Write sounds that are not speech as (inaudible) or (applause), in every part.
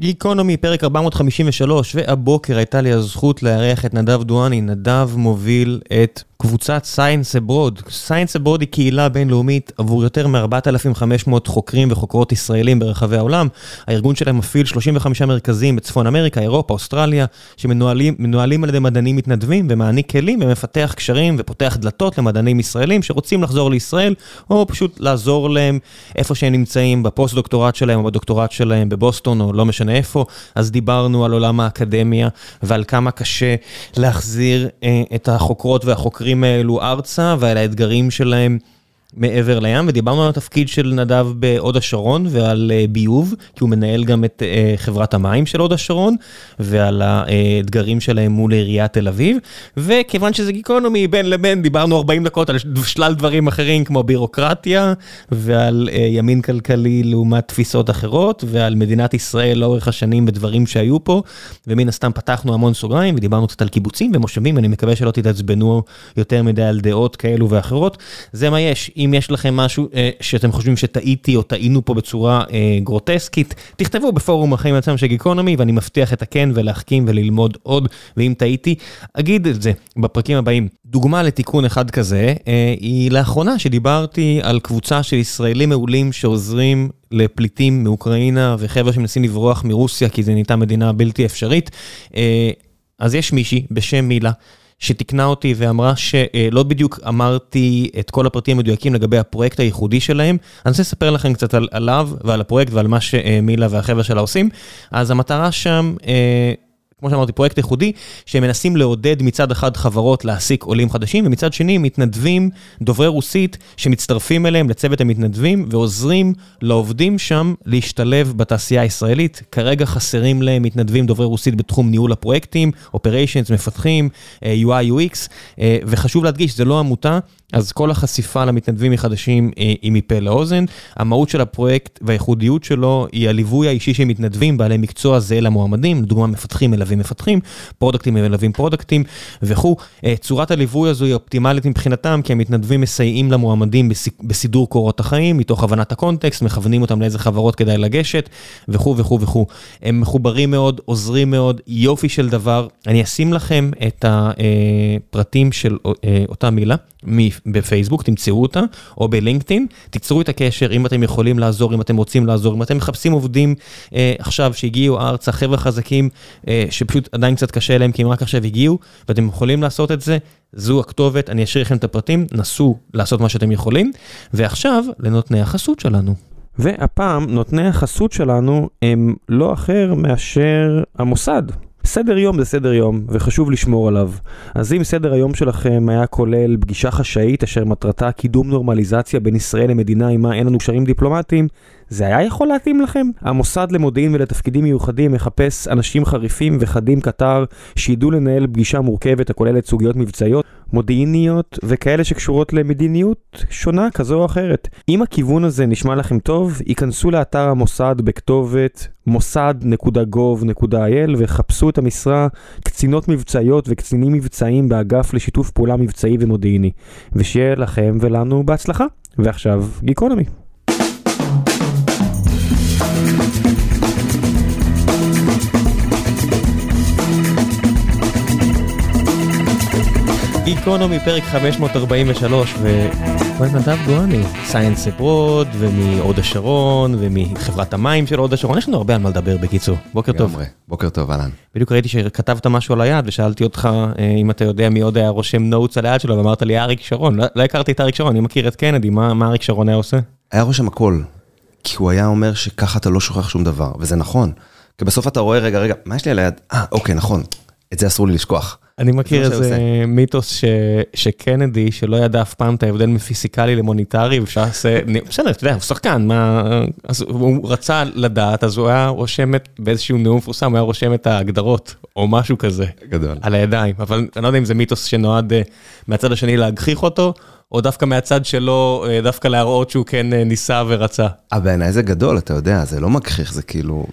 גיקונומי, פרק 453, והבוקר הייתה לי הזכות לארח את נדב דואני. נדב מוביל את קבוצת Science Abroad. Science Abroad היא קהילה בינלאומית עבור יותר מ-4,500 חוקרים וחוקרות ישראלים ברחבי העולם. הארגון שלהם מפעיל 35 מרכזים בצפון אמריקה, אירופה, אוסטרליה, שמנוהלים על ידי מדענים מתנדבים ומעניק כלים ומפתח קשרים ופותח דלתות למדענים ישראלים שרוצים לחזור לישראל, או פשוט לעזור להם איפה שהם נמצאים, בפוסט-דוקטורט שלהם או בדוקטורט שלהם בבוסטון או לא משנה איפה. אז דיברנו על עולם האקדמיה ועל כמה קשה להחזיר אה, את החוקרות והחוקרים. החוקרים האלו ארצה ועל האתגרים שלהם מעבר לים, ודיברנו על התפקיד של נדב בהוד השרון ועל uh, ביוב, כי הוא מנהל גם את uh, חברת המים של הוד השרון, ועל האתגרים שלהם מול עיריית תל אביב, וכיוון שזה גיקונומי, בין לבין דיברנו 40 דקות על שלל דברים אחרים כמו בירוקרטיה, ועל uh, ימין כלכלי לעומת תפיסות אחרות, ועל מדינת ישראל לאורך השנים בדברים שהיו פה, ומן הסתם פתחנו המון סוגריים ודיברנו קצת על קיבוצים ומושבים, אני מקווה שלא תתעצבנו יותר מדי על דעות כאלו ואחרות, זה מה יש. אם יש לכם משהו אה, שאתם חושבים שטעיתי או טעינו פה בצורה אה, גרוטסקית, תכתבו בפורום החיים עצמם של גיקונומי, ואני מבטיח לתקן ולהחכים וללמוד עוד, ואם טעיתי, אגיד את זה בפרקים הבאים. דוגמה לתיקון אחד כזה, אה, היא לאחרונה שדיברתי על קבוצה של ישראלים מעולים שעוזרים לפליטים מאוקראינה וחבר'ה שמנסים לברוח מרוסיה, כי זה נהייתה מדינה בלתי אפשרית. אז יש מישהי בשם מילה. שתיקנה אותי ואמרה שלא בדיוק אמרתי את כל הפרטים המדויקים לגבי הפרויקט הייחודי שלהם. אני רוצה לספר לכם קצת על, עליו ועל הפרויקט ועל מה שמילה והחבר'ה שלה עושים. אז המטרה שם... כמו שאמרתי, פרויקט ייחודי, שהם מנסים לעודד מצד אחד חברות להעסיק עולים חדשים, ומצד שני מתנדבים דוברי רוסית שמצטרפים אליהם לצוות המתנדבים ועוזרים לעובדים שם להשתלב בתעשייה הישראלית. כרגע חסרים להם מתנדבים דוברי רוסית בתחום ניהול הפרויקטים, אופריישנס, מפתחים, אה, UI, UX, אה, וחשוב להדגיש, זה לא עמותה, אז כל החשיפה למתנדבים החדשים אה, היא מפה לאוזן. המהות של הפרויקט והייחודיות שלו היא הליווי האישי של מתנדבים, בעלי מקצוע זהה למועמדים, לדוגמה מפתחים מלווים מפתחים, פרודקטים מלווים פרודקטים וכו'. אה, צורת הליווי הזו היא אופטימלית מבחינתם, כי המתנדבים מסייעים למועמדים בסידור קורות החיים, מתוך הבנת הקונטקסט, מכוונים אותם לאיזה חברות כדאי לגשת וכו' וכו' וכו'. הם מחוברים מאוד, עוזרים מאוד, יופי של דבר. אני אשים לכם את הפרטים של אה, אותה מילה. בפייסבוק, תמצאו אותה, או בלינקדאין, תיצרו את הקשר אם אתם יכולים לעזור, אם אתם רוצים לעזור, אם אתם מחפשים עובדים אה, עכשיו שהגיעו ארצה, חבר'ה חזקים, אה, שפשוט עדיין קצת קשה להם כי הם רק עכשיו הגיעו, ואתם יכולים לעשות את זה, זו הכתובת, אני אשאיר לכם את הפרטים, נסו לעשות מה שאתם יכולים, ועכשיו לנותני החסות שלנו. והפעם נותני החסות שלנו הם לא אחר מאשר המוסד. סדר יום זה סדר יום, וחשוב לשמור עליו. אז אם סדר היום שלכם היה כולל פגישה חשאית אשר מטרתה קידום נורמליזציה בין ישראל למדינה עימה אין לנו קשרים דיפלומטיים, זה היה יכול להתאים לכם? המוסד למודיעין ולתפקידים מיוחדים מחפש אנשים חריפים וחדים קטר שידעו לנהל פגישה מורכבת הכוללת סוגיות מבצעיות, מודיעיניות וכאלה שקשורות למדיניות שונה כזו או אחרת. אם הכיוון הזה נשמע לכם טוב, ייכנסו לאתר המוסד בכתובת מוסד.gov.il וחפשו את המשרה קצינות מבצעיות וקצינים מבצעיים באגף לשיתוף פעולה מבצעי ומודיעיני. ושיהיה לכם ולנו בהצלחה. ועכשיו גיקונומי. גיקונומי פרק 543 ונדב דואני, סייאנס אברוד ומהוד השרון ומחברת המים של הוד השרון, יש לנו הרבה על מה לדבר בקיצור, בוקר טוב. בוקר טוב אהלן. בדיוק ראיתי שכתבת משהו על היד ושאלתי אותך אה, אם אתה יודע מי עוד היה רושם נוטס על היד שלו ואמרת לי אריק שרון, לא, לא הכרתי את אריק שרון, אני מכיר את קנדי, מה, מה אריק שרון היה עושה? היה רושם הכל, כי הוא היה אומר שככה אתה לא שוכח שום דבר, וזה נכון. כי בסוף אתה רואה, רגע, רגע, מה יש לי על היד? אה, אוקיי, נכון, את זה אסור לי לשכוח. אני מכיר איזה מיתוס שקנדי, שלא ידע אף פעם את ההבדל מפיסיקלי למוניטרי, ואפשר לעשות, בסדר, אתה יודע, הוא שחקן, מה, אז הוא רצה לדעת, אז הוא היה רושם את, באיזשהו נאום מפורסם, הוא היה רושם את ההגדרות, או משהו כזה. גדול. על הידיים, אבל אני לא יודע אם זה מיתוס שנועד אה, מהצד השני להגחיך אותו, או דווקא מהצד שלו, אה, דווקא להראות שהוא כן אה, ניסה ורצה. אבל בעיניי זה גדול, אתה יודע, זה לא מגחיך, זה כאילו...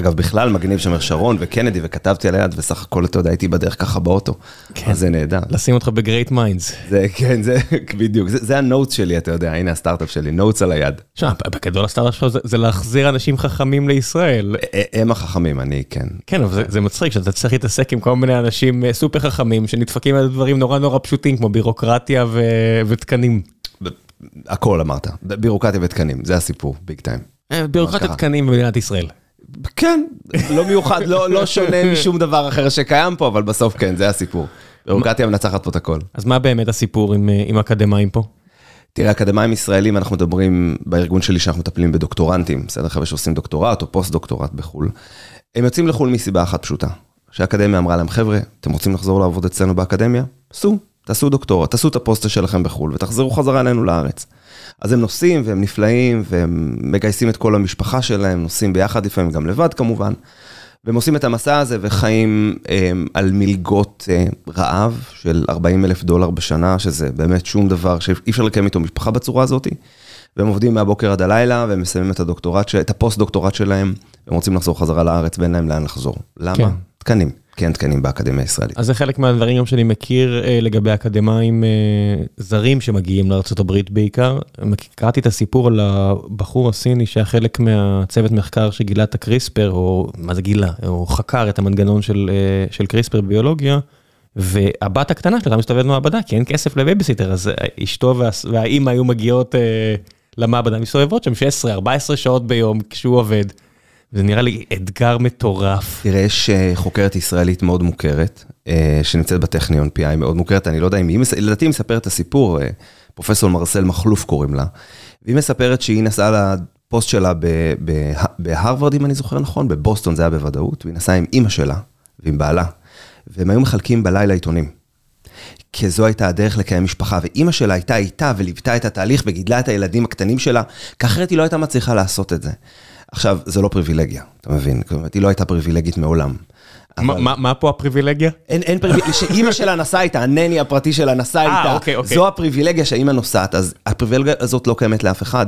אגב, בכלל מגניב שאומר שרון וקנדי, וכתבתי על היד, וסך הכל, אתה יודע, הייתי בדרך ככה באוטו. אותו. כן. אז זה נהדר. לשים אותך ב great minds. זה, כן, זה (laughs) בדיוק, זה, זה ה notes שלי, אתה יודע, הנה הסטארט-אפ שלי, נוטס על היד. תשמע, בגדול הסטארט-אפ שלך זה- זה להחזיר אנשים חכמים לישראל. הם החכמים, אני כן. כן, אבל זה- זה מצחיק שאתה צריך להתעסק עם כל מיני אנשים אה, סופר חכמים שנדפקים על דברים נורא נורא פשוטים כמו בירוקרטיה ו- ותקנים. הכל אמרת, בירוקרטיה ותקנים, זה הסיפור, ביג טיים. אה, בירוקרטיה ככה. תקנים במדינת ישראל. כן, לא מיוחד, לא, לא שונה משום דבר אחר שקיים פה, אבל בסוף כן, זה הסיפור. בירוקרטיה מנצחת פה את הכל. אז מה באמת הסיפור עם, אה, עם אקדמאים פה? תראה, אקדמאים ישראלים, אנחנו מדברים בארגון שלי שאנחנו מטפלים בדוקטורנטים, בסדר? חבר'ה שעושים דוקטורט או פוסט דוקטורט בחו"ל. הם יוצאים לחו"ל מסיבה אחת פשוטה, שהאקדמיה אמרה להם, חבר'ה, אתם רוצים לחזור לעבוד אצלנו באקדמיה? עשו, תעשו דוקטורט, תעשו את הפוסט שלכם בחו"ל ותחזרו חזרה אלינו לארץ. אז הם נוסעים והם נפלאים והם מגייסים את כל המשפחה שלהם, נוסעים ביחד לפעמים גם לבד כמובן. והם עושים את המסע הזה וחיים אה, על מלגות אה, רעב של 40 אלף דולר בשנה, שזה באמת שום דבר שאי אפשר לקיים איתו משפחה בצורה הזאת. והם עובדים מהבוקר עד הלילה, והם מסיימים את הדוקטורט, את הפוסט דוקטורט שלהם, הם רוצים לחזור חזרה לארץ ואין להם לאן לחזור. למה? כן. תקנים. כן, תקנים באקדמיה הישראלית. אז זה חלק מהדברים גם שאני מכיר אה, לגבי אקדמאים אה, זרים שמגיעים לארה"ב בעיקר. קראתי את הסיפור על הבחור הסיני שהיה חלק מהצוות מחקר שגילה את הקריספר, או מה זה גילה? הוא חקר את המנגנון של, אה, של קריספר ביולוגיה, והבת הקטנה הייתה מסתובבת במעבדה, כי אין כסף לבייביסיטר, אז אה, אשתו וה, והאימא היו מגיעות אה, למעבדה, מסתובבות שם 16-14 שעות ביום כשהוא עובד. זה נראה לי אתגר מטורף. תראה, יש אה, חוקרת ישראלית מאוד מוכרת, אה, שנמצאת בטכניון, PI מאוד מוכרת, אני לא יודע אם היא, לדעתי היא מספרת את הסיפור, אה, פרופסור מרסל מכלוף קוראים לה, והיא מספרת שהיא נסעה לפוסט שלה בהרווארד, אם אני זוכר נכון, בבוסטון זה היה בוודאות, והיא נסעה עם אימא שלה ועם בעלה, והם היו מחלקים בלילה עיתונים. כי זו הייתה הדרך לקיים משפחה, ואימא שלה הייתה איתה וליוותה את התהליך וגידלה את הילדים הקטנים שלה, כי אחרת היא לא הייתה מצליחה לעשות את זה. עכשיו, זה לא פריבילגיה, אתה מבין? זאת אומרת, היא לא הייתה פריבילגית מעולם. מה- אבל- מה מה פה הפריבילגיה? אין, אין פריבילגיה, (laughs) שאימא שלה נסעה איתה, הנני הפרטי שלה נסע אה, איתה, אוקיי, אוקיי. זו הפריבילגיה שהאימא נוסעת, אז הפריבילגיה הזאת לא קיימת לאף אחד.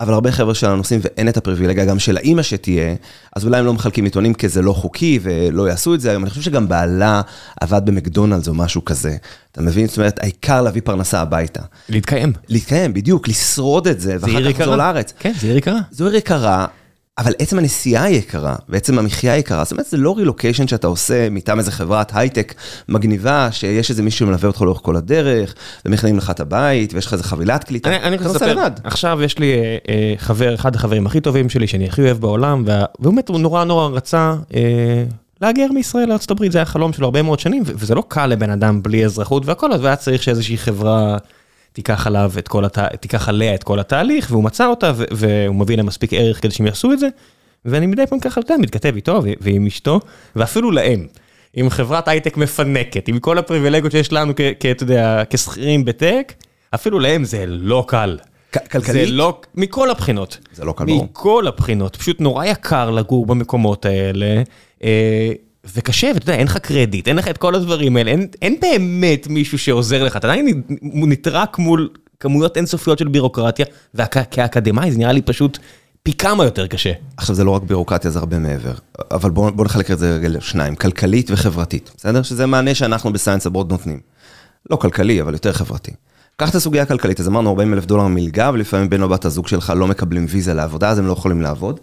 אבל הרבה חבר'ה שלנו נוסעים ואין את הפריבילגיה גם של האימא שתהיה, אז אולי הם לא מחלקים עיתונים כי זה לא חוקי ולא יעשו את זה היום. אני חושב שגם בעלה עבד במקדונלדס או משהו כזה. אתה מבין? זאת אומרת, העיקר להביא פרנסה הביתה. להתקיים. להתקיים, בדיוק, לשרוד את זה, ואחר כך לחזור. לארץ. כן, זה עיר יקרה. זו עיר יקרה, אבל עצם הנסיעה היא יקרה, ועצם המחיה יקרה. זאת אומרת, זה לא רילוקיישן שאתה עושה מטעם איזה חברת הייטק מגניבה, שיש איזה מישהו שמלווה אותך לאורך כל הדרך, ומכינים לך את הבית, ויש לך איזה חבילת קליטה. אני אני אתה לספר, לבד. עכשיו יש לי אה, אה, חבר, אחד החברים הכי טובים שלי, שאני הכי אוהב בעולם, וה- ובאמת הוא נורא נורא רצה אה, להגר מישראל הברית, זה היה חלום שלו הרבה מאוד שנים, וזה לא קל לבן אדם בלי אזרחות והכל, אז היה צריך שאיזושהי חברה תיקח עליו את כל הת... תיקח עליה את כל התהליך, והוא מצא אותה, ו- והוא מביא להם מספיק ערך כדי שהם יעשו את זה, ואני מדי פעם ככה, אתה יודע, מתכתב איתו ו- ועם אשתו, ואפילו להם. עם חברת הייטק מפנקת, עם כל הפריבילגיות שיש לנו, אתה יודע, כשכירים בטק, אפילו להם זה לא קל. כלכלית? זה לא, מכל הבחינות. זה לא קל, ברור. מכל הבחינות, פשוט נורא יקר לגור במקומות האלה, אה, וקשה, ואתה יודע, אין לך קרדיט, אין לך את כל הדברים האלה, אין, אין באמת מישהו שעוזר לך, אתה עדיין נטרק מול כמויות אינסופיות של בירוקרטיה, וכאקדמאי זה נראה לי פשוט פי כמה יותר קשה. עכשיו, זה לא רק בירוקרטיה, זה הרבה מעבר. אבל בואו בוא נחלק את זה רגע לשניים, כלכלית וחברתית, בסדר? שזה מענה שאנחנו בסיינס הבורד נותנים. לא כלכלי, אבל יותר חברתי. קח את הסוגיה הכלכלית, אז אמרנו 40 אלף דולר מלגה, ולפעמים בן או בת הזוג שלך לא מקבלים ויזה לעבודה, אז הם לא יכולים לעבוד.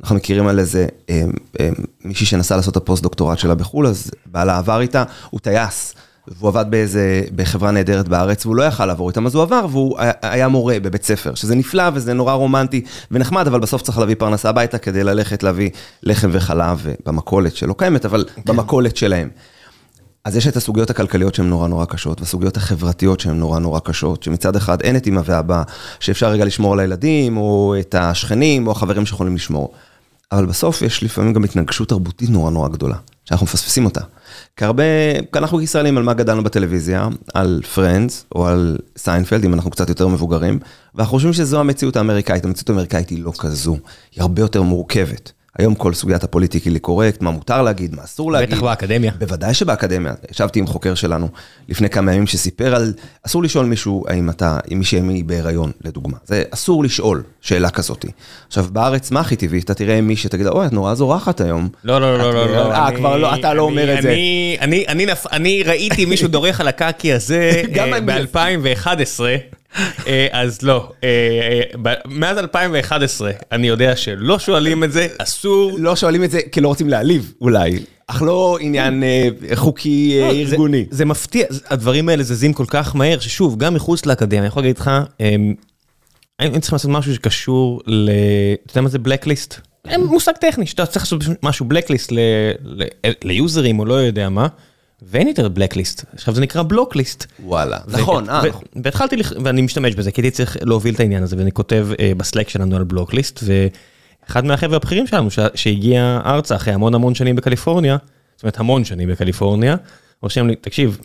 אנחנו מכירים על איזה אה, אה, מישהי שנסעה לעשות את הפוסט דוקטורט שלה בחו"ל, אז בעלה עבר איתה, הוא טייס, והוא עבד באיזה, בחברה נהדרת בארץ, והוא לא יכל לעבור איתם, אז הוא עבר, והוא היה- מורה בבית ספר, שזה נפלא וזה נורא רומנטי ונחמד, אבל בסוף צריך להביא פרנסה הביתה כדי ללכת להביא לחם וחלב במכולת שלא קיימת, אבל במכולת שלהם. אז יש את הסוגיות הכלכליות שהן נורא נורא קשות, והסוגיות החברתיות שהן נורא נורא קשות, שמצד אחד אין את אמא ואבא שאפשר רגע לשמור על הילדים, או את השכנים, או החברים שיכולים לשמור. אבל בסוף יש לפעמים גם התנגשות תרבותית נורא נורא גדולה, שאנחנו מפספסים אותה. כי הרבה, אנחנו כישראלים, על מה גדלנו בטלוויזיה? על פרנדס, או על סיינפלד, אם אנחנו קצת יותר מבוגרים, ואנחנו חושבים שזו המציאות האמריקאית. המציאות האמריקאית היא לא כזו, היא הרבה יותר מורכבת. היום כל סוגיית הפוליטיקלי קורקט, מה מותר להגיד, מה אסור להגיד. בטח באקדמיה. בוודאי שבאקדמיה. ישבתי עם חוקר שלנו לפני כמה ימים שסיפר על, אסור לשאול מישהו האם אתה, אם מישהי היא בהיריון, לדוגמה. זה אסור לשאול שאלה כזאת. עכשיו, בארץ, מה הכי טבעי? אתה תראה מי שתגיד, אוי, את נורא זורחת היום. לא, לא, לא, לא, לא. אה, כבר לא, אתה לא אומר את זה. אני ראיתי מישהו דורך על הקקי הזה (laughs) ב-2011. אה, אז לא, אה, אה, מאז 2011 אני יודע שלא שואלים את זה, אסור. לא שואלים את זה כי לא רוצים להעליב אולי, אך לא עניין חוקי לא, ארגוני. זה מפתיע, הדברים האלה זזים כל כך מהר, ששוב, גם מחוץ לאקדמיה, אני יכול להגיד לך, הם צריכים לעשות משהו שקשור ל... אתה יודע מה זה בלקליסט? מושג טכני, שאתה צריך לעשות משהו בלקליסט ליוזרים או לא יודע מה. ואין יותר בלקליסט, עכשיו זה נקרא בלוקליסט. וואלה, נכון, אה. והתחלתי, ואני משתמש בזה, כי הייתי צריך להוביל את העניין הזה, ואני כותב אה, בסלק שלנו על בלוקליסט, ואחד מהחבר'ה הבכירים שלנו, שהגיע ארצה אחרי המון המון שנים בקליפורניה, זאת אומרת המון שנים בקליפורניה, רושם לי, תקשיב,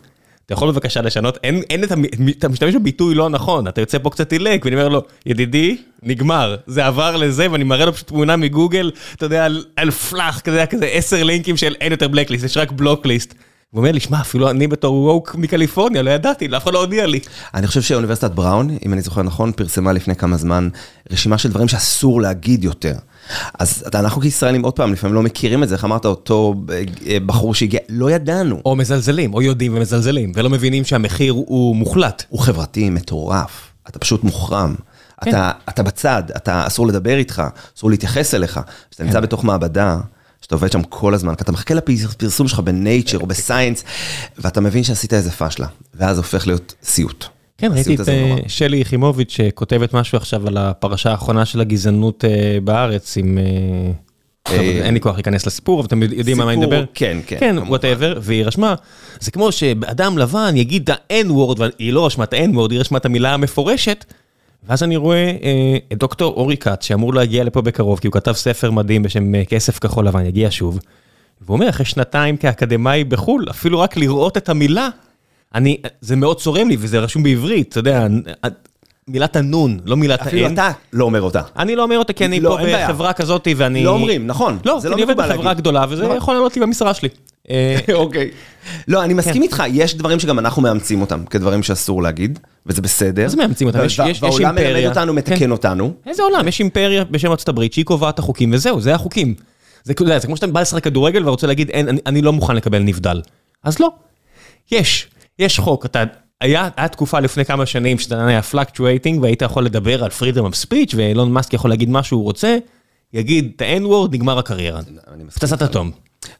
אתה יכול בבקשה לשנות, אין, אין את, אתה משתמש בביטוי לא נכון, אתה יוצא פה קצת עילק, ואני אומר לו, ידידי, נגמר, זה עבר לזה, ואני מראה לו פשוט תמונה מגוגל, אתה יודע, על, על פלאח, כזה, כזה עשר לינקים של אין יותר בלקליסט, יש רק בלוקליסט. הוא אומר לי, שמע, אפילו אני בתור ווק מקליפורניה, לא ידעתי, אף אחד לא הודיע לי. אני חושב שאוניברסיטת בראון, אם אני זוכר נכון, פרסמה לפני כמה זמן רשימה של דברים שאסור להגיד יותר. אז אנחנו כישראלים, עוד פעם, לפעמים לא מכירים את זה, איך אמרת, אותו אה, בחור שהגיע, לא ידענו. או מזלזלים, או יודעים ומזלזלים, ולא מבינים שהמחיר הוא מוחלט. הוא חברתי מטורף, אתה פשוט מוחרם. כן. אתה, אתה בצד, אתה אסור לדבר איתך, אסור להתייחס אליך. כשאתה כן. נמצא בתוך מעבדה, שאתה עובד שם כל הזמן, כי אתה מחכה לפרסום שלך בנייצ'ר או בסיינס, ואתה מבין שעשית איזה פאשלה, ואז הופך להיות סיוט. כן, ראיתי את אה, שלי יחימוביץ' שכותבת משהו עכשיו על הפרשה האחרונה של הגזענות אה, בארץ עם... אה, אין לי כוח להיכנס לסיפור, אבל אתם יודעים על מה אני מדבר. כן, כן. כן, whatever, והיא רשמה, זה כמו שאדם לבן יגיד את ה-N-word, והיא לא רשמה את ה-N-word, היא רשמה את המילה המפורשת, ואז אני רואה אה, את דוקטור אורי כץ, שאמור להגיע לפה בקרוב, כי הוא כתב ספר מדהים בשם אה, כסף כחול לבן, יגיע שוב. והוא אומר, אחרי שנתיים כאקדמאי בחו"ל, אפילו רק לראות את המילה, אני, זה מאוד צורם לי, וזה רשום בעברית, אתה יודע, מילת הנון, לא מילת האין. אפילו אתה לא אומר אותה. אני לא אומר אותה, כי אני לא, פה בחברה כזאת ואני... לא אומרים, נכון. לא, כי לא אני עובד בחברה גדולה, וזה נכון. יכול לעלות לי במשרה שלי. אה, (laughs) אוקיי. לא, אני מסכים כן. איתך, יש דברים שגם אנחנו מאמצים אותם כדברים שאסור להגיד, וזה בסדר. אז מאמצים אותם, יש אימפריה. והעולם מלמד אותנו, מתקן כן. אותנו. איזה עולם? יש אימפריה בשם ארצות הברית שהיא קובעת את החוקים, וזהו, זה החוקים. זה כמו שאתה בא לשחק כדורגל ורוצה להגיד, אני לא מוכן לקבל נבדל. אז לא. יש, יש חוק, אתה... היה, היה תקופה לפני כמה שנים שאתה היה פלקטואטינג והיית יכול לדבר על freedom of speech ואילון מאסק יכול להגיד מה שהוא רוצה, יגיד את ה-N-word, נגמר הקריירה. פצצת אטום.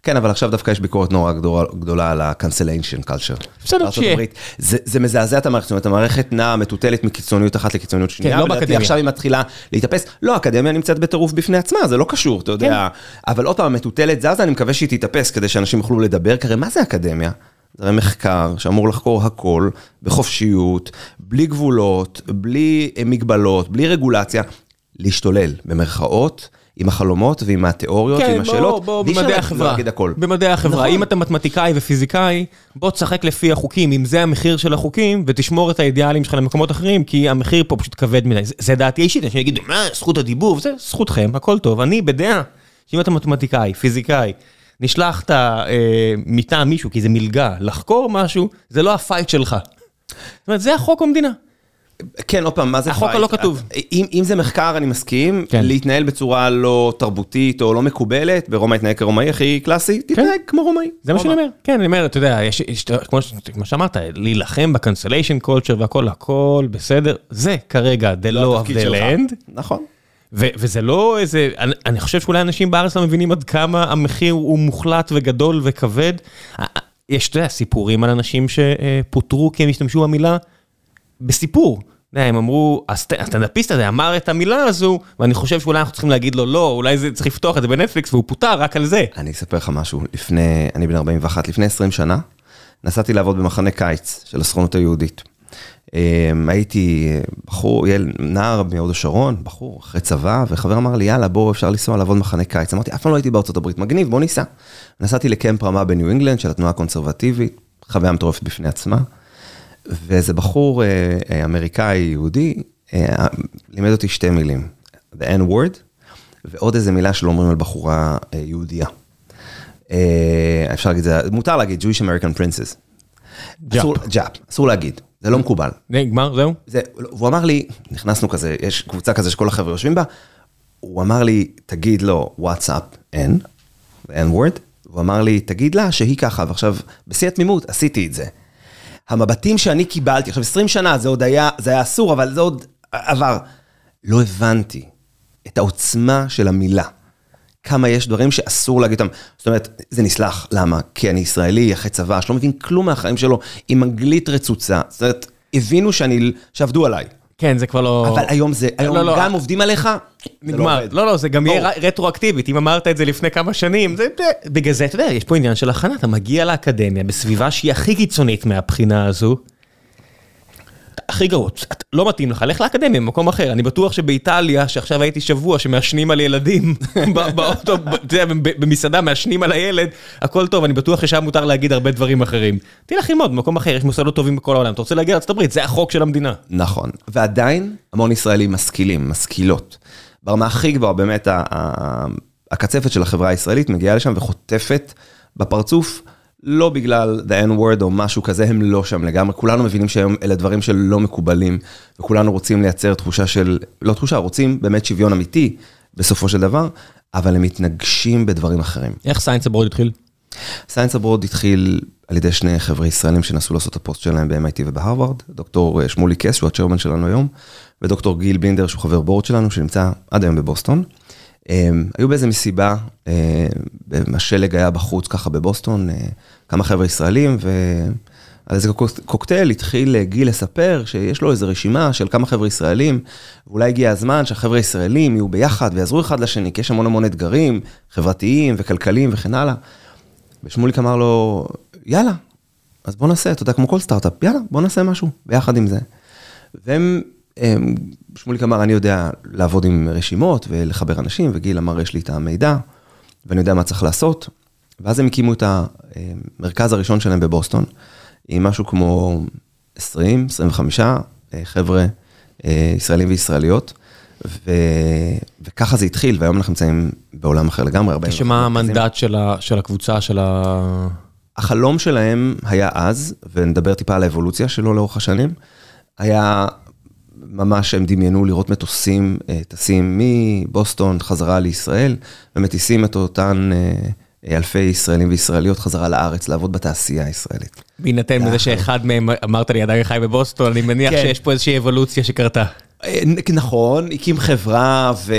כן, אבל עכשיו דווקא יש ביקורת נורא גדולה על ה-cancellation culture. בסדר, שיהיה. זה, זה מזעזע את המערכת, זאת אומרת, המערכת נעה מטוטלת מקיצוניות אחת לקיצוניות שנייה. כן, לא באקדמיה. עכשיו היא מתחילה להתאפס. לא, האקדמיה נמצאת בטירוף בפני עצמה, זה לא קשור, אתה יודע. כן. אבל עוד פעם, המטוטלת זזה, אני מקווה שהיא תתאפס כדי שאנשים יוכלו לדבר, כי הרי מה זה אקדמיה? זה הרי מחקר שאמור לחקור הכל בחופשיות, בלי גבולות, בלי מגבלות, בלי רגולציה, להשתולל, במרכאות. עם החלומות ועם התיאוריות ועם השאלות, בוא, בוא, במדעי החברה, במדעי החברה, נכון. אם אתה מתמטיקאי ופיזיקאי, בוא תשחק לפי החוקים, אם זה המחיר של החוקים, ותשמור את האידיאלים שלך למקומות אחרים, כי המחיר פה פשוט כבד מדי, זה, זה דעתי אישית, אנשים יגידו, מה, זכות הדיבור, זה זכותכם, הכל טוב, אני בדעה, שאם אתה מתמטיקאי, פיזיקאי, נשלחת אה, מטעם מישהו, כי זה מלגה, לחקור משהו, זה לא ה fight שלך. זאת אומרת, זה החוק במדינה. כן, עוד פעם, מה זה fight? החוק הלא כתוב. אם, אם זה מחקר, אני מסכים, כן. להתנהל בצורה לא תרבותית או לא מקובלת, ברומא התנהג כרומאי הכי קלאסי, כן. תתנהג כמו רומאי. זה מה שאני אומר, כן, אני אומר, אתה יודע, יש, יש, כמו, כמו שאמרת, להילחם ב cancellation culture והכל, הכל בסדר, זה כרגע the law of the land. נכון. ו- וזה לא איזה, אני, אני חושב שאולי אנשים בארץ לא מבינים עד כמה המחיר הוא מוחלט וגדול וכבד. יש, אתה יודע, סיפורים על אנשים שפוטרו כי הם השתמשו במילה בסיפור. הם אמרו, הסטנדאפיסט הזה אמר את המילה הזו, ואני חושב שאולי אנחנו צריכים להגיד לו לא, אולי זה צריך לפתוח את זה בנטפליקס, והוא פוטר רק על זה. אני אספר לך משהו, לפני, אני בן 41, לפני 20 שנה, נסעתי לעבוד במחנה קיץ של הסוכנות היהודית. אמ, הייתי בחור, ילד, נער מהוד השרון, בחור אחרי צבא, וחבר אמר לי, יאללה, בוא, אפשר לנסוע לעבוד במחנה קיץ. אמרתי, אף פעם לא הייתי בארצות הברית, מגניב, בוא ניסע. נסעתי לקמפ רמה בניו אינגלנד של התנועה הקונסרבטיבית, חוויה מטורפת בפני עצמה. ואיזה בחור אה, אה, אמריקאי יהודי אה, לימד אותי שתי מילים, the N word ועוד איזה מילה שלא אומרים על בחורה אה, יהודייה. אה, אפשר להגיד, מותר להגיד Jewish American Princess. ג'אפ. אסור- ג'אפ, אסור להגיד, זה לא מקובל. נגמר, זהו? זה, והוא אמר לי, נכנסנו כזה, יש קבוצה כזה שכל החבר'ה יושבים בה, הוא אמר לי, תגיד לו וואטסאפ אין, אין וורד, הוא אמר לי, תגיד לה שהיא ככה, ועכשיו, בשיא התמימות, עשיתי את זה. המבטים שאני קיבלתי, עכשיו 20 שנה, זה עוד היה, זה היה אסור, אבל זה עוד עבר. לא הבנתי את העוצמה של המילה. כמה יש דברים שאסור להגיד אותם. זאת אומרת, זה נסלח, למה? כי אני ישראלי, אחרי צבא, שלא מבין כלום מהחיים שלו, עם אנגלית רצוצה. זאת אומרת, הבינו שאני, שעבדו עליי. כן, זה כבר לא... אבל היום זה, היום לא, לא, גם עובדים עליך, לא נגמר. עובד. לא, לא, זה גם יהיה רטרואקטיבית. אם אמרת את זה לפני כמה שנים, זה... זה- בגלל זה, אתה יודע, יש פה עניין של הכנה. אתה מגיע לאקדמיה בסביבה שהיא הכי קיצונית מהבחינה הזו. הכי גרוע, לא מתאים לך, לך לאקדמיה במקום אחר. אני בטוח שבאיטליה, שעכשיו הייתי שבוע, שמעשנים על ילדים (laughs) באוטו, אתה יודע, במסעדה מעשנים על הילד, הכל טוב, אני בטוח ששם מותר להגיד הרבה דברים אחרים. תלך ללמוד במקום אחר, יש מוסדות טובים בכל העולם. אתה רוצה להגיע לארה"ב, זה החוק של המדינה. נכון, ועדיין המון ישראלים משכילים, משכילות. ברמה הכי גבוהה, באמת, הקצפת של החברה הישראלית מגיעה לשם וחוטפת בפרצוף, לא בגלל the N-word או משהו כזה, הם לא שם לגמרי. כולנו מבינים שהיום אלה דברים שלא מקובלים, וכולנו רוצים לייצר תחושה של, לא תחושה, רוצים באמת שוויון אמיתי בסופו של דבר, אבל הם מתנגשים בדברים אחרים. איך Science Abroad התחיל? Science Abroad התחיל על ידי שני חבר'ה ישראלים שנסו לעשות את הפוסט שלהם ב-MIT ובהרווארד, דוקטור שמולי קס, שהוא ה chairman שלנו היום, ודוקטור גיל בינדר, שהוא חבר board שלנו, שנמצא עד היום בבוסטון. הם, היו באיזה מסיבה, אה, השלג היה בחוץ ככה בבוסטון, אה, כמה חבר'ה ישראלים, ועל איזה קוק- קוקטייל התחיל אה, גיל לספר שיש לו איזו רשימה של כמה חבר'ה ישראלים, ואולי הגיע הזמן שהחבר'ה הישראלים יהיו ביחד ויעזרו אחד לשני, כי יש המון המון אתגרים חברתיים וכלכליים וכן הלאה. ושמוליק אמר לו, יאללה, אז בוא נעשה, אתה יודע, כמו כל סטארט-אפ, יאללה, בוא נעשה משהו ביחד עם זה. והם, הם, שמוליק אמר, אני יודע לעבוד עם רשימות ולחבר אנשים, וגיל אמר, יש לי את המידע, ואני יודע מה צריך לעשות. ואז הם הקימו את המרכז הראשון שלהם בבוסטון, עם משהו כמו 20, 25 אה, חבר'ה אה, ישראלים וישראליות. ו... וככה זה התחיל, והיום אנחנו נמצאים בעולם אחר לגמרי. 40 שמה. המנדט של ה- של הקבוצה, של ה... החלום שלהם היה אז, ונדבר טיפה על האבולוציה שלו לאורך השנים, היה ממש הם דמיינו לראות מטוסים אה, טסים מבוסטון חזרה לישראל, ומטיסים את אותן אה, אלפי ישראלים וישראליות חזרה לארץ, לעבוד בתעשייה הישראלית. בהינתן לזה שאחד מהם, אמרת לי, עדיין חי בבוסטון, אני מניח כן. שיש פה איזושהי אבולוציה שקרתה. אה, נכון, הקים חברה ו...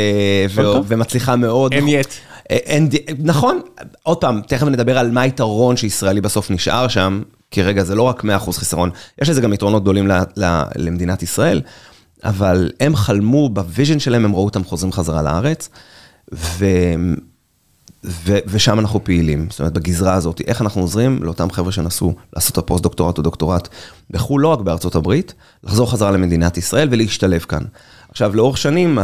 ו... ומצליחה מאוד. אין יט. אה, אין, נכון, עוד פעם, תכף נדבר על מה היתרון שישראלי בסוף נשאר שם, כי רגע, זה לא רק 100% חיסרון, יש לזה גם יתרונות גדולים ל, ל, למדינת ישראל, אבל הם חלמו, ב vision שלהם הם ראו אותם חוזרים חזרה לארץ, ו, ו, ושם אנחנו פעילים, זאת אומרת, בגזרה הזאת, איך אנחנו עוזרים לאותם חבר'ה שנסו לעשות את הפוסט דוקטורט או דוקטורט בחו"ל, לא רק בארצות הברית, לחזור חזרה למדינת ישראל ולהשתלב כאן. עכשיו, לאורך שנים,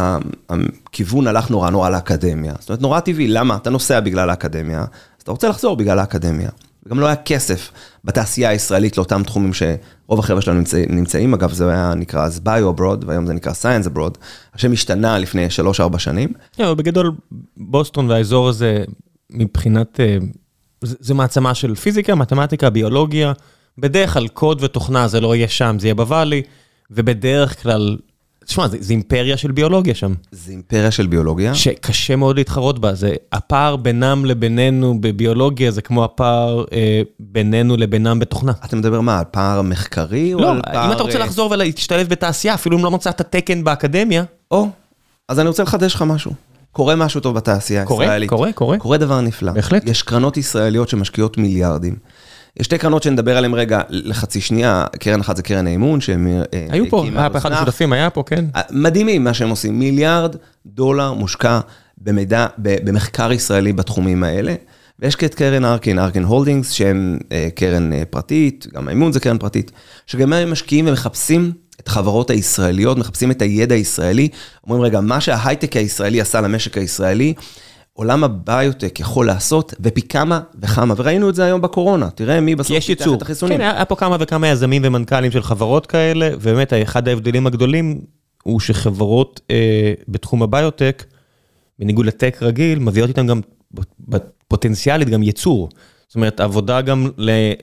הכיוון הלך נורא נורא לאקדמיה. זאת אומרת, נורא טבעי, למה? אתה נוסע בגלל האקדמיה, אז אתה רוצה לחזור בגלל האקדמיה. וגם לא היה כסף בתעשייה הישראלית לאותם תחומים שרוב החבר'ה שלנו נמצא, נמצאים, אגב, זה היה נקרא אז Bio Abroad, והיום זה נקרא Science Abroad, השם השתנה לפני 3-4 שנים. כן, אבל בגדול, בוסטון והאזור הזה, מבחינת... אה, זה זה מעצמה של פיזיקה, מתמטיקה, ביולוגיה. בדרך כלל קוד ותוכנה זה לא יהיה שם, זה יהיה ב Valley, ובדרך כלל... תשמע, זה, זה אימפריה של ביולוגיה שם, זה אימפריה של ביולוגיה. שקשה מאוד להתחרות בה. זה הפער בינם לבינינו בביולוגיה זה כמו הפער אה, בינינו לבינם בתוכנה. אתה מדבר מה, על פער מחקרי? לא, על פער... אם אתה רוצה אה, לחזור ולהשתלב בתעשייה, אפילו אם לא מצאת תקן באקדמיה, או, אז אני רוצה לחדש לך משהו. קורה משהו טוב בתעשייה קורה, הישראלית. קורה, קורה. קורה דבר נפלא. בהחלט. יש קרנות ישראליות שמשקיעות מיליארדים. יש שתי קרנות שנדבר עליהן רגע לחצי שנייה, קרן אחת זה קרן האימון, שהם אה, היו פה, היה פה אחד. השותפים, היה פה, כן. מדהימים מה שהם עושים, מיליארד דולר מושקע במידע, במחקר ישראלי בתחומים האלה. ויש את קרן ארקין, ארקין הולדינגס, שהם אה, קרן אה, פרטית, גם האימון זה קרן פרטית, שגם הם משקיעים ומחפשים את החברות הישראליות, מחפשים את הידע הישראלי, אומרים רגע, מה שההייטק הישראלי עשה למשק הישראלי, עולם הביוטק יכול לעשות, ופי כמה וכמה, וראינו את זה היום בקורונה, תראה מי בסוף פיתח ייצור. את החיסונים. כן, היה פה כמה וכמה יזמים ומנכ"לים של חברות כאלה, ובאמת אחד ההבדלים הגדולים הוא שחברות אה, בתחום הביוטק בניגוד לטק רגיל, מביאות איתם גם פוטנציאלית גם ייצור. זאת אומרת, עבודה גם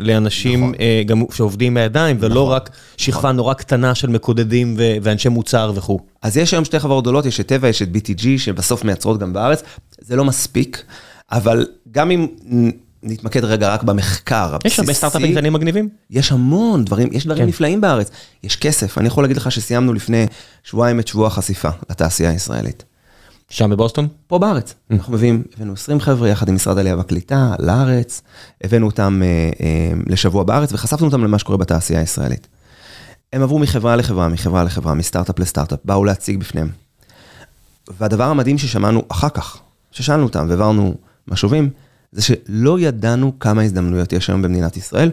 לאנשים נכון. גם שעובדים בידיים, ולא נכון. רק שכבה נכון. נורא קטנה של מקודדים ואנשי מוצר וכו'. אז יש היום שתי חברות גדולות, יש את טבע, יש את BTG, שבסוף מייצרות גם בארץ, זה לא מספיק, אבל גם אם נתמקד רגע רק במחקר הבסיסי. יש הרבה סטארט-אפים קטנים מגניבים? יש המון דברים, יש דברים כן. נפלאים בארץ. יש כסף, אני יכול להגיד לך שסיימנו לפני שבועיים את שבוע החשיפה לתעשייה הישראלית. שם בבוסטון? פה בארץ. Mm. אנחנו מביאים, הבאנו 20 חבר'ה יחד עם משרד העלייה והקליטה לארץ, הבאנו אותם אה, אה, לשבוע בארץ וחשפנו אותם למה שקורה בתעשייה הישראלית. הם עברו מחברה לחברה, מחברה לחברה, מסטארט-אפ לסטארט-אפ, באו להציג בפניהם. והדבר המדהים ששמענו אחר כך, ששאלנו אותם והעברנו משובים, זה שלא ידענו כמה הזדמנויות יש היום במדינת ישראל,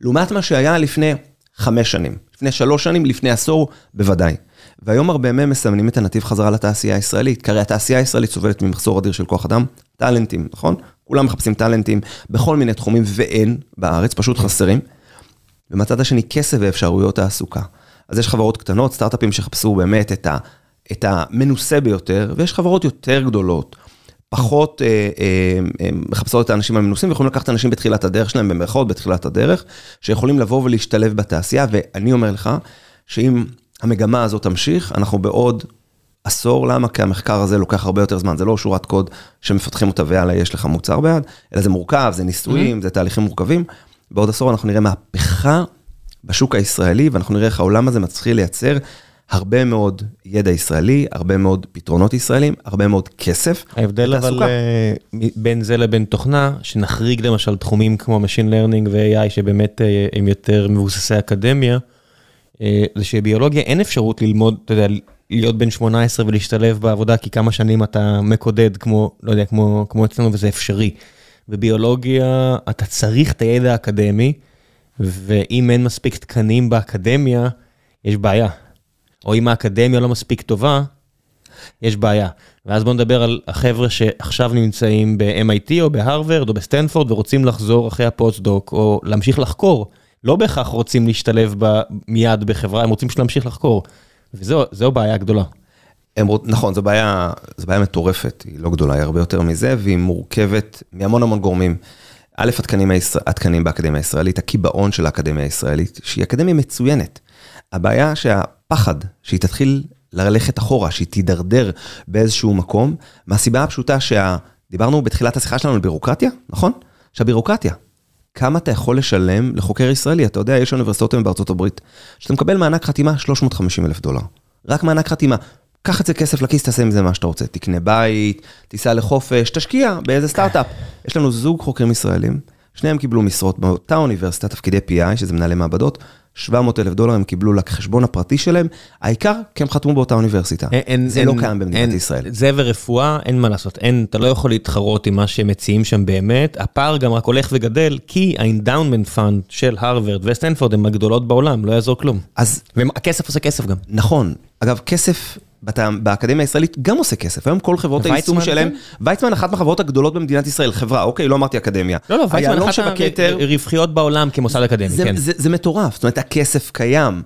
לעומת מה שהיה לפני חמש שנים, לפני שלוש שנים, לפני עשור, בוודאי. והיום הרבה מהם מסמנים את הנתיב חזרה לתעשייה הישראלית, כי הרי התעשייה הישראלית סובלת ממחסור אדיר של כוח אדם, טאלנטים, נכון? כולם מחפשים טאלנטים בכל מיני תחומים, ואין בארץ, פשוט חסרים. ומהצד השני, כסף ואפשרויות תעסוקה. אז יש חברות קטנות, סטארט-אפים שחפשו באמת את, ה, את המנוסה ביותר, ויש חברות יותר גדולות, פחות אה, אה, אה, מחפשות את האנשים המנוסים, ויכולים לקחת אנשים בתחילת הדרך שלהם, במרכאות בתחילת הדרך, שיכולים לבוא ולהשתלב בתעשייה, ואני אומר לך, שאם המגמה הזאת תמשיך, אנחנו בעוד עשור, למה? כי המחקר הזה לוקח הרבה יותר זמן, זה לא שורת קוד שמפתחים אותה ויאללה, יש לך מוצר ביד, אלא זה מורכב, זה ניסויים, mm-hmm. זה תהליכים מורכבים. בעוד עשור אנחנו נראה מהפכה בשוק הישראלי, ואנחנו נראה איך העולם הזה מתחיל לייצר הרבה מאוד ידע ישראלי, הרבה מאוד פתרונות ישראלים, הרבה מאוד כסף. ההבדל אבל אה, בין זה לבין תוכנה, שנחריג למשל תחומים כמו Machine Learning ו-AI, שבאמת אה, הם יותר מבוססי אקדמיה, זה שביולוגיה אין אפשרות ללמוד, אתה יודע, להיות בן 18 ולהשתלב בעבודה, כי כמה שנים אתה מקודד כמו, לא יודע, כמו, כמו אצלנו, וזה אפשרי. בביולוגיה אתה צריך את הידע האקדמי, ואם אין מספיק תקנים באקדמיה, יש בעיה. או אם האקדמיה לא מספיק טובה, יש בעיה. ואז בואו נדבר על החבר'ה שעכשיו נמצאים ב-MIT או בהרווארד או בסטנפורד ורוצים לחזור אחרי הפוסט-דוק או להמשיך לחקור. לא בהכרח רוצים להשתלב ב, מיד בחברה, הם רוצים להמשיך לחקור. וזו בעיה גדולה. הם, נכון, זו בעיה, זו בעיה מטורפת, היא לא גדולה, היא הרבה יותר מזה, והיא מורכבת מהמון המון גורמים. א', התקנים, הישראל, התקנים באקדמיה הישראלית, הקיבעון של האקדמיה הישראלית, שהיא אקדמיה מצוינת. הבעיה שהפחד שהיא תתחיל ללכת אחורה, שהיא תידרדר באיזשהו מקום, מהסיבה הפשוטה שדיברנו בתחילת השיחה שלנו על בירוקרטיה, נכון? שהבירוקרטיה, כמה אתה יכול לשלם לחוקר ישראלי? אתה יודע, יש אוניברסיטאות היום בארצות הברית, שאתה מקבל מענק חתימה 350 אלף דולר. רק מענק חתימה. קח את זה כסף לכיס, תעשה עם זה מה שאתה רוצה. תקנה בית, תיסע לחופש, תשקיע באיזה סטארט-אפ. יש לנו זוג חוקרים ישראלים, שניהם קיבלו משרות באותה אוניברסיטה, תפקידי PI, שזה מנהלי מעבדות, 700 אלף דולר הם קיבלו לחשבון הפרטי שלהם, העיקר כי הם חתמו באותה אוניברסיטה. אין, זה אין, לא קיים במדינת אין, ישראל. זה ורפואה, אין מה לעשות, אין, אתה לא יכול להתחרות עם מה שהם מציעים שם באמת, הפער גם רק הולך וגדל, כי ה-endowment fund של הרווארד וסטנפורד הם הגדולות בעולם, לא יעזור כלום. אז... והכסף עושה כסף גם. נכון, אגב, כסף באקדמיה הישראלית גם עושה כסף, היום כל חברות היישום שלהם? ויצמן אחת מהחברות הגדולות במדינת ישראל, חברה, אוקיי, לא אמרתי אקדמיה. לא, לא, ויצמן אחת מהרווחיות בעולם כמוסד אקדמי, כן. זה מטורף, זאת אומרת, הכסף קיים.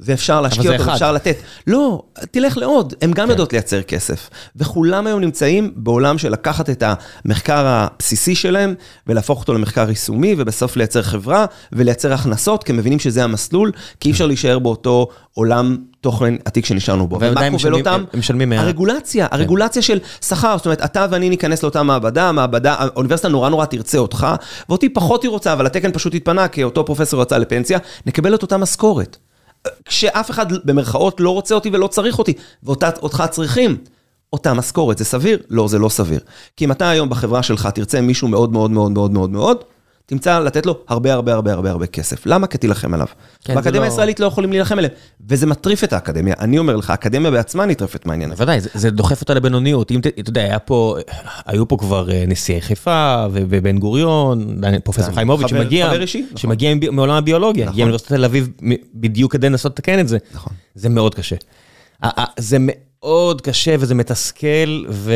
ואפשר להשקיע אותו, ואפשר לתת. לא, תלך לעוד, הן גם כן. יודעות לייצר כסף. וכולם היום נמצאים בעולם של לקחת את המחקר הבסיסי שלהם, ולהפוך אותו למחקר יישומי, ובסוף לייצר חברה, ולייצר הכנסות, כי הם מבינים שזה המסלול, כי אי אפשר להישאר באותו עולם תוכן עתיק שנשארנו בו. ומה כובל אותם? הם משלמים מה... הרגולציה, כן. הרגולציה של שכר, זאת אומרת, אתה ואני ניכנס לאותה מעבדה, המעבדה, האוניברסיטה נורא נורא תרצה אותך, ואותי פחות היא רוצה, אבל התקן פשוט התפנה, כי אותו פרופסור יצא לפנסיה, נקבל את אותה משכורת. כשאף אחד במרכאות לא רוצה אותי ולא צריך אותי, ואותך צריכים. אותה משכורת, זה סביר? לא, זה לא סביר. כי אם אתה היום בחברה שלך תרצה מישהו מאוד מאוד מאוד מאוד מאוד מאוד, תמצא לתת לו הרבה הרבה הרבה הרבה הרבה כסף. למה? כי תילחם עליו. כן, באקדמיה לא... הישראלית לא יכולים להילחם עליהם, וזה מטריף את האקדמיה. אני אומר לך, האקדמיה בעצמה נטרפת מהעניין הזה. בוודאי, זה, זה דוחף אותה לבינוניות. אם אתה יודע, היה פה, היו פה כבר אה, נשיאי חיפה ובן גוריון, פרופסור כן, חיימוביץ', שמגיע, נכון. שמגיע מעולם הביולוגיה, הגיע מאוניברסיטת תל אביב בדיוק כדי לנסות לתקן את זה. נכון. זה מאוד קשה. זה מאוד קשה וזה מתסכל, ו...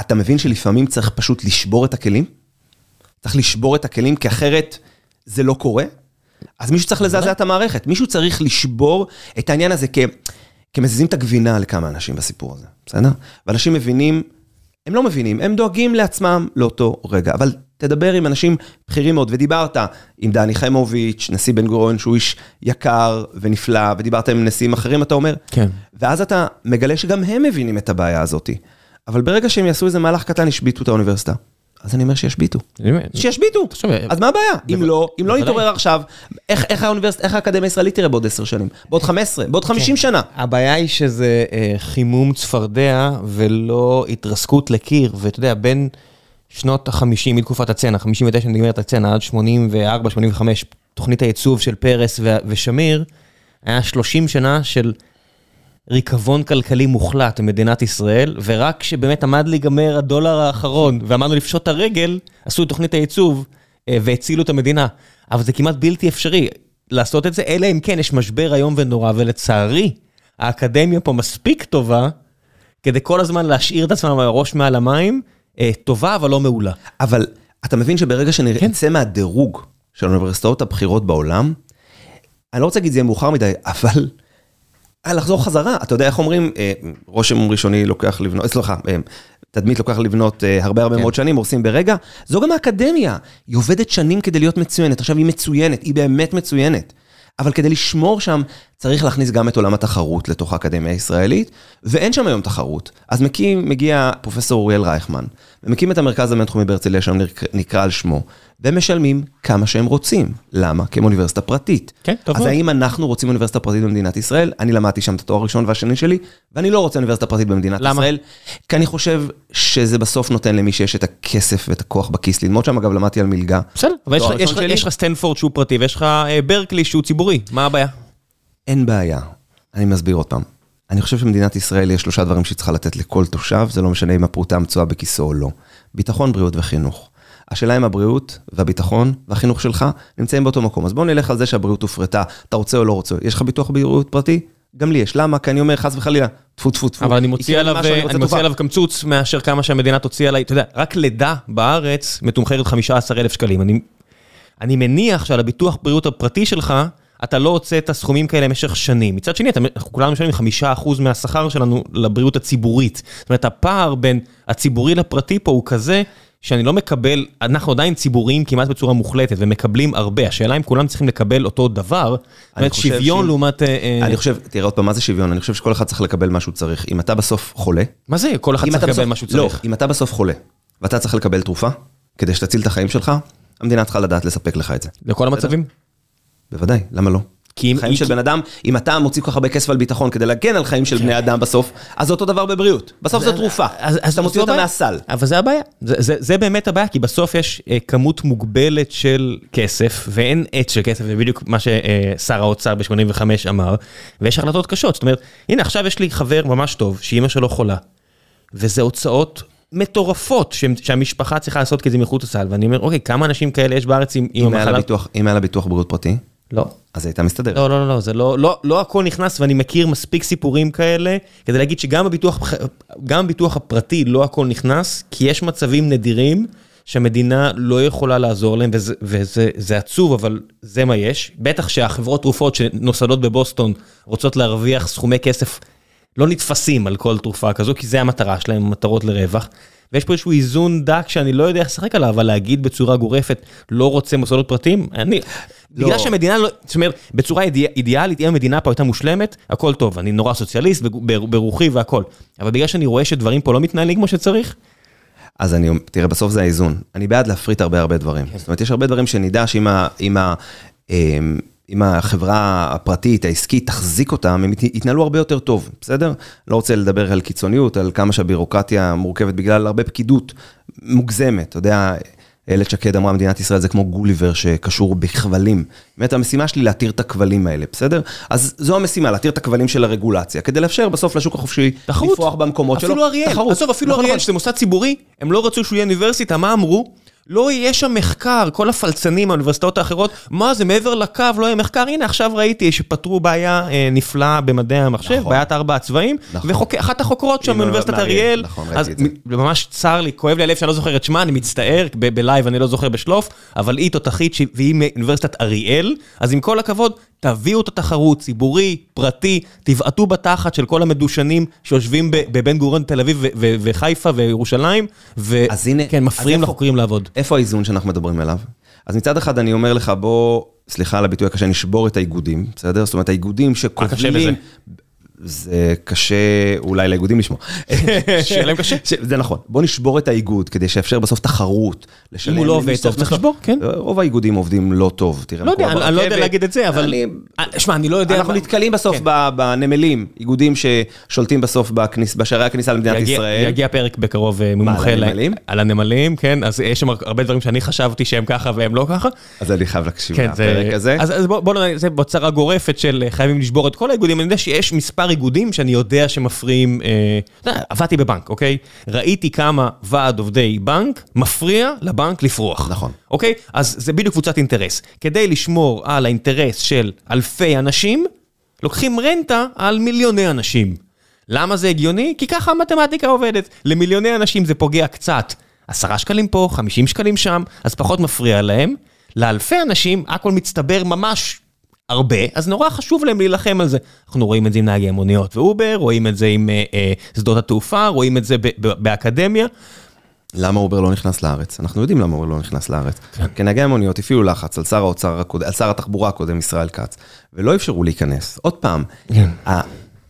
אתה מבין שלפעמים צריך פשוט לשבור את הכלים? צריך לשבור את הכלים, כי אחרת זה לא קורה. אז מישהו צריך לזעזע את המערכת, מישהו צריך לשבור את העניין הזה, כי, כי מזיזים את הגבינה לכמה אנשים בסיפור הזה, בסדר? ואנשים מבינים הם לא מבינים, הם דואגים לעצמם לאותו רגע, אבל תדבר עם אנשים בכירים מאוד, ודיברת עם דני חיימוביץ', נשיא בן גוריון, שהוא איש יקר ונפלא, ודיברת עם נשיאים אחרים, אתה אומר, כן. ואז אתה מגלה שגם הם מבינים את הבעיה הזאת. אבל ברגע שהם יעשו איזה מהלך קטן, השביתו את האוניברסיטה. אז אני אומר שישביתו. שישביתו. תחשוב, אז מה הבעיה? אם לא, אם לא. נתעורר עכשיו, איך האקדמיה הישראלית תראה בעוד 10 שנים? בעוד 15? בעוד 50 שנה? הבעיה היא שזה אה, חימום צפרדע ולא התרסקות לקיר, ואתה יודע, בין שנות ה-50, מתקופת הצנע, 59 נגמרת הצנע, עד 84, 85, תוכנית הייצוב של פרס ושמיר, היה 30 שנה של ריקבון כלכלי מוחלט במדינת ישראל, ורק כשבאמת עמד להיגמר הדולר האחרון, ואמרנו לפשוט את הרגל, עשו את תוכנית הייצוב אה, והצילו את המדינה. אבל זה כמעט בלתי אפשרי לעשות את זה, אלא אם כן יש משבר איום ונורא, ולצערי, האקדמיה פה מספיק טובה, כדי כל הזמן להשאיר את עצמם הראש מעל המים, אה, טובה אבל לא מעולה. אבל אתה מבין שברגע שנצא מהדירוג של האוניברסיטאות הבכירות בעולם, אני לא רוצה להגיד זה יהיה מאוחר מדי, אבל אה, לחזור חזרה. אתה יודע איך אומרים, אה, רושם ראשוני לוקח לבנות, סליחה, אה, תדמית לוקח לבנות אה, הרבה הרבה כן. מאוד שנים, הורסים ברגע. זו גם האקדמיה, היא עובדת שנים כדי להיות מצוינת. עכשיו היא מצוינת, היא באמת מצוינת. אבל כדי לשמור שם, צריך להכניס גם את עולם התחרות לתוך האקדמיה הישראלית, ואין שם היום תחרות. אז מקים, מגיע פרופסור אוריאל רייכמן, ומקים את המרכז הבינתחומי בהרצליה, שם נקרא- על שמו, והם משלמים כמה שהם רוצים. למה? כי הם אוניברסיטה פרטית. כן, טוב אז. האם אנחנו רוצים אוניברסיטה פרטית במדינת ישראל? אני למדתי שם את התואר הראשון והשני שלי, ואני לא רוצה אוניברסיטה פרטית במדינת למה? ישראל. כי אני חושב שזה בסוף נותן למי שיש את הכסף ואת הכוח בכיס ללמוד שם. אגב, למדתי על מלגה. בסדר, אבל לך-? יש לך סטנפורד שהוא פרטי, ויש לך אה, ברקלי שהוא ציבורי, מה הבעיה? אין בעיה. אני מסביר עוד פעם. אני חושב שמדינת ישראל יש שלושה דברים שהיא צריכה לתת לכל תושב, זה לא משנה אם הפרוטה מצויה בכיסו או לא. ביטחון, בריאות וחינוך. השאלה אם הבריאות והביטחון והחינוך שלך נמצאים באותו מקום. אז בואו נלך על זה שהבריאות הופרטה, אתה רוצה או לא רוצה. יש לך ביטוח בריאות פרטי? גם לי יש. למה? כי אני אומר חס וחלילה, טפו טפו טפו. אבל אני מוציא עליו, משהו, אני מוציא. עליו קמצוץ מאשר כמה שהמדינה תוציא עליי, אתה יודע, רק לידה בארץ מתומחרת 15,000 שקלים. אני, אני מניח שעל הביטוח בריאות הפרטי שלך, אתה לא הוצאת סכומים כאלה במשך שנים. מצד שני, אתה, אנחנו כולנו משלמים 5% מהשכר שלנו לבריאות הציבורית. זאת אומרת, הפער בין הציבורי לפרטי פה הוא כזה, שאני לא מקבל, אנחנו עדיין ציבוריים כמעט בצורה מוחלטת ומקבלים הרבה. השאלה אם כולם צריכים לקבל אותו דבר, זאת אומרת, שוויון שאם- לעומת... אה, אה, אני חושב, תראה עוד פעם, מה זה שוויון? אני חושב שכל אחד צריך לקבל מה שהוא צריך. אם אתה בסוף חולה, מה זה? כל אחד צריך לקבל בסוף- מה שהוא לא, צריך. אם אתה בסוף חולה, ואתה צריך לקבל תרופה, כדי שתציל את החיים שלך, המדינה צריכה לדעת לספק לך את זה. לכל המצבים? בוודאי, למה לא? כי אם- חיים של בן אדם, אם אתה מוציא כל כך הרבה כסף על ביטחון כדי להגן על חיים של בני אדם בסוף, אז זה אותו דבר בבריאות. בסוף זו תרופה. אז- אתה מוציא אותה. מהסל. אבל זה הבעיה, זה, באמת הבעיה, כי בסוף יש אה, כמות מוגבלת של כסף, ואין עץ של כסף, זה בדיוק מה ששר האוצר ב-85 אמר, ויש החלטות קשות, זאת אומרת, הנה עכשיו יש לי חבר ממש טוב, שאימא שלו חולה, וזה הוצאות מטורפות שהמשפחה צריכה לעשות כי זה מחוץ לסל, ואני אומר, אוקיי, כמה אנשים כאלה יש בארץ עם, המחלה? אם היה לה ביטוח בריאות פרטי, לא. אז הייתה מסתדרת. לא, לא, לא, לא, זה לא, לא, לא הכל נכנס, ואני מכיר מספיק סיפורים כאלה, כדי להגיד שגם הביטוח, גם הביטוח הפרטי לא הכל נכנס, כי יש מצבים נדירים שהמדינה לא יכולה לעזור להם, וזה, וזה זה עצוב, אבל זה מה יש. בטח שהחברות תרופות שנוסדות בבוסטון רוצות להרוויח סכומי כסף לא נתפסים על כל תרופה כזו, כי זה המטרה שלהם, מטרות לרווח. ויש פה איזשהו איזון דק שאני לא יודע איך לשחק עליו, אבל להגיד בצורה גורפת, לא רוצה מוסדות פרטיים, אני... לא. בגלל שהמדינה לא... זאת אומרת, בצורה אידיאל, אידיאלית, אם המדינה פה הייתה מושלמת, הכל טוב, אני נורא סוציאליסט בר- ברוחי והכל. אבל בגלל שאני רואה שדברים פה לא מתנהלים כמו שצריך, אז אני, תראה, בסוף זה האיזון. אני בעד להפריט הרבה הרבה דברים. זאת אומרת, יש הרבה דברים שנדע שאם ה, אם ה, אם החברה הפרטית, העסקית, תחזיק אותם, הם ית- יתנהלו הרבה יותר טוב, בסדר? לא רוצה לדבר על קיצוניות, על כמה שהבירוקרטיה מורכבת בגלל הרבה פקידות מוגזמת. אתה יודע, איילת שקד אמרה, מדינת ישראל זה כמו גוליבר שקשור בכבלים. באמת, המשימה שלי להתיר את הכבלים האלה, בסדר? אז זו המשימה, להתיר את הכבלים של הרגולציה, כדי לאפשר בסוף לשוק החופשי. לפרוח במקומות שלו. אפילו אריאל. עזוב, אפילו נכון, אריאל, נכון. שזה מוסד ציבורי, הם לא רצו שהוא יהיה אוניברסיטה, מה אמרו? לא יהיה שם מחקר, כל הפלצנים מהאוניברסיטאות האחרות, מה זה מעבר לקו, לא יהיה מחקר, הנה עכשיו ראיתי שפתרו בעיה אה, נפלאה במדעי המחשב, נכון. בעיית ארבע הצבעים, נכון. ואחת החוקרות שם מאוניברסיטת אריאל, נכון, אז זה. מ- ממש צר לי, כואב לי הלב שאני לא זוכר את שמה, אני מצטער, ב- בלייב אני לא זוכר בשלוף, אבל היא תותחית ש- והיא מאוניברסיטת אריאל, אז עם כל הכבוד, תביאו את התחרות, ציבורי, פרטי, תבעטו בתחת של כל המדושנים שיושבים בבן גוריון, תל אביב וחיפה וירושלים, וכן, מפריעים לחוקרים לעבוד. איפה האיזון שאנחנו מדברים עליו? אז מצד אחד אני אומר לך, בוא, סליחה על הביטוי הקשה, נשבור את האיגודים, בסדר? זאת אומרת, האיגודים? שכובלים... זה קשה אולי לאיגודים לשמוע. (laughs) שיהיה להם קשה. זה נכון. בוא נשבור את האיגוד כדי שיאפשר בסוף תחרות. אם הוא לא עובד טוב, צריך. לשבור, כן. רוב האיגודים עובדים לא טוב. תראה, לא יודע, אני לא יודע. להגיד את זה, אבל... אה, שמע, אני לא יודע... אנחנו נתקלים בסוף כן. בנמלים, איגודים ששולטים בסוף בשערי הכניסה למדינת ישראל. יגיע פרק בקרוב אה, מומחה על הנמלים? על הנמלים, כן, אז יש שם הרבה דברים שאני חשבתי שהם ככה והם לא ככה. אז אני חייב להקשיב כן. לפרק הזה. אז, אז בוא, בוא נראה, זה בצרה גורפת של אה, חייבים לשבור את כל האיגודים. אני יודע שיש מספר איגודים שאני יודע שמפריעים, אה, אתה יודע, עבדתי בבנק, אוקיי? ראיתי כמה ועד עובדי בנק מפריע לבנק לפרוח. נכון. אוקיי? אז זה בדיוק קבוצת אינטרס. כדי לשמור על האינטרס של אלפי אנשים, לוקחים רנטה על מיליוני אנשים. למה זה הגיוני? כי ככה המתמטיקה עובדת. למיליוני אנשים זה פוגע קצת. עשרה שקלים פה, חמישים שקלים שם, אז פחות מפריע להם. לאלפי אנשים הכל מצטבר ממש הרבה, אז נורא חשוב להם להילחם על זה. אנחנו רואים את זה עם נהגי מוניות ואובר, רואים את זה עם אה, אה, שדות התעופה, רואים את זה ב- ב- באקדמיה. למה אובר לא נכנס לארץ? אנחנו יודעים למה אובר לא נכנס לארץ. כן. כי נהגי המוניות הפעילו לחץ על שר האוצר הקודם, על שר התחבורה הקודם, ישראל כץ, ולא אפשרו להיכנס. עוד פעם, כן. ה-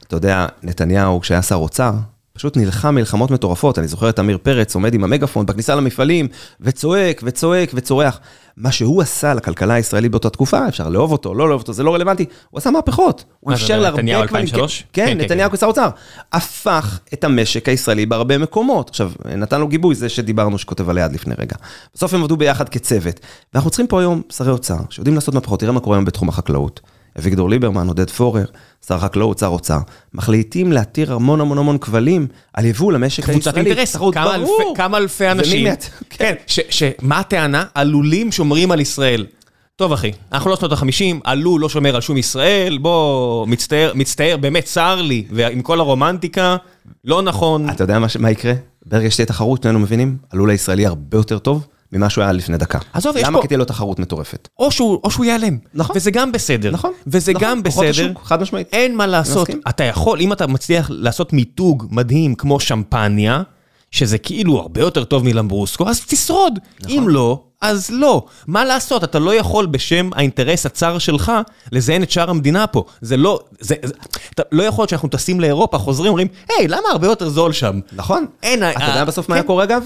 אתה יודע, נתניהו, כשהיה שר אוצר, פשוט נלחם מלחמות מטורפות. אני זוכר את עמיר פרץ עומד עם המגפון בכניסה למפעלים, וצועק וצועק וצורח. מה שהוא עשה לכלכלה הישראלית באותה תקופה, אפשר לאהוב אותו, לא לאהוב אותו, זה לא רלוונטי. הוא עשה מהפכות. הוא זה, אפשר להרבה... נתניהו כבלים- 2003? כן, כן, כן, נתניהו כשר אוצר. הפך את המשק הישראלי בהרבה מקומות. עכשיו, נתן לו גיבוי, זה שדיברנו, שכותב על היד לפני רגע. בסוף הם עבדו ביחד כצוות. ואנחנו צריכים פה היום שרי אוצר, שיודעים לעשות מהפכות. תראה מה קורה היום בתחום החקלאות. אביגדור ליברמן, עודד פורר, שר חקלאות, שר אוצר, מחליטים להתיר המון המון המון כבלים על יבוא למשק קבוצת הישראלי. אינטרס, תחרות, כמה ברור. כמה אלפי אנשים, מעט- כן, ש, ש, מה הטענה? עלולים שומרים על ישראל. טוב אחי, אנחנו לא שנות ה-50, עלול לא שומר על שום ישראל, בוא, מצטער, מצטער, באמת צר לי, ועם כל הרומנטיקה, לא נכון. אתה יודע מה מה יקרה? ברגע שתהיה תחרות, שנינו מבינים, הלול הישראלי הרבה יותר טוב ממה שהוא היה לפני דקה. עזוב, יש למה? פה- כי תהיה לו תחרות מטורפת. או שהוא, או שהוא ייעלם. נכון. וזה גם בסדר. נכון. וזה נכון, גם בסדר. השוק, חד משמעית. אין מה לעשות. מסכים. אתה יכול, אם אתה מצליח לעשות מיתוג מדהים כמו שמפניה, שזה כאילו הרבה יותר טוב מלמברוסקו, אז תשרוד. נכון. אם לא, אז לא. מה לעשות? אתה לא יכול בשם האינטרס הצר שלך לזיין את שאר המדינה פה. זה לא, זה, זה, אתה לא יכול שאנחנו טסים לאירופה, חוזרים, אומרים, היי, למה הרבה יותר זול שם? נכון. אין, אתה אה, יודע בסוף מה כן. היה קורה אגב?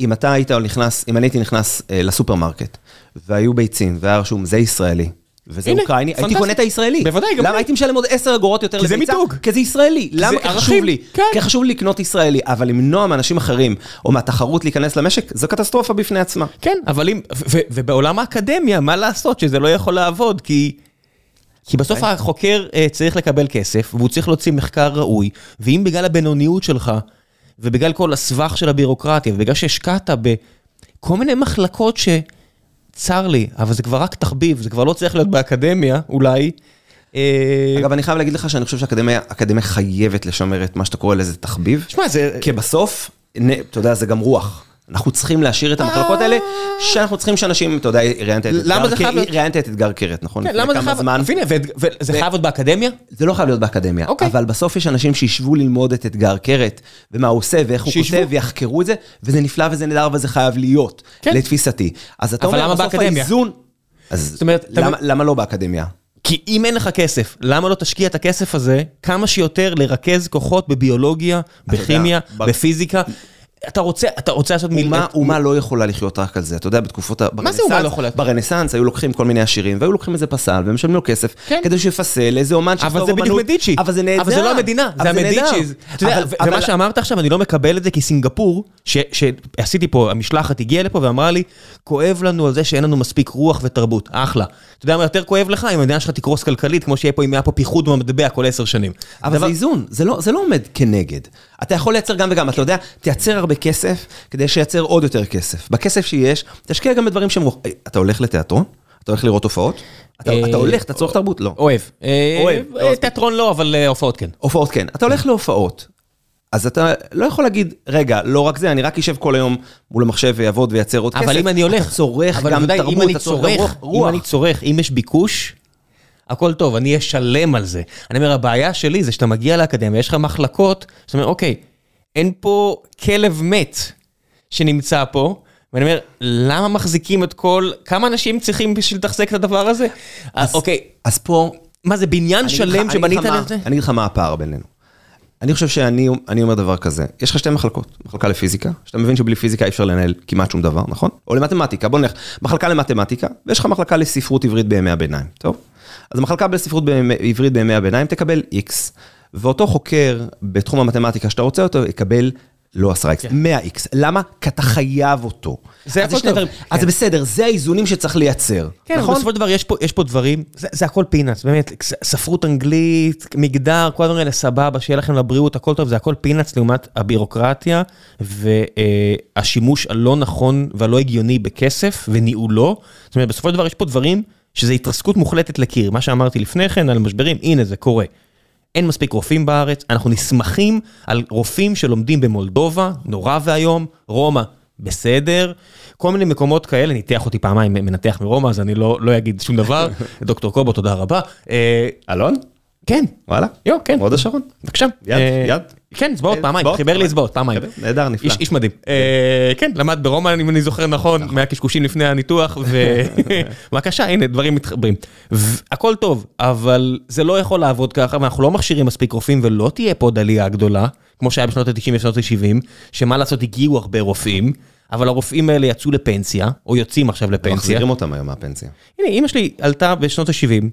אם אתה היית נכנס, אם אני הייתי נכנס אה, לסופרמרקט, והיו ביצים, והיה רשום, זה ישראלי, וזה הנה, אוקראיני, הייתי פנטסטי. קונה את הישראלי. בוודאי, גם למה. הייתי משלם עוד 10 אגורות יותר כי זה לביצה? מיתוג. כי זה ישראלי. למה? כי חשוב לי. כן. כי חשוב לי לקנות ישראלי, אבל למנוע מאנשים אחרים, או מהתחרות להיכנס למשק, זו קטסטרופה בפני עצמה. כן, אבל אם, ובעולם האקדמיה, מה לעשות שזה לא יכול לעבוד? כי... כי בסוף החוקר אה, צריך לקבל כסף, והוא צריך להוציא מחקר ראוי, ואם בגלל הבינוניות שלך, ובגלל כל הסבך של הבירוקרטיה, ובגלל שהשקעת בכל מיני מחלקות שצר לי, אבל זה כבר רק תחביב, זה כבר לא צריך להיות באקדמיה, אולי. אה, אגב, אני חייב להגיד לך שאני חושב שהאקדמיה האקדמיה חייבת לשמר את מה שאתה קורא לזה תחביב. שמע, זה... כי בסוף, אתה יודע, זה גם רוח. אנחנו צריכים להשאיר את המחלקות האלה, שאנחנו צריכים שאנשים, אתה יודע, ראיינת את אתגר קרת- ראיינת את אתגר קרת, נכון? כן, למה זה חייב... זמן. הנה, וזה חייב להיות באקדמיה? זה לא חייב להיות באקדמיה, אוקיי. אבל בסוף יש אנשים שישבו ללמוד את אתגר קרת, ומה הוא עושה, ואיך הוא. כותב, ויחקרו את זה, וזה נפלא וזה נהדר וזה חייב להיות, כן. לתפיסתי. אז אתה אומר, בסוף? האיזון... אז זאת אומרת, אתה- למה- לא באקדמיה? כי אם אין לך כסף, למה לא תשקיע את הכסף הזה כמה שיותר לרכז כוחות בביולוגיה, בכימיה, בפיזיקה? אתה רוצה, אתה רוצה לעשות מיל... אומה, אומה לא יכולה לחיות רק על זה, אתה יודע, בתקופות ה... מה זה אומה לא יכולה? ברנסאנס היו לוקחים כל מיני עשירים, והיו לוקחים איזה פסל, ומשלמים לו כסף, כן. כדי שיפסל איזה אומן אבל שיכתוב זה בדיוק אומנות. מדיצ'י. אבל זה נהדר. אבל זה לא המדינה, אבל זה נהדר. המדיצ'יז. אתה יודע, אבל- אבל- ומה שאמרת עכשיו, אני לא מקבל את זה, כי סינגפור, ש- שעשיתי פה, המשלחת הגיעה לפה ואמרה לי, כואב לנו על זה שאין לנו מספיק רוח ותרבות. אחלה. אתה יודע מה יותר כואב לך? אם המדינה שלך תקרוס כלכלית, כמו שיהיה פה, אם היה פה פיחות במטבע כל עשר שנים. אבל זה איזון, זה לא, זה לא עומד כנגד. אתה יכול לייצר גם וגם, אתה יודע, תייצר הרבה כסף כדי שייצר עוד יותר כסף. בכסף שיש, תשקיע גם בדברים שהם... רוח- אתה הולך לתיאטרון? אתה הולך לראות הופעות? אתה, אה, הולך, אתה צורך תרבות? לא. אוהב. אה, אוהב. אה, תיאטרון לא, אבל אה, הופעות כן. הופעות כן. אתה הולך להופעות, אז אתה לא יכול להגיד, רגע, לא רק זה, אני רק אשב כל היום מול המחשב ויעבוד וייצר עוד כסף. אבל אם אני הולך, אתה צורך גם תרבות, אתה צורך גם רוח- אם. אני צורך, אם יש ביקוש, הכל טוב, אני אשלם על זה. אני אומר, הבעיה שלי זה שאתה מגיע לאקדמיה, יש לך מחלקות, זאת אומרת, אוקיי, אין פה כלב מת שנמצא פה, ואני אומר, למה מחזיקים את כל, כמה אנשים צריכים בשביל לתחזק את הדבר הזה? אז, אוקיי. אז פה... מה זה בניין שלם שבנית על זה? אני אגיד לך מה הפער בינינו. אני חושב שאני אומר דבר כזה, יש לך שתי מחלקות, מחלקה לפיזיקה, שאתה מבין שבלי פיזיקה אי אפשר לנהל כמעט שום דבר, נכון? או למתמטיקה, בוא נלך, מחלקה למתמטיקה, ויש לך מחלקה לספרות עברית בימי הביניים, טוב? אז המחלקה בספרות עברית בימי הביניים תקבל X, ואותו חוקר בתחום המתמטיקה שאתה רוצה אותו יקבל לא 10x, 100x. למה? כי אתה חייב אותו. זה הכל טוב. אז זה בסדר, זה האיזונים שצריך לייצר. כן, נכון? בסופו של דבר יש פה דברים, זה הכל פינאץ, באמת, ספרות אנגלית, מגדר, כל הדברים האלה סבבה, שיהיה לכם לבריאות, הכל טוב, זה הכל פינאץ לעומת הבירוקרטיה והשימוש הלא נכון והלא הגיוני בכסף וניהולו. זאת אומרת, בסופו של דבר יש פה דברים שזה התרסקות מוחלטת לקיר. מה שאמרתי לפני כן על משברים, הנה זה קורה. אין מספיק רופאים בארץ, אנחנו נסמכים על רופאים שלומדים במולדובה, נורא ואיום, רומא, בסדר, כל מיני מקומות כאלה, ניתח אותי פעמיים מנתח מרומא, אז אני לא, לא אגיד שום דבר, (laughs) דוקטור קובו, תודה רבה. אה, אלון? כן. וואלה? יו, כן. הוד השרון. בבקשה. יד, אה, יד. כן, אצבעות פעמיים, חיבר לי אצבעות פעמיים. נהדר, נפלא. איש מדהים. אה, כן, למד ברומא, אם אני זוכר נכון, נכון. מהקשקושים לפני הניתוח, ובבקשה, (laughs) (laughs) הנה, דברים מתחברים. הכל טוב, אבל זה לא יכול לעבוד ככה, ואנחנו לא מכשירים מספיק רופאים, ולא תהיה פה עוד עלייה גדולה, כמו שהיה בשנות ה-90 ושנות ה-70, שמה לעשות, הגיעו הרבה רופאים. אבל הרופאים האלה יצאו לפנסיה, או יוצאים עכשיו לפנסיה. מחזירים אותם היום מהפנסיה. הנה, אמא שלי עלתה בשנות ה-70,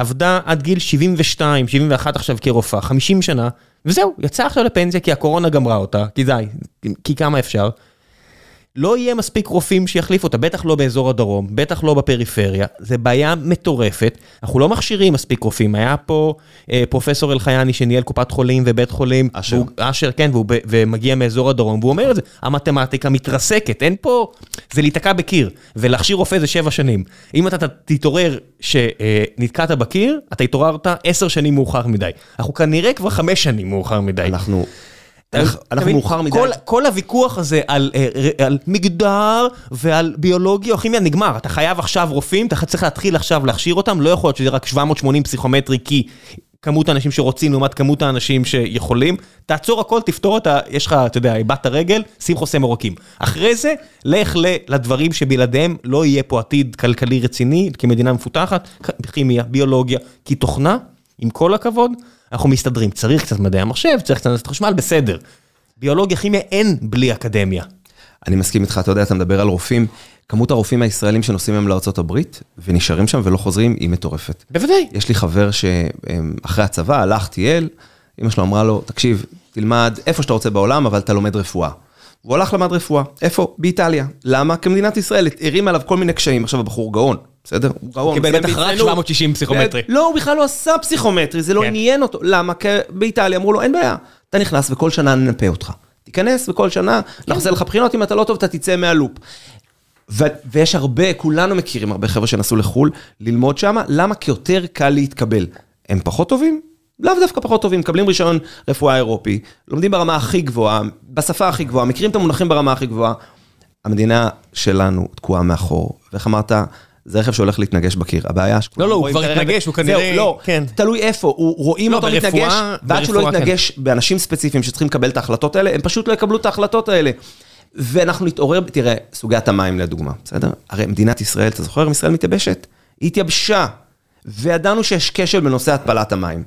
עבדה עד גיל 72, 71 עכשיו כרופאה, 50 שנה, וזהו, יצא עכשיו לפנסיה כי הקורונה גמרה אותה, כי די, כי כמה אפשר. לא יהיה מספיק רופאים שיחליפו אותה, בטח לא באזור הדרום, בטח לא בפריפריה, זה בעיה מטורפת, אנחנו לא מכשירים מספיק רופאים, היה פה אה, פרופסור אלחייני שניהל קופת חולים ובית חולים, אשר, והוא, אשר כן, והוא, ומגיע מאזור הדרום, והוא אומר את זה, המתמטיקה מתרסקת, אין פה, זה להיתקע בקיר, ולהכשיר רופא זה שבע שנים. אם אתה תתעורר שנתקעת בקיר, אתה התעוררת עשר שנים מאוחר מדי. אנחנו כנראה כבר חמש שנים מאוחר מדי. אנחנו... אנחנו מאוחר מדי. כל הוויכוח הזה על מגדר ועל ביולוגיה או כימיה נגמר. אתה חייב עכשיו רופאים, אתה צריך להתחיל עכשיו להכשיר אותם, לא יכול להיות שזה רק 780 פסיכומטרי כי כמות האנשים שרוצים לעומת כמות האנשים שיכולים. תעצור הכל, תפתור את ה... יש לך, אתה יודע, איבדת רגל, שים חוסם עורקים. אחרי זה, לך לדברים שבלעדיהם לא יהיה פה עתיד כלכלי רציני כמדינה מפותחת, כימיה, ביולוגיה, כי תוכנה, עם כל הכבוד, אנחנו מסתדרים, צריך קצת מדעי המחשב, צריך קצת חשמל, בסדר. ביולוגיה, כימיה אין בלי אקדמיה. אני מסכים איתך, אתה יודע, אתה מדבר על רופאים, כמות הרופאים הישראלים שנוסעים היום לארה"ב ונשארים שם ולא חוזרים, היא מטורפת. בוודאי. יש לי חבר שאחרי הצבא הלך, טייל, אמא שלו אמרה לו, תקשיב, תלמד איפה שאתה רוצה בעולם, אבל אתה לומד רפואה. הוא הלך למד רפואה. איפה? באיטליה. למה? כי מדינת ישראל הרים עליו כל מיני קשיים. עכשיו הבחור גאון, בסדר? הוא גאון. קיבל בטח רק 760 פסיכומטרי. לא, הוא בכלל לא עשה פסיכומטרי, זה לא כן. עניין אותו. למה? כי באיטליה אמרו לו, אין בעיה, אתה נכנס וכל שנה ננפה אותך. תיכנס וכל שנה כן. נעשה לך בחינות, אם אתה לא טוב אתה תצא מהלופ. ויש הרבה, כולנו מכירים הרבה חבר'ה שנסעו לחו"ל ללמוד שם, למה? כי יותר קל להתקבל. הם פחות טובים? לאו דווקא פחות טובים, מקבלים רישיון רפואה אירופי, לומדים ברמה הכי גבוהה, בשפה הכי גבוהה, מכירים את המונחים ברמה הכי גבוהה. המדינה שלנו תקועה מאחור, ואיך אמרת, זה רכב שהולך להתנגש בקיר, הבעיה שכולם לא, לא, הוא כבר התנגש, הוא כנראה... זהו, לא, כן. תלוי איפה, הוא, רואים לא, אותו מתנגש, ועד שהוא לא יתנגש כן. באנשים ספציפיים שצריכים לקבל את ההחלטות האלה, הם פשוט לא יקבלו את ההחלטות האלה. ואנחנו נתעורר, תראה, סוגיית המים לדוגמה, בסדר? הרי מדינת ישראל, אתה זוכר, ישראל מתייבשת? היא התייבשה, וידענו שיש כשל בנושא התפלת המים.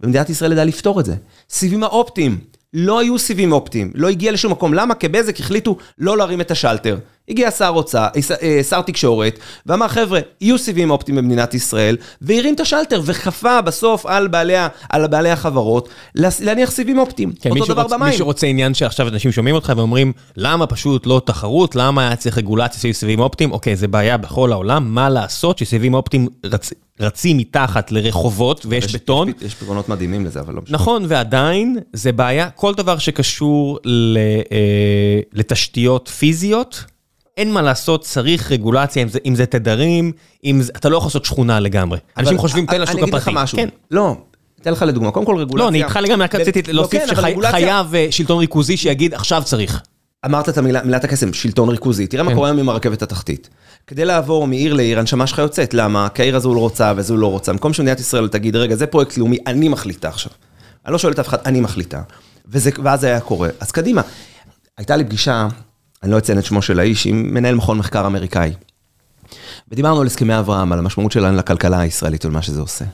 ומדינת ישראל ידעה לפתור את זה. סיבים האופטיים, לא היו סיבים אופטיים, לא הגיע לשום מקום. למה? כי בזק החליטו לא להרים את השלטר. הגיע שר אוצר, אה, אה, שר תקשורת, ואמר, חבר'ה, יהיו סיבים אופטיים במדינת ישראל, והרים את השלטר, וכפה בסוף על בעלי, על בעלי החברות להניח סיבים אופטיים. כן, אותו דבר רוצ, במים. מי שרוצה עניין שעכשיו אנשים שומעים אותך ואומרים, למה פשוט לא תחרות, למה היה צריך רגולציה של סיבים אופטיים? אוקיי, זה בעיה בכל העולם, מה לעשות שסיבים אופטיים רצ... רצים מתחת לרחובות ויש יש, בטון. יש, יש פתרונות מדהימים לזה, אבל לא משנה. נכון, ועדיין זה בעיה, כל דבר שקשור ל, אה, לתשתיות פיזיות, אין מה לעשות, צריך רגולציה, אם זה, אם זה תדרים, אם זה, אתה לא יכול לעשות שכונה לגמרי. אנשים חושבים, תן לשוק הפרטי. אני אגיד לך משהו. כן. לא, אתן לך לדוגמה, קודם כל רגולציה... לא, אני איתך לגמרי, רק רציתי להוסיף שחייב אה, שלטון ריכוזי שיגיד, עכשיו צריך. אמרת את המילה, מילת הקסם, שלטון ריכוזי. תראה מה כן. קורה היום עם הרכבת התחתית. כדי לעבור מעיר לעיר, הנשמה שלך יוצאת. למה? כי העיר הזו לא רוצה וזו לא רוצה. במקום שמדינת ישראל תגיד, רגע, זה פרויקט לאומי, אני מחליטה עכשיו. אני לא שואל את אף אחד, אני מחליטה. וזה, ואז זה היה קורה. אז קדימה. הייתה לי פגישה, אני לא אציין את שמו של האיש, עם מנהל מכון מחקר אמריקאי. ודיברנו על הסכמי אברהם, על המשמעות שלהם לכלכלה הישראלית ועל מה שזה עושה.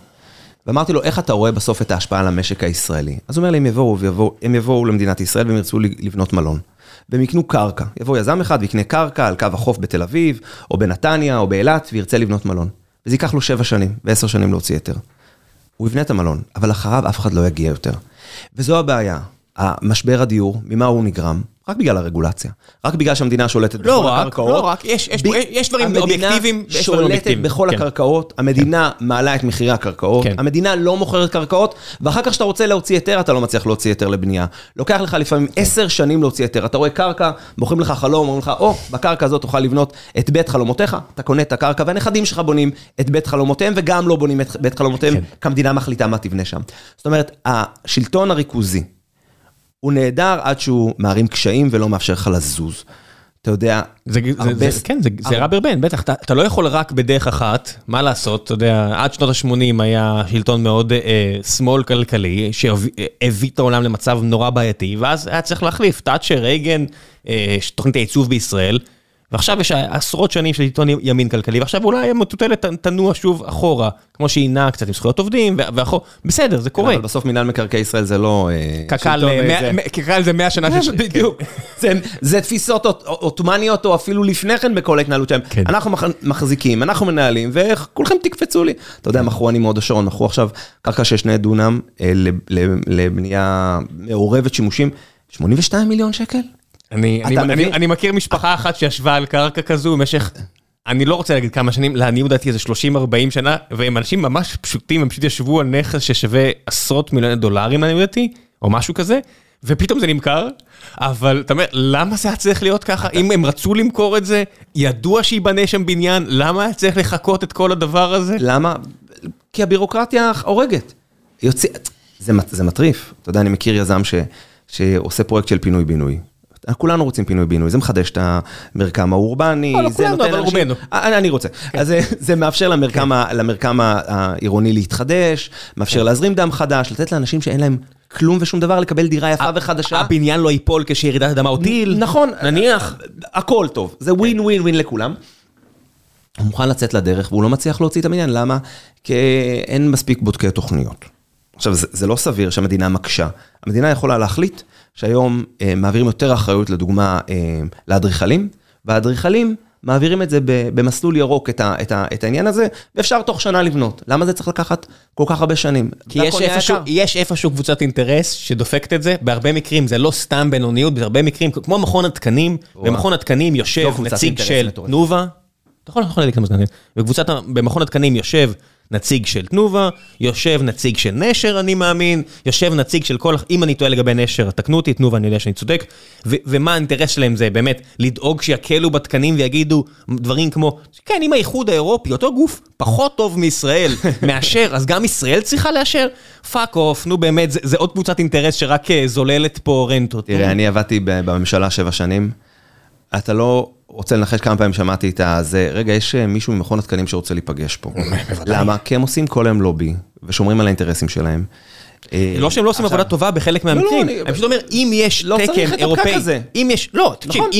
ואמרתי לו, איך אתה רואה בסוף את ההשפעה על המשק הישראלי? אז הוא אומר לי, הם יבואו, ויבואו, הם יבואו למדינת ישראל והם ירצו לבנות מלון. והם יקנו קרקע. יבוא יזם אחד ויקנה קרקע על קו החוף בתל אביב, או בנתניה, או באילת, וירצה לבנות מלון. וזה ייקח לו שבע שנים, ועשר שנים להוציא היתר. הוא יבנה את המלון, אבל אחריו אף אחד לא יגיע יותר. וזו הבעיה. המשבר הדיור, ממה הוא נגרם? רק בגלל הרגולציה. רק בגלל שהמדינה שולטת לא בכל רק, הקרקעות. לא רק, יש, יש, יש דברים אובייקטיביים, המדינה שולטת בכל כן. הקרקעות, המדינה מעלה את מחירי הקרקעות, כן. המדינה לא מוכרת קרקעות, ואחר כך כשאתה רוצה להוציא היתר, אתה לא מצליח להוציא היתר לבנייה. לוקח לך לפעמים כן. עשר שנים להוציא היתר. אתה רואה קרקע, מוכרים לך חלום, אומרים לך, או, בקרקע הזאת תוכל לבנות את בית חלומותיך, אתה קונה את הקרקע, והנכדים שלך בונים את בית חלומותיהם, וגם לא בונים את בית חלומותיהם, כן. כי המדינה מחליטה מה תבנה שם. זאת אומרת, השלטון הריכוזי, הוא נהדר עד שהוא מערים קשיים ולא מאפשר לך לזוז. אתה יודע, זה, זה, הרבה- זה, כן, זה, זה רע ברבן, בטח, אתה, אתה לא יכול רק בדרך אחת, מה לעשות, אתה יודע, עד שנות ה-80 היה שלטון מאוד אה, שמאל כלכלי, שהביא את העולם למצב נורא בעייתי, ואז היה צריך להחליף, תאצ'ר, רייגן, אה, תוכנית הייצוב בישראל, ועכשיו יש עשרות שנים של שלטון ימין כלכלי, ועכשיו אולי המטוטלת תנוע שוב אחורה, כמו שהיא נעה קצת עם זכויות עובדים, וה- ואחור, בסדר, זה קורה. אבל בסוף מינהל מקרקעי ישראל זה לא... אה, קק"ל שלטון, אה, זה- קק"ל זה 100 שנה של... (laughs) בדיוק. זה- תפיסות עות'מאניות או אפילו לפני כן בכל ההתנהלות שלהם. כן. אנחנו מח- מחזיקים, אנחנו מנהלים, וכולכם תקפצו לי. אתה יודע, מכרו אני מהוד השרון, מכרו עכשיו קרקע של שני דונם אה, לב- לב- לבנייה מעורבת שימושים, 82 מיליון שקל? אני, אני, אתה אני, מבין? אני מכיר משפחה אחת שישבה על קרקע כזו במשך, אני לא רוצה להגיד כמה שנים, לעניות דעתי איזה 30-40 שנה, והם אנשים ממש פשוטים, הם פשוט ישבו על נכס ששווה עשרות מיליוני דולרים לעניות דעתי, או משהו כזה, ופתאום זה נמכר, אבל אתה אומר, למה זה היה צריך להיות ככה? אם הם רצו למכור את זה, ידוע שייבנה שם בניין, למה היה צריך לחכות את כל הדבר הזה? למה? כי הבירוקרטיה הורגת. יוצא, זה, זה מטריף. אתה יודע, אני מכיר יזם ש, שעושה פרויקט של פינוי-בינוי. כולנו רוצים פינוי-בינוי, זה מחדש את המרקם האורבני, לא, לא זה כולנו, נותן אבל רובנו. אה, אני, רוצה. אז זה, זה מאפשר למרקם, ה- העירוני להתחדש, מאפשר להזרים דם חדש, לתת לאנשים שאין להם כלום ושום דבר לקבל דירה יפה וחדשה. הבניין לא ייפול כשירידת אדמה או טיל? נכון. נניח. הכל טוב, זה ווין ווין ווין לכולם. הוא מוכן לצאת לדרך והוא לא מצליח להוציא את הבניין, למה? כי אין מספיק בודקי תוכניות. עכשיו, זה, זה לא סביר שהמדינה מקשה. המדינה יכולה להחליט שהיום אה, מעבירים יותר אחריות, לדוגמה, אה, לאדריכלים, והאדריכלים מעבירים את זה ב- במסלול ירוק, את, ה, את, ה, את העניין הזה, ואפשר תוך שנה לבנות. למה זה צריך לקחת כל כך הרבה שנים? כי יש איפשהו. יש איפשהו קבוצת אינטרס שדופקת את זה, בהרבה מקרים זה לא סתם בינוניות, בהרבה מקרים, כמו מכון התקנים, במכון התקנים יושב נציג של. תנובה, אתה יכול להגיד כמה ה- במכון התקנים יושב נציג של תנובה, יושב נציג של נשר, אני מאמין, יושב נציג של כל, אם אני טועה לגבי נשר, תקנו אותי, תנובה, אני יודע שאני צודק, ו- ומה האינטרס שלהם זה באמת לדאוג שיקלו בתקנים ויגידו דברים כמו, כן, אם האיחוד האירופי, אותו גוף פחות טוב מישראל, (laughs) מאשר, אז גם ישראל צריכה לאשר? fuck off, נו באמת, זה, זה עוד קבוצת אינטרס שרק אה, זוללת פה רנטות. תראה, אני עבדתי בממשלה שבע שנים. אתה לא רוצה לנחש כמה פעמים שמעתי את הזה, רגע, יש אה, מישהו ממכון התקנים שרוצה להיפגש פה. (laughs) למה? כי הם עושים כל היום לובי, ושומרים על האינטרסים שלהם. אה, לא שהם לא עושים עבודה טובה בחלק לא, מהמקרים, אני- פשוט אומר, אם יש לא תקן אירופאי. אם יש, לא, תקשיב, נכון.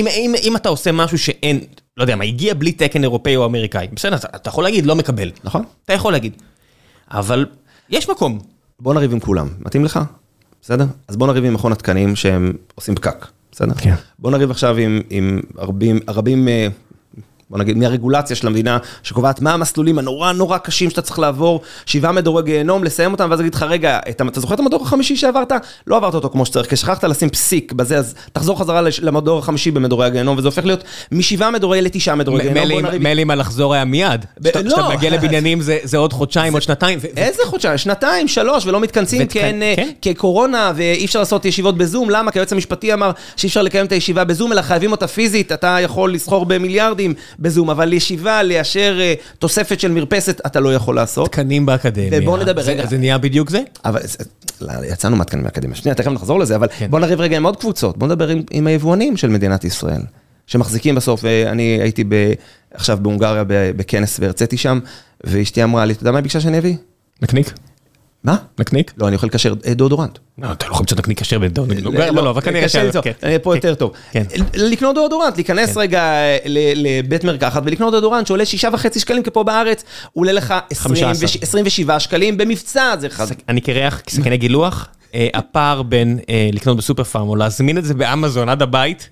אם- אתה עושה משהו שאין, לא יודע מה, הגיע בלי תקן אירופאי או אמריקאי, בסדר, אתה יכול להגיד, לא מקבל. נכון. אתה יכול להגיד. אבל יש מקום. בוא נריב עם כולם, מתאים לך? בסדר? אז בוא נריב עם מכון התקנים שהם עושים פקק, בסדר? כן. בוא נריב עכשיו עם, עם רבים, רבים, אה, בוא נגיד, מהרגולציה של המדינה, שקובעת מה המסלולים הנורא נורא קשים שאתה צריך לעבור, שבעה מדורי גיהנום, לסיים אותם, ואז להגיד לך, רגע, את, ה- אתה זוכר את המדור החמישי שעברת? לא עברת אותו כמו שצריך, כי שכחת לשים פסיק בזה, אז תחזור חזרה למדור החמישי במדורי הגיהנום, וזה הופך להיות משבעה מדורי לתשעה מדורי גיהנום. מילא אם הלחזור היה מיד. ב- כשאתה לא. מגיע לבניינים זה זה עוד חודשיים, עוד שנתיים. איזה חודשיים? שנתיים, שלוש, ולא מתכנסים אה, כן. כי קורונה ואי אפשר לעשות ישיבות בזום, למה? כי היועץ המשפטי אמר שאי אפשר לקיים את הישיבה בזום, אלא חייבים אותה פיזית, אתה יכול לסחור במיליארדים בזום, אבל ישיבה, לאשר אה, תוספת של מרפסת, אתה לא יכול לעשות. תקנים באקדמיה. ובוא נדבר, זה- רגע. זה נהיה בדיוק זה? אבל לא, יצאנו מהתקנים מהאקדמיה, שנייה, תכף נחזור לזה, אבל כן. בוא נריב רגע עם עוד קבוצות, בוא נדבר עם, עם היבואנים של מדינת ישראל, שמחזיקים בסוף, אה, אני הייתי עכשיו בהונגריה בכנס והרציתי שם, ואשתי אמרה לי, אתה יודע מה היא ביקשה שאני אביא? נקניק? מה? נקניק? לא, אני אוכל כשר. דאודורנט. לא, אתה לא יכול למצוא נקניק כשר בדאודורנט. לא, לא, אבל כנראה ש... פה יותר טוב. לקנות דאודורנט, להיכנס רגע לבית מרקחת ולקנות דאודורנט שעולה שישה וחצי שקלים, כי פה בארץ עולה לך 27 שקלים במבצע. אני קונה סכיני גילוח, הפער בין לקנות בסופר פארם או להזמין את זה באמזון עד הבית,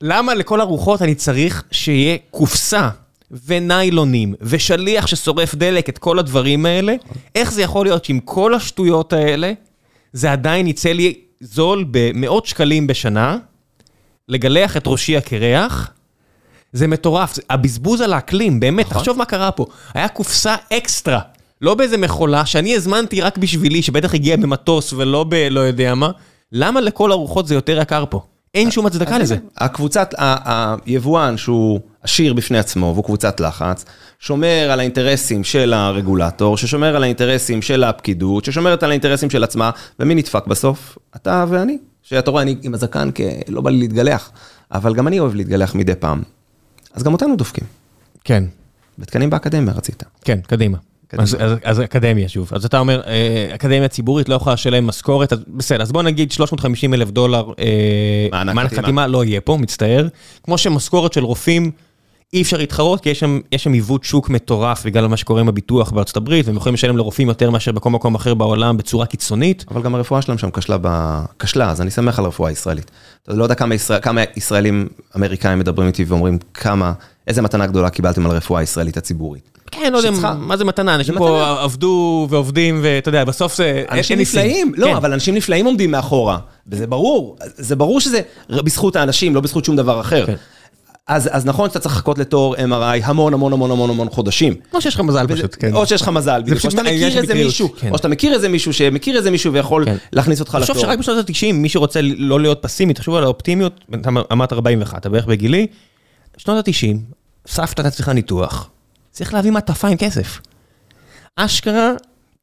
למה לכל הרוחות אני צריך שיהיה קופסה? וניילונים, ושליח ששורף דלק, את כל הדברים האלה, איך זה יכול להיות שעם כל השטויות האלה, זה עדיין יצא לי זול במאות שקלים בשנה, לגלח את ראשי הקרח, זה מטורף, הבזבוז על האקלים, באמת, תחשוב מה קרה פה, היה קופסה אקסטרה, לא באיזה מכולה, שאני הזמנתי רק בשבילי, שבטח הגיע במטוס ולא ב... לא יודע מה, למה לכל הרוחות זה יותר יקר פה? אין שום הצדקה לזה. הקבוצת, היבואן שהוא עשיר בפני עצמו והוא קבוצת לחץ, שומר על האינטרסים של הרגולטור, ששומר על האינטרסים של הפקידות, ששומרת על האינטרסים של עצמה, ומי נדפק בסוף? אתה ואני. שאתה רואה, אני עם הזקן, כי לא בא לי להתגלח, אבל גם אני אוהב להתגלח מדי פעם. אז גם אותנו דופקים. כן. בתקנים באקדמיה רצית. כן, קדימה. אז אקדמיה שוב, אז אתה אומר, אקדמיה ציבורית לא יכולה לשלם משכורת, בסדר, אז בוא נגיד 350 אלף דולר מענק חתימה, לא יהיה פה, מצטער. כמו שמשכורת של רופאים, אי אפשר להתחרות, כי יש שם עיוות שוק מטורף בגלל מה שקורה עם הביטוח בארצות הברית, והם יכולים לשלם לרופאים יותר מאשר בכל מקום אחר בעולם בצורה קיצונית. אבל גם הרפואה שלהם שם כשלה, אז אני שמח על הרפואה הישראלית. אתה לא יודע כמה ישראלים אמריקאים מדברים איתי ואומרים כמה, איזה מתנה גדולה קיבלתם על הרפואה הישראלית הציבורית. כן, לא יודע, מה זה מתנה, אנשים פה עבדו ועובדים, ואתה יודע, בסוף זה... אנשים נפלאים, לא, אבל אנשים נפלאים עומדים מאחורה, וזה ברור, זה ברור שזה בזכות האנשים, לא בזכות שום דבר אחר. אז נכון שאתה צריך לחכות לתור MRI המון המון המון המון המון חודשים. או שיש לך מזל פשוט, כן. או שיש לך מזל, או שאתה מכיר איזה מישהו, או שאתה מכיר איזה מישהו שמכיר איזה מישהו ויכול להכניס אותך לתור. תחשוב שרק בשנות ה-90, מי שרוצה לא להיות פסימי, תחשוב על האופטימיות, אתה אמרת 41, אתה בערך בגילי, שנות ה-90, סבתא הייתה צריכה ניתוח. צריך להביא מעטפה עם כסף. אשכרה,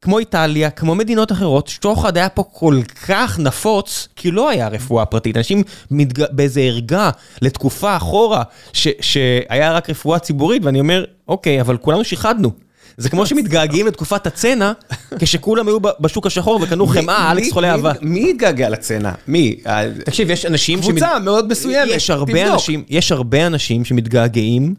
כמו איטליה, כמו מדינות אחרות, שוחד היה פה כל כך נפוץ, כי לא היה רפואה פרטית. אנשים מתג... באיזה ערגה לתקופה אחורה, ש... שהיה רק רפואה ציבורית, ואני אומר, אוקיי, אבל כולנו שיחדנו. זה כמו שמתגעגעים לתקופת הצנע, כשכולם היו בשוק השחור וקנו חמאה, אלכס חולה אהבה. מי התגעגע לצנע? מי? תקשיב, יש אנשים... קבוצה מאוד מסוימת, תבדוק. יש הרבה אנשים שמתגעגעים.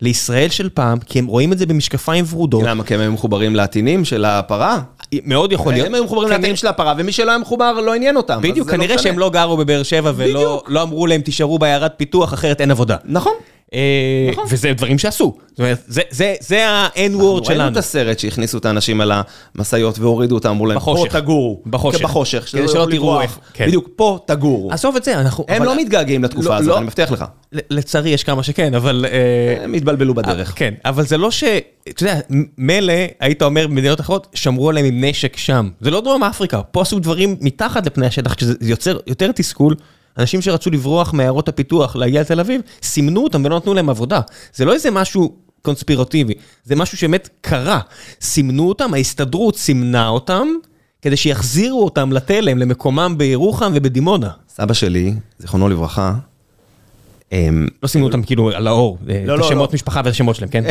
לישראל של פעם, כי הם רואים את זה במשקפיים ורודות. למה? כי הם היו מחוברים לעטינים של הפרה? מאוד יכול להיות. הם היו מחוברים לעטינים של הפרה, ומי שלא היה מחובר לא עניין אותם. בדיוק, כנראה שהם לא גרו בבאר שבע ולא אמרו להם תישארו בעיירת פיתוח, אחרת אין עבודה. נכון. וזה דברים שעשו, זאת אומרת, זה ה-N-word שלנו. ראינו את הסרט שהכניסו את האנשים על המשאיות והורידו אותם, אמרו להם, פה תגורו. בחושך. בחושך, שלא תראו איך. בדיוק, פה תגורו. עזוב את זה, אנחנו... הם לא מתגעגעים לתקופה הזאת, אני מבטיח לך. לצערי יש כמה שכן, אבל... הם התבלבלו בדרך. כן, אבל זה לא ש... אתה יודע, מילא, היית אומר במדינות אחרות, שמרו עליהם עם נשק שם. זה לא דרום אפריקה, פה עשו דברים מתחת לפני השטח, שזה יוצר יותר תסכול. אנשים שרצו לברוח מעיירות הפיתוח להגיע לתל אביב, סימנו אותם ולא נתנו להם עבודה. זה לא איזה משהו קונספירטיבי, זה משהו שבאמת קרה. סימנו אותם, ההסתדרות סימנה אותם, כדי שיחזירו אותם לתלם, למקומם בירוחם ובדימונה. סבא שלי, זיכרונו לברכה, לא סימנו אותם כאילו על האור, את השמות משפחה ואת השמות שלהם, כן?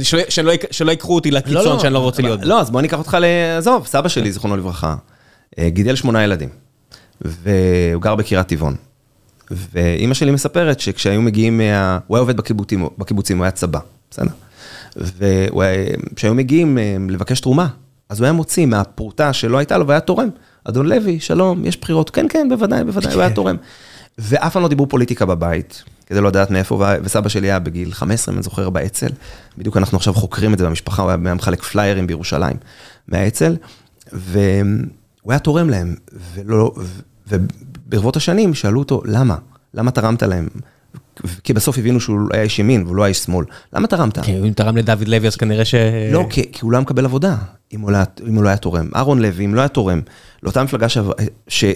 (laughs) שלא ייקחו אותי לקיצון שאני לא רוצה להיות בו. לא, אז בוא אני אקח אותך לעזוב, סבא שלי, זיכרונו לברכה, גידל שמונה ילדים. והוא גר בקירת טבעון. ואימא שלי מספרת שכשהיו מגיעים, מה... הוא היה עובד בקיבוצים, בקיבוצים, הוא היה צבא, בסדר? וכשהיו מגיעים לבקש תרומה, אז הוא היה מוציא מהפרוטה שלא הייתה לו והיה תורם. אדון לוי, שלום, יש בחירות, כן, כן, בוודאי, בוודאי, הוא היה תורם. ואף פעם לא דיברו פוליטיקה בבית, כדי לא לדעת מאיפה, וסבא שלי היה בגיל 15, אם אני זוכר, באצ"ל. בדיוק אנחנו עכשיו חוקרים את זה במשפחה, הוא היה מחלק פליירים בירושלים, מהאצ"ל, והוא היה תורם להם, ולא... וברבות השנים שאלו אותו, למה? למה תרמת להם? כי בסוף הבינו שהוא היה איש ימין, והוא לא היה איש שמאל. למה תרמת? כי אם תרם לדוד לוי, אז כנראה ש... לא, כי הוא לא היה מקבל עבודה, אם הוא לא היה תורם. אהרון לוי, אם לא היה תורם, לאותה מפלגה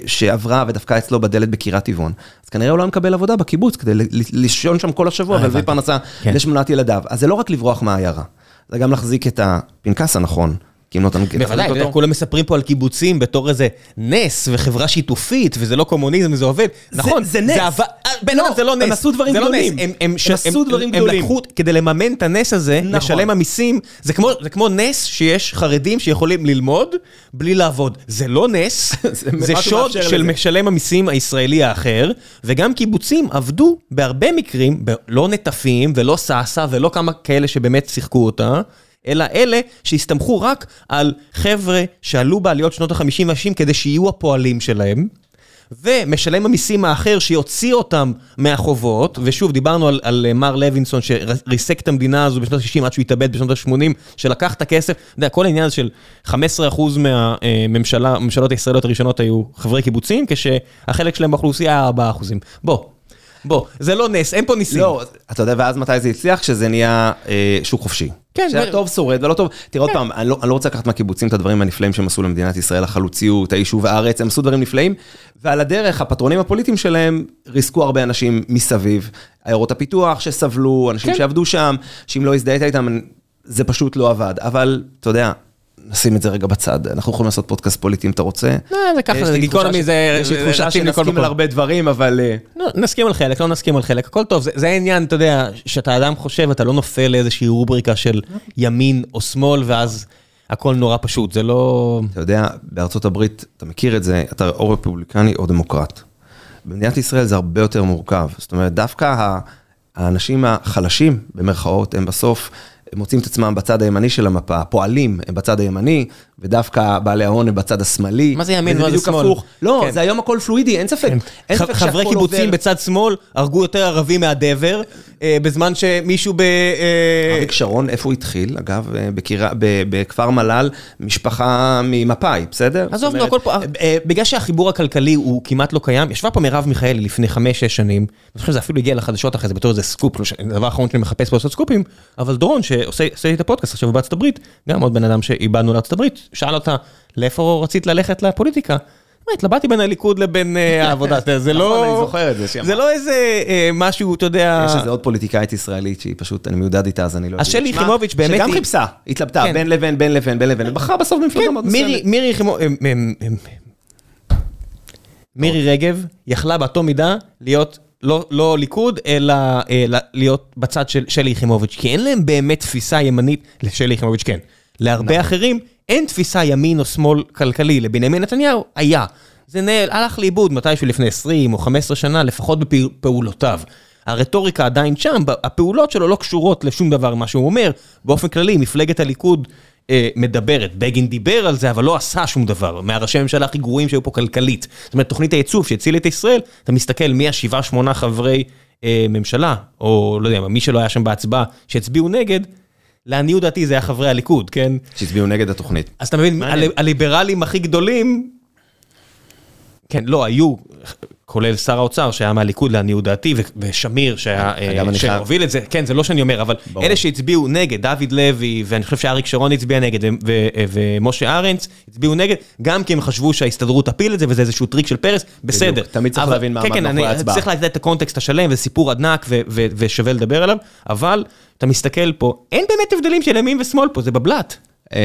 שעברה ודפקה אצלו בדלת בקירת טבעון, אז כנראה הוא לא היה מקבל עבודה בקיבוץ, כדי לישון שם כל השבוע ולהביא פרנסה לשמונת ילדיו. אז זה לא רק לברוח מהעיירה, זה גם להחזיק את הפנקס הנכון, כי אם לא תחזיק בוודאי. כולם מספרים פה על קיבוצים בתור איזה נס וחברה שיתופית, וזה לא קומוניזם, זה עובד. נכון, זה נס. אה, בן לא, אדם, זה לא נס. הם עשו דברים לא גדולים. הם- הם הם עשו דברים הם גדולים. לקחו, כדי לממן את הנס הזה, נכון. לשלם המיסים, זה כמו- נס שיש חרדים שיכולים ללמוד בלי לעבוד. זה לא נס, (laughs) זה שוד של. משלם המיסים הישראלי האחר, וגם קיבוצים עבדו בהרבה מקרים, לא נטפים ולא סאסא ולא כמה כאלה שבאמת שיחקו אותה, אלא אלה שהסתמכו רק על חבר'ה שעלו בעליות שנות ה-50 וה-60 כדי שיהיו הפועלים שלהם. ומשלם המיסים האחר שיוציא אותם מהחובות, ושוב, דיברנו על, על אה, מר לוינסון שריסק את המדינה הזו בשנות ה-60 עד שהוא התאבד בשנות ה-80, שלקח את הכסף, אתה יודע, כל העניין הזה של 15% מהממשלה, הממשלות הישראליות הראשונות היו חברי קיבוצים, כשהחלק שלהם באוכלוסייה היה 4%. בוא, בוא, זה לא נס, אין פה ניסים. לא, אתה יודע, ואז מתי זה הצליח? כשזה נהיה אה, שוק חופשי. כן, שהיה טוב שורד ולא טוב. תראה עוד פעם, אני לא, אני לא רוצה לקחת מהקיבוצים את הדברים הנפלאים שהם עשו למדינת ישראל, החלוציות, היישוב הארץ, הם עשו דברים נפלאים, ועל הדרך, הפטרונים הפוליטיים שלהם ריסקו הרבה אנשים מסביב. עיירות הפיתוח שסבלו, אנשים כן. שעבדו שם, שאם לא הזדהית איתם, זה פשוט לא עבד. אבל, אתה יודע, נשים את זה רגע בצד, אנחנו יכולים לעשות פודקאסט פוליטי אם אתה רוצה. לא, זה ככה, זה גיקונומי, זה... יש לי מקום. על הרבה דברים, אבל... אה, לא, נסכים על חלק, לא נסכים על חלק, הכל טוב, זה, זה העניין, אתה יודע, שאתה אדם חושב, אתה לא נופל לאיזושהי רובריקה של ימין או שמאל, ואז הכל נורא פשוט, זה לא... אתה יודע, בארצות הברית, אתה מכיר את זה, אתה או רפובליקני או דמוקרט. במדינת ישראל זה הרבה יותר מורכב. זאת אומרת, דווקא האנשים החלשים, במרכאות, הם בסוף מוצאים את עצמם בצד הימני של המפה, הפועלים הם בצד הימני, ודווקא בעלי ההון הם בצד השמאלי. מה זה ימין, מה זה שמאל? הפוך. לא, כן. זה היום הכל פלואידי, אין ספק. אין ח- ספק חברי שהכל קיבוצים עובר. בצד שמאל הרגו יותר ערבים מהדבר, אה, בזמן שמישהו ב... אה, אריק שרון, איפה הוא התחיל? אגב, אה, בקירה- ב- בכפר מל"ל, משפחה ממפא"י, בסדר? עזוב, נו, אומרת, הכל פה, אה, בגלל שהחיבור הכלכלי הוא כמעט לא קיים, ישבה פה מרב מיכאלי לפני חמש-שש שנים, אני חושב שזה אפילו הגיע לחדשות אחרי זה בתור איזה סקופ, לא ש- הדבר האחרון שאני מחפש פה לעשות סקופים, אבל דורון שעושה את הפודקאסט עכשיו בארצות הברית, גם עוד בן אדם שאיבדנו לארצות הברית, שאל אותה, לאיפה רצית ללכת לפוליטיקה? אמרה, התלבטתי בין הליכוד לבין אה, (laughs) העבודה, יודע, זה נכון, לא... אני זוכר את זה, זה לא איזה אה, משהו, אתה יודע... יש איזה עוד פוליטיקאית ישראלית שהיא פשוט, אני מיודד איתה, אז אני לא... אז אגיד שלי יחימוביץ' באמת שגם חיפשה, התלבטה, כן. בין לבין, בין לבין, בין לבין, ובחרה בסוף במפלגה כן, מאוד מסוימת. מירי יחימו... אמ, מירי רגב יכלה באותו מידה להיות לא, לא ליכוד, אלא אלא להיות בצד של שלי יחימוביץ', כי אין להם באמת תפיסה ימנית, לשלי יחימוביץ' כן. להרבה אחרים אין תפיסה ימין או שמאל כלכלי, לבנימין נתניהו היה. זה נעל, הלך לאיבוד מתישהו לפני 20 או 15 שנה, לפחות בפעולותיו. הרטוריקה עדיין שם, הפעולות שלו לא קשורות לשום דבר מה שהוא אומר. באופן כללי, מפלגת הליכוד אה, מדברת, בגין דיבר על זה, אבל לא עשה שום דבר, מהראשי הממשלה הכי גרועים שהיו פה כלכלית. זאת אומרת, תוכנית הייצוב שהצילה את ישראל, אתה מסתכל מי השבעה, שמונה חברי אה, ממשלה, או לא יודע, מה, מי שלא היה שם בהצבעה, שהצביעו נגד, לעניות דעתי זה היה חברי הליכוד, כן? שהצביעו נגד התוכנית. אז אתה מבין, הליברלים הכי גדולים, כן, לא, היו, כולל שר האוצר שהיה מהליכוד לעניות דעתי, ושמיר שהיה, אה, חייב- שהוביל את זה, כן, זה לא שאני אומר, אבל. אלה שהצביעו נגד, דוד לוי, ואני חושב שאריק שרון הצביע נגד, ו- ומשה ארנס הצביעו נגד, גם כי הם חשבו שההסתדרות תפיל את זה, וזה איזשהו טריק של פרס, בסדר. תמיד צריך להבין מה כן, כן, מאחורי ההצבעה. צריך לדעת את הקונטקסט השלם, זה סיפור ענק ושווה לדבר עליו, אבל אתה מסתכל פה, אין באמת הבדלים של ימין ושמאל פה, זה בבל"ת. אמ,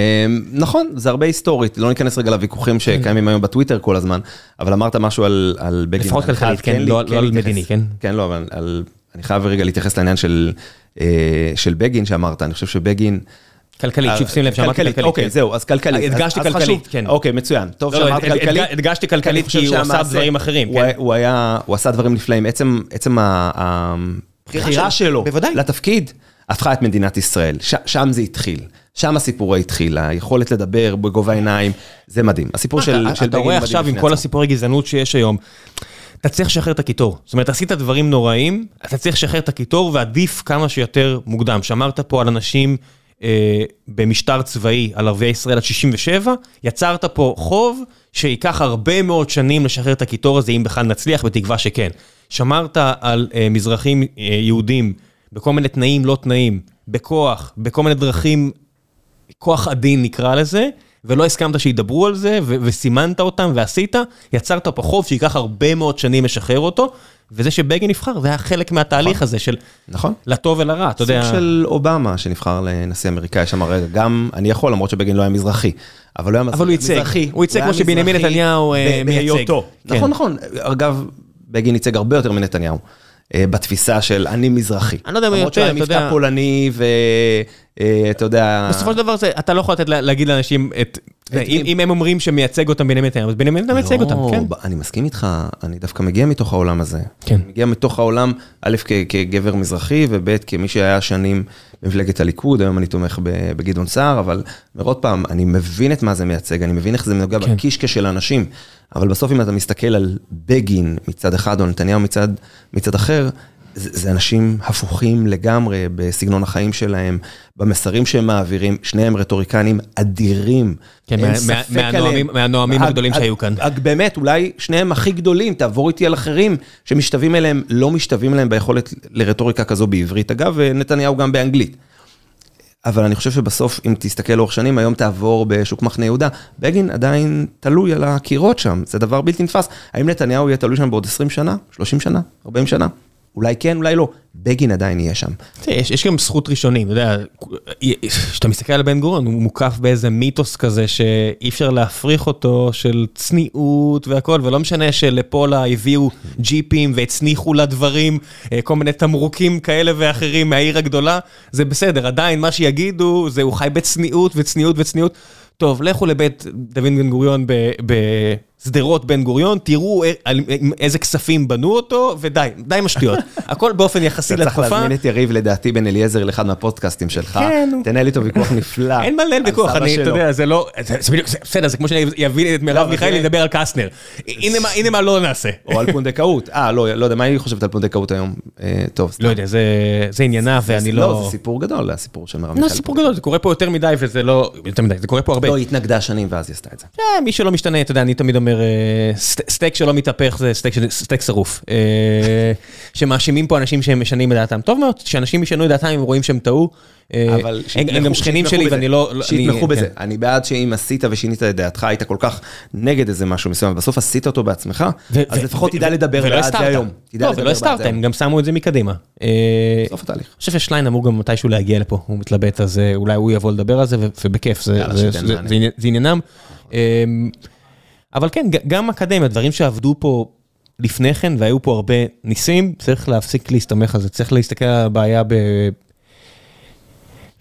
נכון, זה הרבה היסטורית, לא ניכנס רגע לוויכוחים שקיימים היום בטוויטר כל הזמן, אבל אמרת משהו על בגין. לפחות כלכלית, כן, לי- לא- לא על. מדיני, כן? כן, לא, אבל אני חייב רגע להתייחס לעניין של אה, של בגין שאמרת, אני חושב שבגין... כלכלית, שוב, שים לב שאמרתי כלכלית. אוקיי, כן. זהו, אז כלכלית. הדגשתי אז- אז כלכלית, כן. אוקיי, מצוין. טוב לא, לא, שאמרת כלכלית. הדג- הדגשתי כלכלית כי הוא עשה דברים אחרים, הוא כן. היה- הוא עשה דברים נפלאים. עצם הבחירה שלו. לתפקיד הפכה את מדינת ישראל. שם זה התחיל. שם הסיפור התחיל, היכולת לדבר בגובה העיניים, זה מדהים. הסיפור של של בגין אתה רואה מדהים עכשיו עם כל. הסיפורי גזענות שיש היום, אתה צריך לשחרר את הקיטור. זאת אומרת, עשית דברים נוראים, אתה צריך לשחרר את הקיטור ועדיף כמה שיותר מוקדם. שמרת פה על אנשים אה, במשטר צבאי, על ערביי ישראל עד 67, יצרת פה חוב שייקח הרבה מאוד שנים לשחרר את הקיטור הזה, אם בכלל נצליח, בתקווה שכן. שמרת על אה, מזרחים אה, יהודים בכל מיני תנאים לא תנאים, בכוח, בכל מיני דרכים כוח עדין נקרא לזה, ולא הסכמת שידברו על זה, ו- וסימנת אותם ועשית, יצרת פה חוב שייקח הרבה מאוד שנים לשחרר אותו, וזה שבגין נבחר, זה היה חלק מהתהליך הזה של נכון. לטוב ולרע, אתה יודע. סוג של אובמה שנבחר לנשיא אמריקאי, שם רגע, גם אני יכול, למרות שבגין לא היה מזרחי, אבל לא היה אבל הוא ייצג, מזרחי. הוא ייצג כמו שבנימין מזרחי נתניהו אה, מייצג. כן. נכון, נכון. אגב, בגין ייצג הרבה יותר מנתניהו. אה, בתפיסה של אני מזרחי. אני לא יודע למרות יותר, אתה יודע. מבטא פולני ואתה יודע... בסופו של דבר זה, אתה לא יכול לתת לה- להגיד לאנשים את, אם הם אומרים שמייצג אותם בנימין נתניהו, אז בנימין נתניהו מייצג אותם, כן. לא, אני מסכים איתך, אני דווקא מגיע מתוך העולם הזה. כן. אני מגיע מתוך העולם, א', כגבר מזרחי, וב', כמי שהיה שנים במפלגת הליכוד, היום אני תומך בגדעון סער, אבל עוד פעם, אני מבין את מה זה מייצג, אני מבין איך זה נוגע כן. בקישקע של האנשים, אבל בסוף אם אתה מסתכל על בגין מצד אחד, או נתניהו מצד אחר, זה, אנשים הפוכים לגמרי בסגנון החיים שלהם, במסרים שהם מעבירים, שניהם רטוריקנים אדירים. כן, מה- מה- מהנואמים-. מהנואמים הג- הגדולים הג- שהיו כאן. הג- באמת, אולי שניהם הכי גדולים, תעבור איתי על אחרים שמשתווים אליהם, לא משתווים אליהם ביכולת לרטוריקה כזו בעברית. אגב, נתניהו גם באנגלית. אבל אני חושב שבסוף, אם תסתכל לאורך שנים, היום תעבור בשוק מחנה יהודה, בגין עדיין תלוי על הקירות שם, זה דבר בלתי נתפס. האם נתניהו יהיה תלוי שם בעוד 20 שנה, 30 שנה, 40 שנה? אולי כן, אולי לא. בגין עדיין יהיה שם. יש, יש גם זכות ראשונים, אתה יודע, כשאתה מסתכל על בן גוריון, הוא מוקף באיזה מיתוס כזה שאי אפשר להפריך אותו, של צניעות והכל, ולא משנה שלפולה הביאו ג'יפים והצניחו לה דברים, אה, כל מיני תמרוקים כאלה ואחרים מהעיר הגדולה, זה בסדר, עדיין מה שיגידו, זה הוא חי בצניעות וצניעות וצניעות. טוב, לכו לבית דוד בן גוריון ב- בשדרות בן גוריון, תראו איזה כספים בנו אותו, ודי, די עם השטויות. (laughs) הכל באופן יחסי אתה צריך לתקופה. להזמין את יריב לדעתי בן אליעזר לאחד מהפודקאסטים שלך. כן. תנהל איתו ויכוח (laughs) נפלא. אין מה לנהל ויכוח, אני, אתה. יודע, זה לא, בסדר, זה כמו שאני אביא את מרב אבל מיכאלי לדבר על קסטנר. הנה מה- לא נעשה. (laughs) או על פונדקאות. אה, לא, לא יודע, מה היא חושבת על פונדקאות היום? אה, טוב, סתם. לא יודע, זה- עניינה ואני לא, לא... זה סיפור גדול, הסיפור של מרב לא, מיכאלי. זה סיפור גדול, זה קורה פה יותר מדי וזה לא... יותר מדי, זה קורה פה הרבה. לא, היא התנגדה שנים ואז היא עשתה את זה. מי שלא משתנה, אתה יודע, אני תמיד אומר, אה, סט- סטייק שלא מתהפך זה סטייק שרוף. אה, (laughs) שמאשימים פה אנשים שהם משנים את דעתם. טוב מאוד, שאנשים ישנו את דעתם אם רואים שהם טעו. אה, אבל הם- גם שכנים שלי. ואני לא... לא- שיתמכו אני- בזה. כן. אני בעד שאם עשית ושינית את דעתך, היית כל כך נגד איזה משהו מסוים, ובסוף עשית אותו בעצמך, אז לפחות תדע לדבר בעד זה. היום. לא, ולא הסתרת, הם. גם שמו את זה מקדימה. אה, סוף התהליך. אני חושב ששליין אמור גם מתישהו להגיע לפה, הוא מתלבט, אז אה, אולי הוא יבוא לדבר על זה, ובכיף, זה- יאללה, זה- שייתן זה- מענה. זה עניין- זה עניינם. אבל כן, גם אקדמיה, דברים שעבדו פה לפני כן, והיו פה הרבה ניסים, צריך להפסיק להסתמך על זה, צריך להסתכל על הבעיה ב...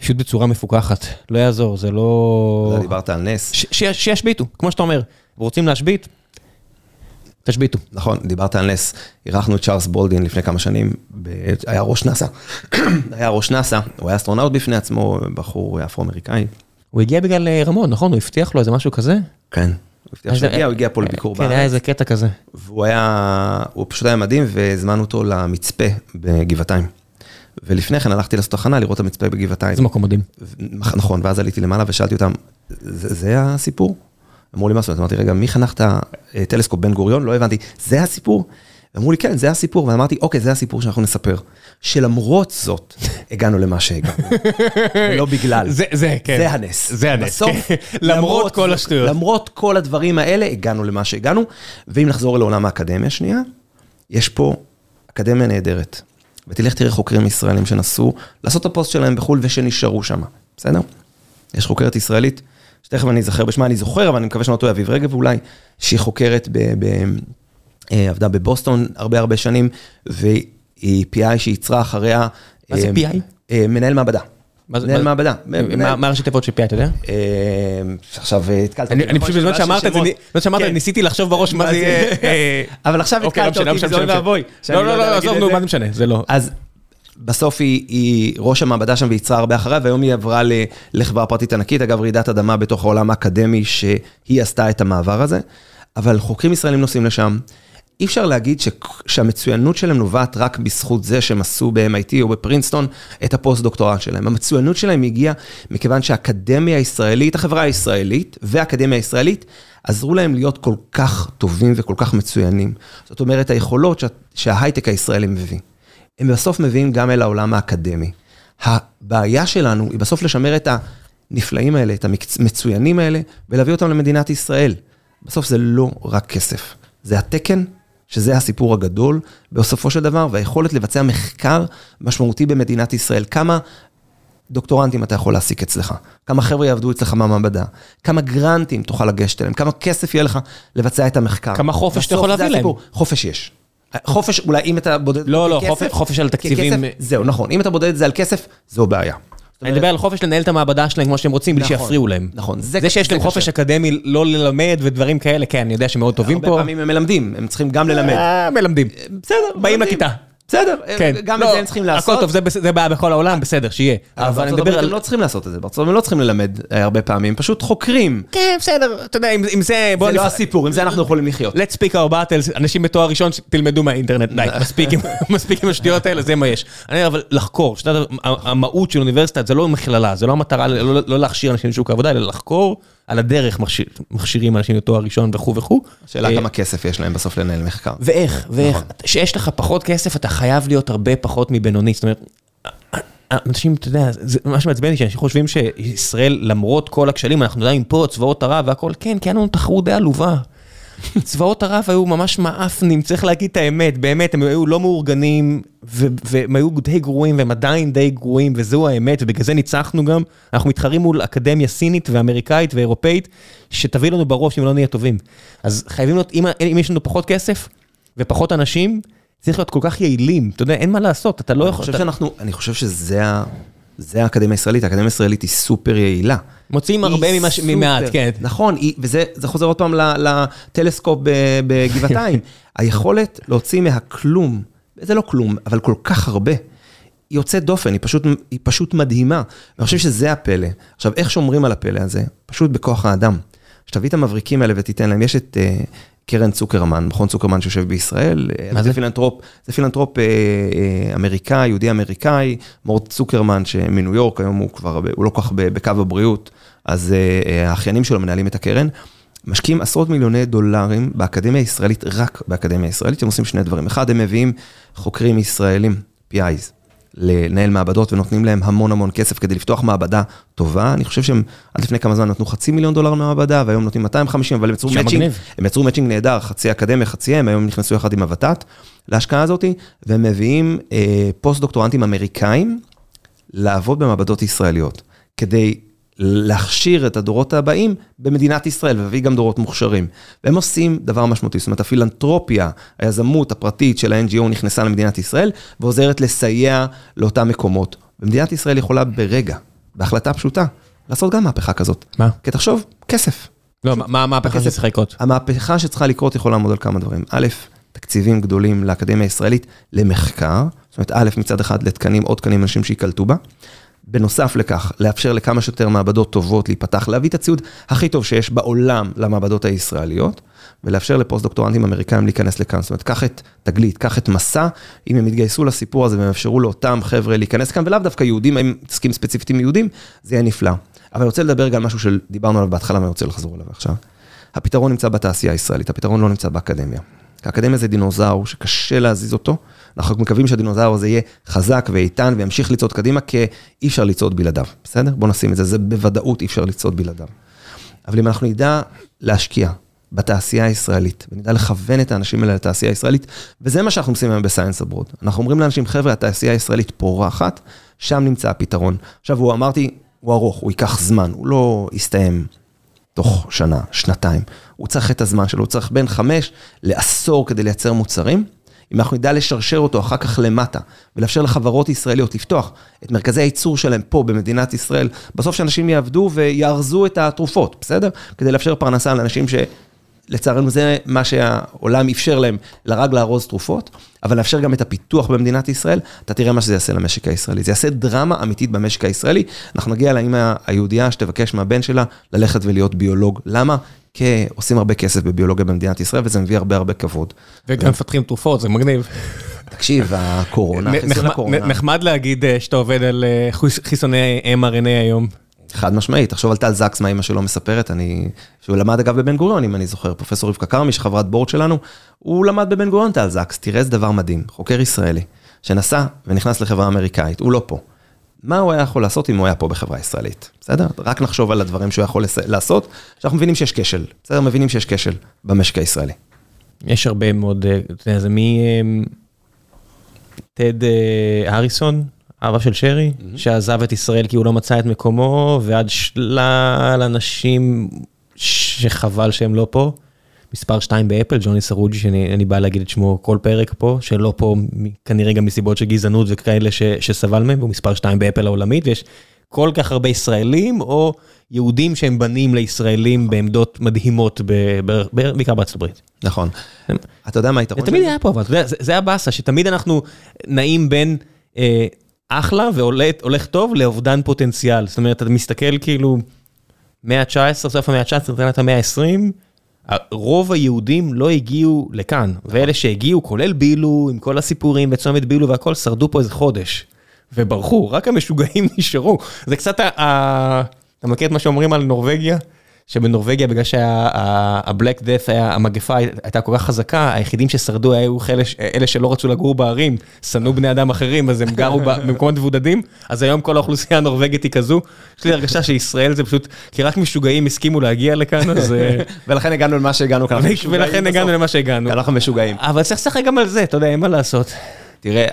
פשוט בצורה מפוקחת, לא יעזור, זה לא... אתה דיברת על נס. שישביתו, כמו שאתה אומר, רוצים להשבית, תשביתו. נכון, דיברת על נס. אירחנו את צ'ארלס בולדין לפני כמה שנים, ב- היה ראש נאסא. (clears throat) היה ראש נאסא, הוא היה אסטרונאוט בפני עצמו, בחור אפרו-אמריקאי. הוא הגיע בגלל אה, רמון, נכון? הוא הבטיח לו איזה משהו כזה? כן. אז- שהוא הגיע, הוא הגיע פה לביקור כן, היה בארץ. איזה קטע כזה. והוא היה, הוא פשוט היה מדהים, והזמנו אותו למצפה בגבעתיים. ולפני כן הלכתי לעשות הכנה לראות את המצפה בגבעתיים. איזה מקום מדהים. נכון, ואז עליתי למעלה ושאלתי אותם, זה, זה הסיפור? אמרו לי, מה זאת אומרת? אמרתי, רגע, מי חנך את הטלסקופ בן גוריון? לא הבנתי, זה הסיפור? אמרו לי, כן, זה הסיפור, ואמרתי, אוקיי, זה הסיפור שאנחנו נספר. שלמרות זאת, הגענו למה שהגענו. ולא (laughs) בגלל. זה, זה, כן. זה הנס. זה הנס, בסוף, (laughs) כן. למרות כל השטויות. למרות כל הדברים האלה, הגענו למה שהגענו. ואם נחזור לעולם האקדמיה שנייה, יש פה אקדמיה נהדרת. ותלך תראה חוקרים ישראלים שנסו לעשות את הפוסט שלהם בחו"ל ושנשארו שם, בסדר? יש חוקרת ישראלית, שתכף אני אזכר בשמה, אני זוכר, אבל אני מקווה שאני לא טועה, אביב רגב אולי, שהיא חוקרת, ב, ב, עבדה בבוסטון הרבה הרבה שנים, והיא PI שייצרה אחריה... מה זה אה, PI? אה, מנהל מעבדה. מה זה- מנהל מעבדה. מה- ראשי תיבות של פי, אתה יודע? אה, עכשיו אה, התקלת אותי, אני? פשוט בזמן שאמרת את זה. בזמן שאמרת, כן. ניסיתי לחשוב בראש מה זה זה? יהיה. אה, אבל עכשיו אוקיי, לא התקלת משנה, לא אותי, לא אוי. ואבוי. לא, לא, לא, להגיד עזוב, נו, זה. מה זה משנה, זה לא. אז בסוף היא, ראש המעבדה שם וייצרה הרבה אחריה, והיום היא עברה לחברה פרטית ענקית, אגב, רעידת אדמה בתוך העולם האקדמי, שהיא עשתה את המעבר הזה. אבל חוקרים ישראלים נוסעים לשם. אי אפשר להגיד ש... שהמצוינות שלהם נובעת רק בזכות זה שהם עשו ב-MIT או בפרינסטון את הפוסט-דוקטורט שלהם. המצוינות שלהם הגיעה מכיוון שהאקדמיה הישראלית, החברה הישראלית והאקדמיה הישראלית, עזרו להם להיות כל כך טובים וכל כך מצוינים. זאת אומרת, היכולות שה... שההייטק הישראלי מביא. הם בסוף מביאים גם אל העולם האקדמי. הבעיה שלנו היא בסוף לשמר את הנפלאים האלה, את המצוינים האלה, ולהביא אותם למדינת ישראל. בסוף זה לא רק כסף, זה התקן שזה הסיפור הגדול בסופו של דבר, והיכולת לבצע מחקר משמעותי במדינת ישראל. כמה דוקטורנטים אתה יכול להעסיק אצלך, כמה חבר'ה יעבדו אצלך במעבדה, כמה גרנטים תוכל לגשת אליהם, כמה כסף יהיה לך לבצע את המחקר. כמה חופש אתה יכול להביא להם. חופש יש. חופש, אולי אם אתה בודד לא, לא, חופש, חופש על תקציבים. ככסף, זהו, נכון. אם אתה בודד את זה על כסף, זו בעיה. אני מדבר על חופש לנהל את המעבדה שלהם כמו שהם רוצים, בלי נכון, שיפריעו להם. נכון, זה שיש להם חופש. אקדמי לא ללמד ודברים כאלה, כן, אני יודע שהם מאוד טובים פה. הרבה פעמים הם מלמדים, הם צריכים גם ללמד. אה, מלמדים. בסדר, באים. לכיתה. בסדר, כן. גם לא, את זה הם צריכים לעשות. הכל טוב, זה זה בעיה בכל העולם, בסדר, שיהיה. אבל אני מדבר על... הם לא צריכים לעשות את זה, בארצות הברית הם לא צריכים ללמד אה, הרבה פעמים, פשוט חוקרים. כן, בסדר, אתה יודע, אם- אם זה... זה לא נפ- הסיפור, עם זה אנחנו יכולים לחיות. let's speak our battles, אנשים בתואר ראשון, תלמדו מהאינטרנט, די, (laughs) מספיק עם- (laughs) מספיק עם השטויות האלה, זה מה יש. אני אומר, אבל לחקור, שאתה המהות של אוניברסיטה זה לא מכללה, זה לא המטרה, לא לא להכשיר אנשים לשוק העבודה, אלא לחקור על הדרך מכשיר- מכשירים אנשים לתואר ראשון וכו' וכו'. השאלה אה, כמה כסף יש להם בסוף לנהל מחקר. ואיך, ואיך, נכון. כשיש לך פחות כסף, אתה חייב להיות הרבה פחות מבינוני, זאת אומרת, אנשים, אתה יודע, זה ממש מעצבן לי, שאנשים חושבים שישראל, למרות כל הכשלים, אנחנו עדיין פה, צבאות ערב והכל, כן, כי היה לנו תחרות די עלובה. צבאות ערב היו ממש מעפנים, צריך להגיד את האמת, באמת, הם היו לא מאורגנים, והם היו די גרועים, והם עדיין די גרועים, וזהו האמת, ובגלל זה ניצחנו גם. אנחנו מתחרים מול אקדמיה סינית ואמריקאית ואירופאית, שתביא לנו בראש אם לא נהיה טובים. אז חייבים להיות, אם, אם יש לנו פחות כסף ופחות אנשים, צריך להיות כל כך יעילים, אתה יודע, אין מה לעשות, אתה לא אני יכול... חושב אתה- שאנחנו, אני חושב שזה ה- זה האקדמיה הישראלית, האקדמיה הישראלית היא סופר יעילה. מוציאים הרבה ממה ש- ממעט, כן. נכון, היא- וזה זה חוזר עוד פעם לטלסקופ בגבעתיים. (laughs) היכולת להוציא מהכלום, זה לא כלום, אבל כל כך הרבה, היא יוצאת דופן, היא פשוט, היא פשוט מדהימה. ואני חושב שזה הפלא. עכשיו, איך שומרים על הפלא הזה? פשוט בכוח האדם. שתביא את המבריקים האלה ותיתן להם, יש את uh, קרן צוקרמן, מכון צוקרמן שיושב בישראל. מה זה זה? פילנטרופ, זה פילנטרופ אה, אה, אמריקאי, יהודי אמריקאי, מורט צוקרמן שמניו יורק, היום הוא כבר, הוא לא כל כך בקו הבריאות, אז אה, אה, האחיינים שלו מנהלים את הקרן. משקיעים עשרות מיליוני דולרים באקדמיה הישראלית, רק באקדמיה הישראלית, הם עושים שני דברים. אחד, הם מביאים חוקרים ישראלים, PIs, לנהל מעבדות ונותנים להם המון המון כסף כדי לפתוח מעבדה טובה. אני חושב שהם עד לפני כמה זמן נתנו חצי מיליון דולר למעבדה, והיום נותנים 250, אבל הם יצרו מאצ'ינג, מגניב. הם יצרו מאצ'ינג נהדר, חצי אקדמיה, חצי הם, היום נכנסו יחד עם הוות"ת להשקעה הזאתי, והם מביאים אה, פוסט-דוקטורנטים אמריקאים לעבוד במעבדות ישראליות, כדי להכשיר את הדורות הבאים במדינת ישראל, ולהביא גם דורות מוכשרים. והם עושים דבר משמעותי, זאת אומרת, הפילנטרופיה, היזמות הפרטית של ה-NGO נכנסה למדינת ישראל, ועוזרת לסייע לאותם מקומות. ומדינת ישראל יכולה ברגע, בהחלטה פשוטה, לעשות גם מהפכה כזאת. מה? כי תחשוב, כסף. לא, מה- מה המהפכה. שצריכה לקרות? המהפכה שצריכה לקרות יכולה לעמוד על כמה דברים. א', תקציבים גדולים לאקדמיה הישראלית למחקר, זאת אומרת, א', מצד אחד לתקנים, עוד תקנים, אנשים שייקלטו בה. בנוסף לכך, לאפשר לכמה שיותר מעבדות טובות להיפתח, להביא את הציוד הכי טוב שיש בעולם למעבדות הישראליות, ולאפשר לפוסט-דוקטורנטים אמריקאים להיכנס לכאן. זאת אומרת, קח את תגלית, קח את מסע, אם הם יתגייסו לסיפור הזה והם יאפשרו לאותם חבר'ה להיכנס כאן, ולאו דווקא יהודים, הם מתעסקים ספציפית עם יהודים, זה יהיה נפלא. אבל אני רוצה לדבר גם על משהו שדיברנו עליו בהתחלה ואני רוצה לחזור אליו עכשיו. הפתרון נמצא בתעשייה הישראלית, הפתרון לא נמצא באקדמיה. האקדמיה זה דינוזאור שקשה להזיז אותו, אנחנו מקווים שהדינוזאור הזה יהיה חזק ואיתן וימשיך לצעוד קדימה, כי אי אפשר לצעוד בלעדיו, בסדר? בוא נשים את זה, זה בוודאות אי אפשר לצעוד בלעדיו. אבל אם אנחנו נדע להשקיע בתעשייה הישראלית, ונדע לכוון את האנשים האלה לתעשייה הישראלית, וזה מה שאנחנו עושים היום בסייאנס אברוד. אנחנו אומרים לאנשים, חבר'ה, התעשייה הישראלית פורחת, שם נמצא הפתרון. עכשיו, הוא אמרתי, הוא ארוך, הוא ייקח זמן, הוא לא יסתיים תוך שנה, שנתיים. הוא צריך את הזמן שלו, הוא צריך בין חמש לעשור כדי לייצר מוצרים. אם אנחנו נדע לשרשר אותו אחר כך למטה, ולאפשר לחברות ישראליות לפתוח את מרכזי הייצור שלהם פה במדינת ישראל, בסוף שאנשים יעבדו ויארזו את התרופות, בסדר? כדי לאפשר פרנסה לאנשים ש... לצערנו זה מה שהעולם אפשר להם, לרג לארוז תרופות, אבל לאפשר גם את הפיתוח במדינת ישראל, אתה תראה מה שזה יעשה למשק הישראלי. זה יעשה דרמה אמיתית במשק הישראלי. אנחנו נגיע לאמא היהודייה שתבקש מהבן שלה ללכת ולהיות ביולוג. למה? כי עושים הרבה כסף בביולוגיה במדינת ישראל, וזה מביא הרבה הרבה כבוד. וגם מפתחים תרופות, זה מגניב. תקשיב, הקורונה, חיסון הקורונה, נחמד להגיד אה, שאתה עובד על אה, חיס- חיסוני mRNA היום. חד משמעית, תחשוב על טל זקס, מה אימא שלו מספרת, אני, שהוא למד אגב בבן גוריון, אם אני זוכר, פרופסור רבקה כרמי, שחברת בורד שלנו, הוא למד בבן גוריון טל זקס, תראה איזה דבר מדהים, חוקר ישראלי, שנסע ונכנס לחברה אמריקאית, הוא לא פה. מה הוא היה יכול לעשות אם הוא היה פה בחברה ישראלית, בסדר? רק נחשוב על הדברים שהוא יכול לעשות, שאנחנו מבינים שיש כשל, בסדר? מבינים שיש כשל במשק הישראלי. יש הרבה מאוד, אה, אתה יודע, זה מי... אה, טד אה, הריסון, אבא של שרי, שעזב את ישראל כי הוא לא מצא את מקומו, ועד שלל אנשים שחבל שהם לא פה. מספר 2 באפל, ג'וני סרוג'י, שאני בא להגיד את שמו כל פרק פה, שלא פה כנראה גם מסיבות של גזענות וכאלה ש, שסבל מהם, הוא מספר 2 באפל העולמית, ויש כל כך הרבה ישראלים או יהודים שהם בנים לישראלים בעמדות מדהימות, בעיקר בארצות הברית. נכון. אתה יודע מה היתרון? זה תמיד היה פה, אבל אתה יודע, זה הבאסה, שתמיד אנחנו נעים בין אה, אחלה והולך טוב לאובדן פוטנציאל. זאת אומרת, אתה מסתכל כאילו, מאה ה-19, סוף המאה ה-19, נתן את המאה ה-20, רוב היהודים לא הגיעו לכאן, ואלה שהגיעו, כולל בילו, עם כל הסיפורים בצומת בילו והכל, שרדו פה איזה חודש. וברחו, רק המשוגעים (laughs) נשארו. זה קצת, ה... אתה מכיר את מה שאומרים על נורבגיה? שבנורבגיה, בגלל שה-Black Death, המגפה הייתה כל כך חזקה, היחידים ששרדו היו אלה שלא רצו לגור בערים, שנאו בני אדם אחרים, אז הם גרו במקומות מבודדים, אז היום כל האוכלוסייה הנורבגית היא כזו. יש לי הרגשה שישראל זה פשוט, כי רק משוגעים הסכימו להגיע לכאן, אז... ולכן הגענו למה שהגענו כאן. ולכן הגענו למה שהגענו. אנחנו משוגעים. אבל צריך לשחק גם על זה, אתה יודע, אין מה לעשות. תראה,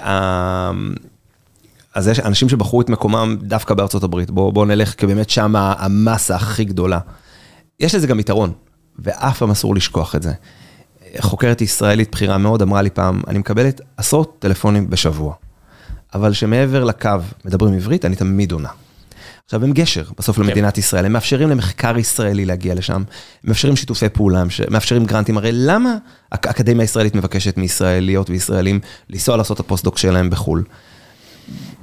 אז יש אנשים שבחרו את מקומם דווקא בארצות הברית, בואו בוא נלך, כי באמת שם המסה הכי גדולה. יש לזה גם יתרון, ואף פעם אסור לשכוח את זה. חוקרת ישראלית בכירה מאוד אמרה לי פעם, אני מקבלת עשרות טלפונים בשבוע, אבל שמעבר לקו מדברים עברית, אני תמיד עונה. עכשיו הם גשר בסוף כן. למדינת ישראל, הם מאפשרים למחקר ישראלי להגיע לשם, הם מאפשרים שיתופי פעולה, מאפשרים גרנטים, הרי למה האקדמיה הישראלית מבקשת מישראליות וישראלים לנסוע לעשות את הפוסט-דוק שלהם בחו"ל?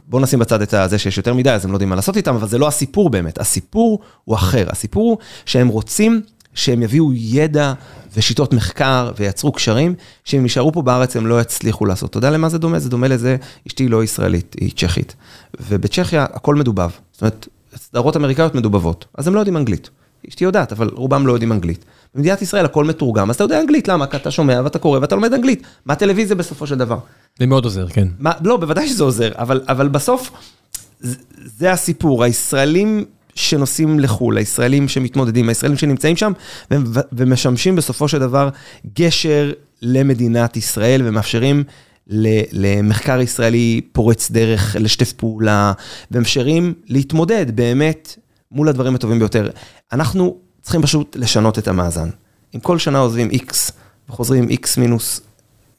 בואו נשים בצד את זה שיש יותר מדי, אז הם לא יודעים מה לעשות איתם, אבל זה לא הסיפור באמת. הסיפור הוא אחר. הסיפור הוא שהם רוצים שהם יביאו ידע ושיטות מחקר וייצרו קשרים, שאם יישארו פה בארץ הם לא יצליחו לעשות. אתה יודע למה זה דומה? זה דומה לזה, אשתי לא ישראלית, היא צ'כית. ובצ'כיה הכל מדובב. זאת אומרת, סדרות אמריקאיות מדובבות, אז הם לא יודעים אנגלית. אשתי יודעת, אבל רובם לא יודעים אנגלית. במדינת ישראל הכל מתורגם, אז אתה יודע אנגלית, למה? כי אתה שומע ואתה קורא ואתה לומד אנגלית. מה טלוויזיה בסופו של דבר? זה מאוד עוזר, כן. מה, לא, בוודאי שזה עוזר, אבל, אבל בסוף, זה, זה הסיפור. הישראלים שנוסעים לחו"ל, הישראלים שמתמודדים, הישראלים שנמצאים שם, ומשמשים בסופו של דבר גשר למדינת ישראל, ומאפשרים למחקר ישראלי פורץ דרך, לשתף פעולה, ומאפשרים להתמודד באמת מול הדברים הטובים ביותר. אנחנו צריכים פשוט לשנות את המאזן. אם כל שנה עוזבים X וחוזרים X מינוס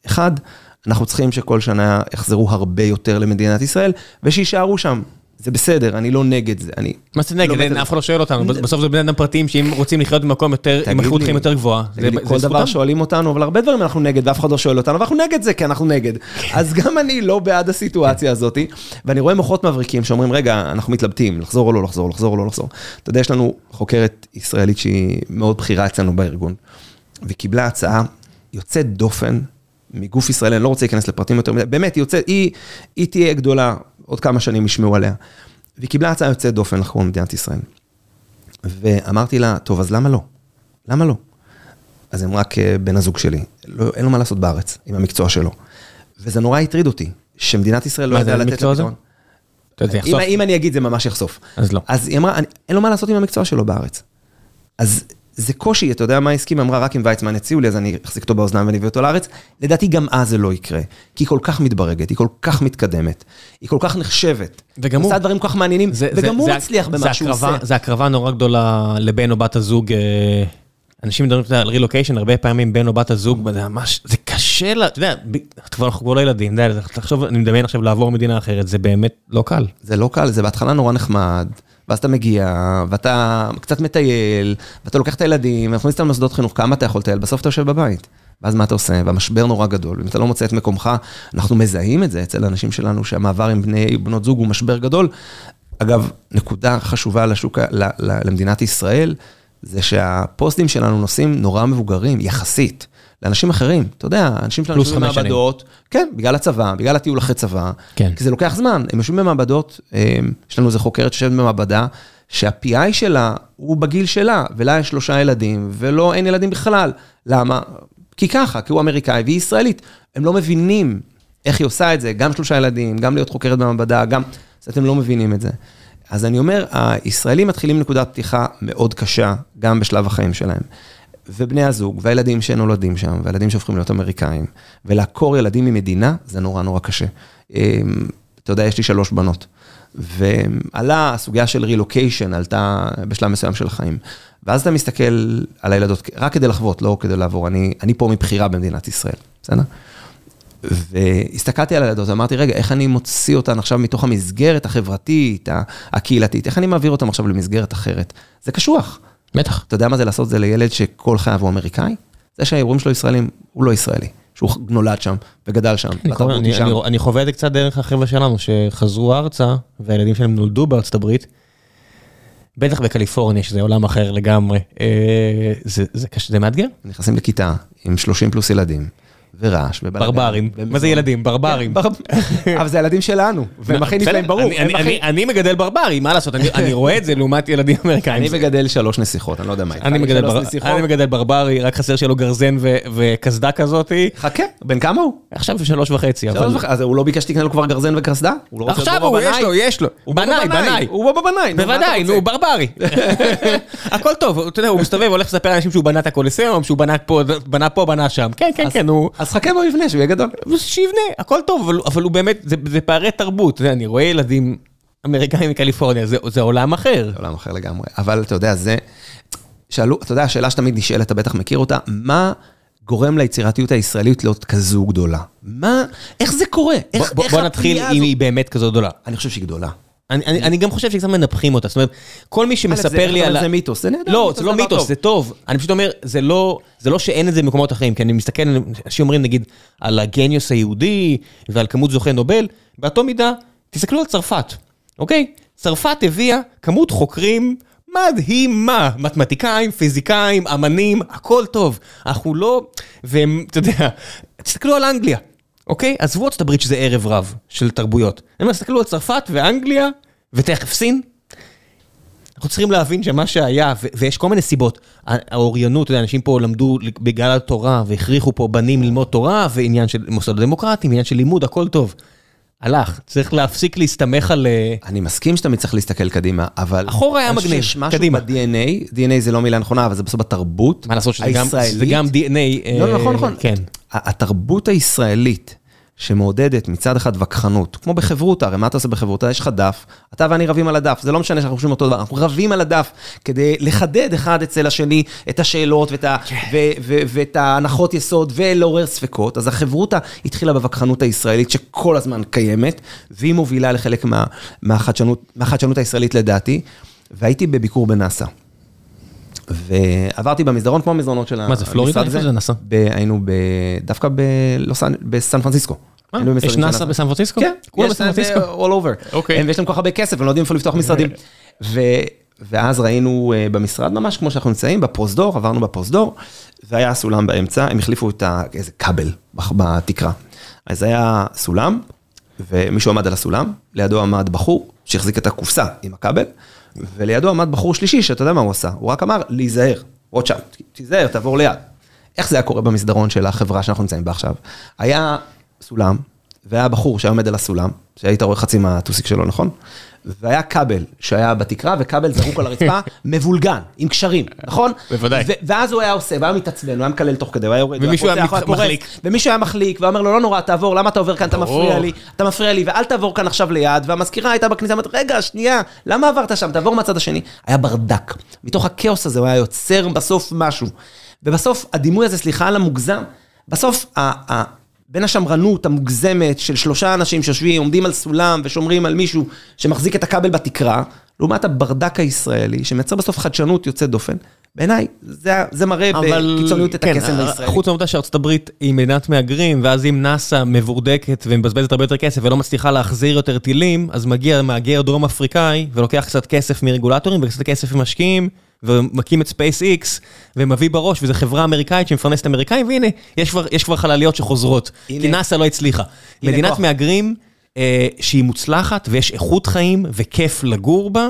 1, אנחנו צריכים שכל שנה יחזרו הרבה יותר למדינת ישראל, ושישארו שם. זה בסדר, אני לא נגד זה, אני... מה זה נגד? אין, אף אחד לא שואל אותנו, בסוף זה בני אדם פרטיים שאם רוצים לחיות במקום יותר, עם איכות חיים יותר גבוהה. כל דבר שואלים אותנו, אבל הרבה דברים אנחנו נגד, ואף אחד לא שואל אותנו, ואנחנו נגד זה, כי אנחנו נגד. אז גם אני לא בעד הסיטואציה הזאת, ואני רואה מוחות מבריקים שאומרים, רגע, אנחנו מתלבטים, לחזור או לא לחזור, לחזור או לא לחזור. אתה יודע, יש לנו חוקרת ישראלית שהיא מאוד בכירה אצלנו בארגון, וקיבלה הצעה יוצאת דופן מגוף ישראלי, אני לא רוצה להיכנס לפרטים יותר מדי, באמת, היא יוצאת, היא, היא תהיה גדולה, עוד כמה שנים ישמעו עליה. והיא קיבלה הצעה יוצאת דופן לחקור במדינת ישראל. ואמרתי לה, טוב, אז למה לא? למה לא? אז הם רק בן הזוג שלי, לא, אין לו מה לעשות בארץ עם המקצוע שלו. וזה נורא הטריד אותי, שמדינת ישראל לא ידעה לתת לפתרון. אם, אם אני אגיד זה ממש יחשוף. אז לא. אז היא אמרה, אין לו מה לעשות עם המקצוע שלו בארץ. אז זה קושי, אתה יודע מה הסכים? אמרה, רק אם ויצמן יציעו לי, אז אני אחזיק אותו באוזניים ואני אביא אותו לארץ. לדעתי גם אז זה לא יקרה. כי היא כל כך מתברגת, היא כל כך מתקדמת, היא כל כך נחשבת. וגם הוא... עושה דברים כל כך מעניינים, זה, וגם זה, הוא זה, מצליח במה שהוא עושה. זה הקרבה נורא גדולה לבן או בת הזוג. אה, אנשים מדברים על רילוקיישן, הרבה פעמים בן או בת הזוג, זה ממש, זה קשה, לה, אתה יודע, אנחנו כבר לא ילדים, אתה יודע, תחשוב, אני מדמיין עכשיו לעבור מדינה אחרת, זה באמת לא קל. זה לא קל, זה בהתחלה נורא נחמד. ואז אתה מגיע, ואתה קצת מטייל, ואתה לוקח את הילדים, ומכניס אותם למוסדות חינוך, כמה אתה יכול לטייל? בסוף אתה יושב בבית. ואז מה אתה עושה? והמשבר נורא גדול, ואם אתה לא מוצא את מקומך, אנחנו מזהים את זה אצל האנשים שלנו, שהמעבר עם בני ובנות זוג הוא משבר גדול. אגב, נקודה חשובה לשוק, למדינת ישראל, זה שהפוסטים שלנו נוסעים נורא מבוגרים, יחסית. לאנשים אחרים, אתה יודע, אנשים שלנו יושבים במעבדות, כן, בגלל הצבא, בגלל הטיול אחרי צבא, כן. כי זה לוקח זמן, הם יושבים במעבדות, יש לנו איזה חוקרת שיושבת במעבדה, שה-PI שלה הוא בגיל שלה, ולה יש שלושה ילדים, ולא, אין ילדים בכלל. למה? כי ככה, כי הוא אמריקאי והיא ישראלית. הם לא מבינים איך היא עושה את זה, גם שלושה ילדים, גם להיות חוקרת במעבדה, גם... אז אתם לא מבינים את זה. אז אני אומר, הישראלים מתחילים מנקודת פתיחה מאוד קשה, גם בשלב החיים שלהם. ובני הזוג, והילדים שנולדים שם, והילדים שהופכים להיות אמריקאים, ולעקור ילדים ממדינה, זה נורא נורא קשה. אה, אתה יודע, יש לי שלוש בנות. ועלה הסוגיה של רילוקיישן, עלתה בשלב מסוים של החיים. ואז אתה מסתכל על הילדות, רק כדי לחוות, לא כדי לעבור, אני, אני פה מבחירה במדינת ישראל, בסדר? והסתכלתי על הילדות ואמרתי, רגע, איך אני מוציא אותן עכשיו מתוך המסגרת החברתית, הקהילתית, איך אני מעביר אותן עכשיו למסגרת אחרת? זה קשוח. בטח. אתה יודע מה זה לעשות את זה לילד שכל חייו הוא אמריקאי? זה שההורים שלו ישראלים, הוא לא ישראלי. שהוא נולד שם וגדל שם. אני, אני, שם. אני, אני חווה את זה קצת דרך החבר'ה שלנו שחזרו ארצה והילדים שלהם נולדו בארצת הברית. בטח בקליפורניה שזה עולם אחר לגמרי. אה, זה, זה קשה, זה מאתגר. נכנסים לכיתה עם 30 פלוס ילדים. ורעש ובלגן. ברברים, מה זה ילדים? ברברים. (laughs) אבל זה ילדים שלנו, והם הכי נפלאים, ברור. אני מגדל ברברי, מה לעשות, אני רואה את זה לעומת ילדים אמריקאים. אני מגדל שלוש נסיכות, אני לא יודע מה. אני מגדל ברברי, רק חסר שלו גרזן וקסדה כזאתי. חכה, בן כמה הוא? עכשיו שלוש וחצי. אז הוא לא ביקש שתקנה לו כבר גרזן וקסדה? עכשיו הוא, יש לו, יש לו. בנאי, בנאי. הוא בבנאי. בוודאי, נו, ברברי. (laughs) הכל טוב, אתה יודע, הוא מסתובב, הולך לספר לאנשים שהוא בנה את הקולוסיאום, שהוא בנה פה, בנה שם. כן, כן, כן, הוא... אז חכה בו יבנה, שהוא יהיה גדול. שיבנה, הכל טוב, אבל, אבל הוא באמת, זה, זה פערי תרבות. אני רואה ילדים אמריקאים מקליפורניה, זה, זה עולם אחר. זה עולם אחר לגמרי. אבל אתה יודע, זה... שאלו, אתה יודע, השאלה שתמיד נשאלת, אתה בטח מכיר אותה, מה גורם ליצירתיות הישראלית להיות כזו גדולה? מה, איך זה קורה? איך, בוא, איך בוא נתחיל אם היא באמת כזו גדולה. אני חושב שהיא גדולה. אני, אני, אני גם חושב שקצת מנפחים אותה, זאת אומרת, כל מי שמספר לי על... זה מיתוס, זה נהדר. לא, זה לא מיתוס, זה טוב. אני פשוט אומר, זה לא, זה לא שאין את זה במקומות אחרים, כי אני מסתכל, אנשים אומרים נגיד, על הגניוס היהודי ועל כמות זוכי נובל, באותו מידה, תסתכלו על צרפת, אוקיי? צרפת הביאה כמות חוקרים מדהימה, מתמטיקאים, פיזיקאים, אמנים, הכל טוב. אנחנו לא, והם, אתה יודע, תסתכלו על אנגליה. אוקיי? עזבו ארצות הברית שזה ערב רב של תרבויות. אומר, תסתכלו על צרפת ואנגליה, ותכף סין. אנחנו צריכים להבין שמה שהיה, ויש כל מיני סיבות. האוריינות, אתה יודע, אנשים פה למדו בגלל התורה, והכריחו פה בנים ללמוד תורה, ועניין של מוסדות דמוקרטיים, עניין של לימוד, הכל טוב. הלך, צריך להפסיק להסתמך על... אה, אני מסכים שאתה צריך להסתכל קדימה, אבל... אחורה היה מגניב, קדימה. משהו ב-DNA, DNA זה לא מילה נכונה, אבל זה בסוף בתרבות מה לעשות שזה גם DNA... לא, נכון, נכון. כן. התרבות הישראלית, שמעודדת מצד אחד וכחנות, כמו בחברותה, הרי מה אתה עושה בחברותה? יש לך דף, אתה ואני רבים על הדף, זה לא משנה שאנחנו חושבים אותו דבר, אנחנו רבים על הדף כדי לחדד אחד אצל השני את השאלות ואת, ה, כן. ו, ו, ואת ההנחות יסוד ולעורר ספקות, אז החברותה התחילה בווכחנות הישראלית שכל הזמן קיימת, והיא מובילה לחלק מה, מהחדשנות, מהחדשנות הישראלית לדעתי, והייתי בביקור בנאסא. ועברתי במסדרון כמו המסדרונות של המשרד הזה. מה זה, פלורידה? איפה זה נסע? היינו דווקא בסן פרנסיסקו. אה, יש נאסא בסן פרנסיסקו? כן, כולם בסן פרנסיסקו. all over. אוקיי. ויש להם כל כך הרבה כסף, הם לא יודעים איפה לפתוח משרדים. ואז ראינו אה, במשרד ממש כמו שאנחנו נמצאים, בפרוזדור, עברנו בפרוזדור, והיה סולם באמצע, הם החליפו את איזה כבל בתקרה. אז היה סולם, ומישהו עמד על הסולם, לידו עמד בחור שהחזיק את הקופסה עם הכבל, ולידו עמד בחור שלישי, שאתה יודע מה הוא עשה, הוא רק אמר, להיזהר, רוטשאפ, תיזהר, תעבור ליד. איך זה היה קורה במסדרון של החברה שאנחנו נמצאים בה עכשיו? היה סולם, והיה בחור שהיה עומד על הסולם, שהיית רואה חצי מהטוסיק שלו, נכון? והיה כבל שהיה בתקרה, וכבל זרוק על הרצפה, (laughs) מבולגן, עם קשרים, נכון? בוודאי. ואז הוא היה עושה, והיה מתעצבן, הוא היה מקלל תוך כדי, הוא היה יורד, ומישהו היה מחליק. ומישהו היה מחליק, ואומר לו, לא נורא, תעבור, למה אתה עובר כאן, אתה מפריע לי, אתה מפריע לי, ואל תעבור כאן עכשיו ליד, והמזכירה הייתה בכניסה, אמרת, רגע, שנייה, למה עברת שם, תעבור מהצד השני. היה ברדק. מתוך הכאוס הזה הוא היה יוצר בסוף משהו. ובסוף, הדימוי הזה, סליחה על המוגזם, בסוף, בין השמרנות המוגזמת של שלושה אנשים שיושבים, עומדים על סולם ושומרים על מישהו שמחזיק את הכבל בתקרה, לעומת הברדק הישראלי, שמייצר בסוף חדשנות יוצאת דופן, בעיניי, זה, זה מראה בקיצוניות את כן, הקסם הישראלי. חוץ מהעובדה שארצות הברית היא מדינת מהגרים, ואז אם נאסא מבורדקת ומבזבזת הרבה יותר כסף ולא מצליחה להחזיר יותר טילים, אז מגיע מהגר דרום אפריקאי ולוקח קצת כסף מרגולטורים וקצת כסף ממשקיעים. ומקים את SpaceX, ומביא בראש, וזו חברה אמריקאית שמפרנסת אמריקאים, והנה, יש כבר, יש כבר חלליות שחוזרות, הנה, כי נאס"א לא הצליחה. מדינת כוח. מהגרים אה, שהיא מוצלחת, ויש איכות חיים, וכיף לגור בה,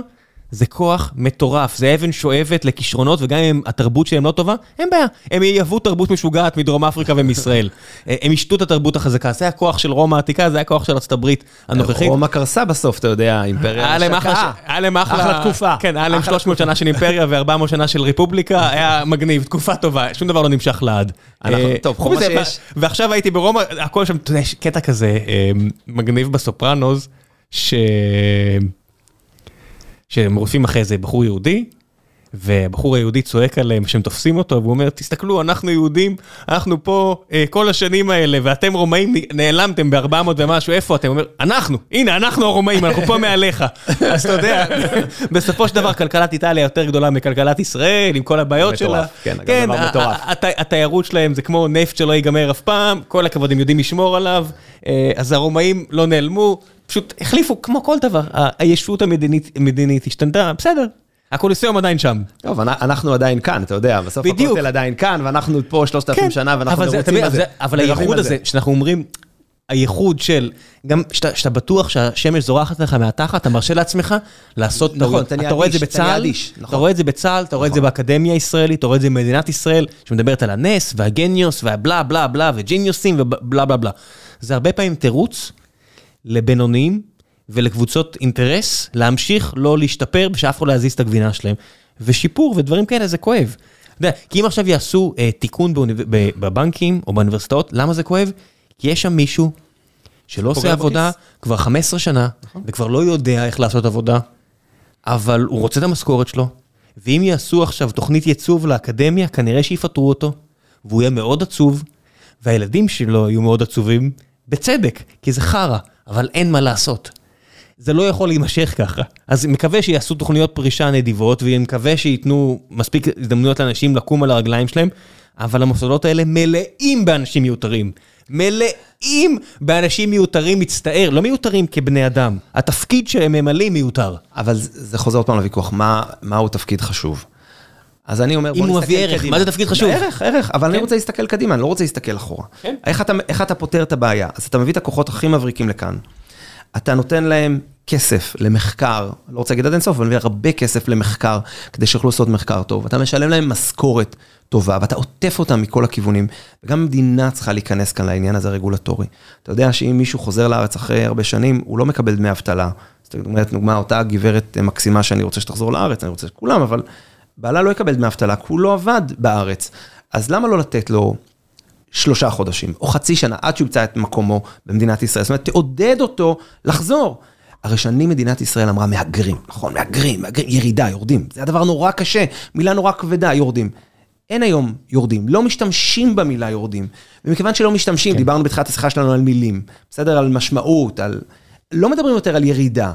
זה כוח מטורף, זה אבן שואבת לכישרונות, וגם אם התרבות שלהם לא טובה, אין בעיה. הם ייבאו תרבות משוגעת מדרום אפריקה ומישראל. (laughs) הם ישתו את התרבות החזקה, זה הכוח של רומא העתיקה, זה הכוח של ארצות הברית הנוכחית. רומא קרסה בסוף, אתה יודע, אימפריה היה להם אחלה, היה להם אחלה תקופה. כן, היה להם 300 שנה של אימפריה (laughs) ו-400 שנה של רפובליקה, היה מגניב, תקופה טובה, שום דבר לא נמשך לעד. טוב, חוץ מזה, ועכשיו הייתי ברומא, הכל שם, אתה יודע, יש קטע כזה מגניב בסופרנוז, ש... שהם רודפים אחרי איזה בחור יהודי, והבחור היהודי צועק עליהם שהם תופסים אותו, והוא אומר, תסתכלו, אנחנו יהודים, אנחנו פה אה, כל השנים האלה, ואתם רומאים נעלמתם ב-400 ומשהו, איפה אתם? הוא אומר, אנחנו, הנה, אנחנו הרומאים, אנחנו פה מעליך. (laughs) אז אתה יודע, בסופו של דבר כלכלת איטליה יותר גדולה מכלכלת ישראל, עם כל הבעיות שלה. כן, כן התיירות שלהם זה כמו נפט שלא ייגמר אף פעם, כל הכבוד, הם יודעים לשמור עליו, אה, אז הרומאים לא נעלמו, פשוט החליפו, כמו כל דבר, הישות המדינית השתנתה, בסדר. הקוליסיום עדיין שם. טוב, אנחנו עדיין כאן, אתה יודע, בסוף הכותל עדיין כאן, ואנחנו פה שלושת אלפים שנה, ואנחנו מרוצים על זה. אבל הייחוד הזה, שאנחנו אומרים, הייחוד של, גם שאתה בטוח שהשמש זורחת לך מהתחת, אתה מרשה לעצמך לעשות טעויות. אתה רואה את זה בצה"ל, אתה רואה את זה בצה"ל, אתה רואה את זה באקדמיה הישראלית, אתה רואה את זה במדינת ישראל, שמדברת על הנס, והגניוס, והבלה בלה בלה, וג'יניוסים, ובלה בלה בלה. זה הרבה פעמים תירוץ לבינוניים ולקבוצות אינטרס להמשיך לא להשתפר ושאף אחד לא יזיז את הגבינה שלהם. ושיפור ודברים כאלה זה כואב. אתה יודע, כי אם עכשיו יעשו אה, תיקון באוניב... בבנקים או באוניברסיטאות, למה זה כואב? כי יש שם מישהו שלא עושה עבודה בכיס. כבר 15 שנה, נכון. וכבר לא יודע איך לעשות עבודה, אבל הוא רוצה את המשכורת שלו, ואם יעשו עכשיו תוכנית ייצוב לאקדמיה, כנראה שיפטרו אותו, והוא יהיה מאוד עצוב, והילדים שלו יהיו מאוד עצובים, בצדק, כי זה חרא, אבל אין מה לעשות. זה לא יכול להימשך ככה. אז מקווה שיעשו תוכניות פרישה נדיבות, ואני מקווה שייתנו מספיק הזדמנויות לאנשים לקום על הרגליים שלהם, אבל המוסדות האלה מלאים באנשים מיותרים. מלאים באנשים מיותרים מצטער, לא מיותרים כבני אדם. התפקיד שהם ממלאים מיותר. אבל זה חוזר עוד פעם לוויכוח, מה, מהו תפקיד חשוב? אז אני אומר, בוא נסתכל קדימה. אם הוא מביא ערך, מה זה תפקיד חשוב? ערך, ערך, אבל כן. אני רוצה להסתכל קדימה, אני לא רוצה להסתכל אחורה. כן. איך אתה, פותר את הבעיה? אז אתה מביא את הכוחות הכי מבריקים לכאן. אתה נותן להם כסף למחקר, לא רוצה להגיד עד אינסוף, אבל הרבה כסף למחקר, כדי שיוכלו לעשות מחקר טוב. אתה משלם להם משכורת טובה, ואתה עוטף אותם מכל הכיוונים. וגם המדינה צריכה להיכנס כאן לעניין הזה הרגולטורי. אתה יודע שאם מישהו חוזר לארץ אחרי הרבה שנים, הוא לא מקבל דמי אבטלה. זאת אומרת, דוגמה, אותה גברת מקסימה שאני רוצה שתחזור לארץ, אני רוצה שכולם, אבל בעלה לא יקבל דמי אבטלה, כי הוא לא עבד בארץ. אז למה לא לתת לו שלושה חודשים, או חצי שנה, עד שהוא ימצא את מקומו במדינת ישראל? זאת אומרת, תעודד אותו לחזור. הרי שנים מדינת ישראל אמרה מהגרים, נכון, מהגרים, מהגרים, ירידה, יורדים. זה הדבר נורא קשה, מילה נורא כבדה, יורדים. אין היום יורדים, לא משתמשים במילה יורדים. ומכיוון שלא משתמשים, כן. דיברנו בתחילת השיחה שלנו על מילים, בסדר? על משמעות, על... לא מדברים יותר על ירידה.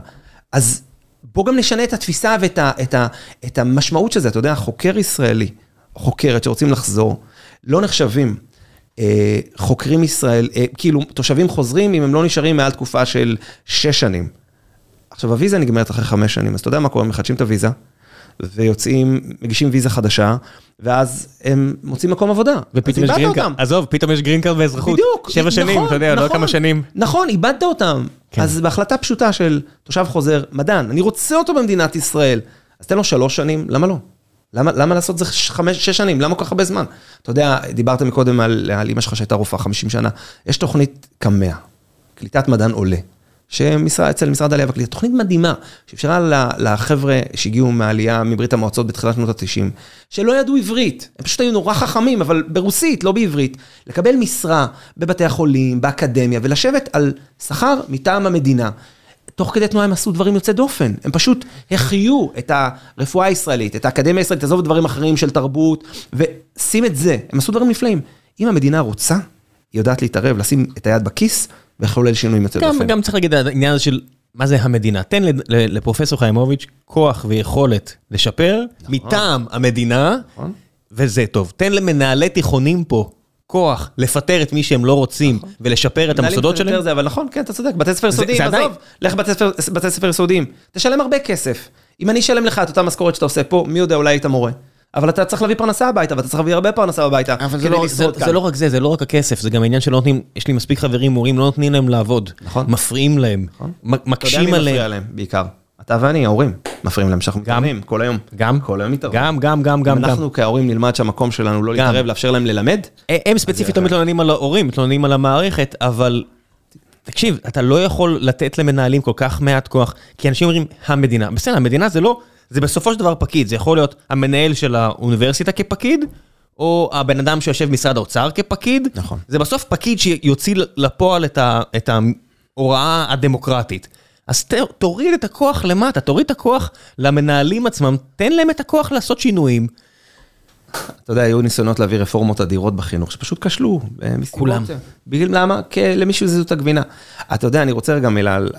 אז בוא גם נשנה את התפיסה ואת ה, את ה, את המשמעות של זה. אתה יודע, חוקר ישראלי, חוקרת שרוצים לחזור, לא נחשבים. אה, חוקרים ישראל, אה, כאילו, תושבים חוזרים אם הם לא נשארים מעל תקופה של שש שנים. עכשיו, הוויזה נגמרת אחרי חמש שנים, אז אתה יודע מה קורה? מחדשים את הוויזה, ויוצאים, מגישים ויזה חדשה, ואז הם מוצאים מקום עבודה. ופתאום יש green card, עזוב, פתאום יש green card ואזרחות. בדיוק. שבע נכון, שנים, אתה יודע, לא נכון, לא כמה שנים. נכון, איבדת אותם. כן. אז בהחלטה פשוטה של תושב חוזר, מדען, אני רוצה אותו במדינת ישראל, אז תן לו שלוש שנים, למה לא? למה, למה לעשות זה חמש, שש שנים? למה כל כך הרבה זמן? אתה יודע, דיברת מקודם על, על אמא שלך שהייתה רופאה 50 שנה. יש תוכנית קמ"ע, קליטת מדען עולה. שאצל משרד העלייה והקליטה, תוכנית מדהימה, שאפשרה לחבר'ה שהגיעו מהעלייה מברית המועצות בתחילת שנות ה-90, שלא ידעו עברית, הם פשוט היו נורא חכמים, אבל ברוסית, לא בעברית, לקבל משרה בבתי החולים, באקדמיה, ולשבת על שכר מטעם המדינה. תוך כדי תנועה הם עשו דברים יוצאי דופן, הם פשוט החיו את הרפואה הישראלית, את האקדמיה הישראלית, עזוב דברים אחרים של תרבות, ושים את זה, הם עשו דברים נפלאים. אם המדינה רוצה, היא יודעת להתערב, לשים את היד בכיס, ולחולל שינויים יוצא דופן. גם צריך להגיד העניין הזה של מה זה המדינה. תן לפרופסור חיימוביץ' כוח ויכולת לשפר נכון. מטעם המדינה, נכון. וזה טוב. תן למנהלי תיכונים פה. כוח לפטר את מי שהם לא רוצים נכון. ולשפר את המוסדות שלהם. זה, אבל נכון, כן, אתה צודק, בתי ספר יסודיים, עזוב, לך בתי ספר יסודיים, תשלם הרבה כסף. אם אני אשלם לך את אותה משכורת שאתה עושה פה, מי יודע, אולי היית מורה. אבל אתה צריך להביא פרנסה הביתה, ואתה צריך להביא הרבה פרנסה הביתה, אבל זה לא, זה, זה לא רק זה, זה לא רק הכסף, זה גם העניין שלא נותנים, יש לי מספיק חברים, מורים, לא נותנים להם לעבוד. נכון. מפריעים להם, נכון. מקשים עליהם. אתה יודע מי מפריע להם, בעיקר? אתה ואני, ההורים, מפריעים להם שאנחנו. מתערבים כל היום. גם, כל היום מתערבים. גם, גם, גם, גם. אנחנו כהורים נלמד שהמקום שלנו לא. להתערב, לאפשר להם ללמד, הם ספציפית לא מתלוננים על ההורים, מתלוננים על המערכת, אבל תקשיב, אתה לא יכול לתת למנהלים כל כך מעט כוח, כי אנשים אומרים, המדינה. בסדר, המדינה זה לא, זה בסופו של דבר פקיד, זה יכול להיות המנהל של האוניברסיטה כפקיד, או הבן אדם שיושב במשרד האוצר כפקיד. נכון. זה בסוף פקיד שיוציא לפועל את ה- את ההוראה הדמוקרטית. אז ת, תוריד את הכוח למטה, תוריד את הכוח למנהלים עצמם, תן להם את הכוח לעשות שינויים. אתה יודע, היו ניסיונות להביא רפורמות אדירות בחינוך, שפשוט כשלו. אה, כולם. בגלל למה? כי למישהו זה זאת הגבינה. אתה יודע, אני רוצה רגע מילה על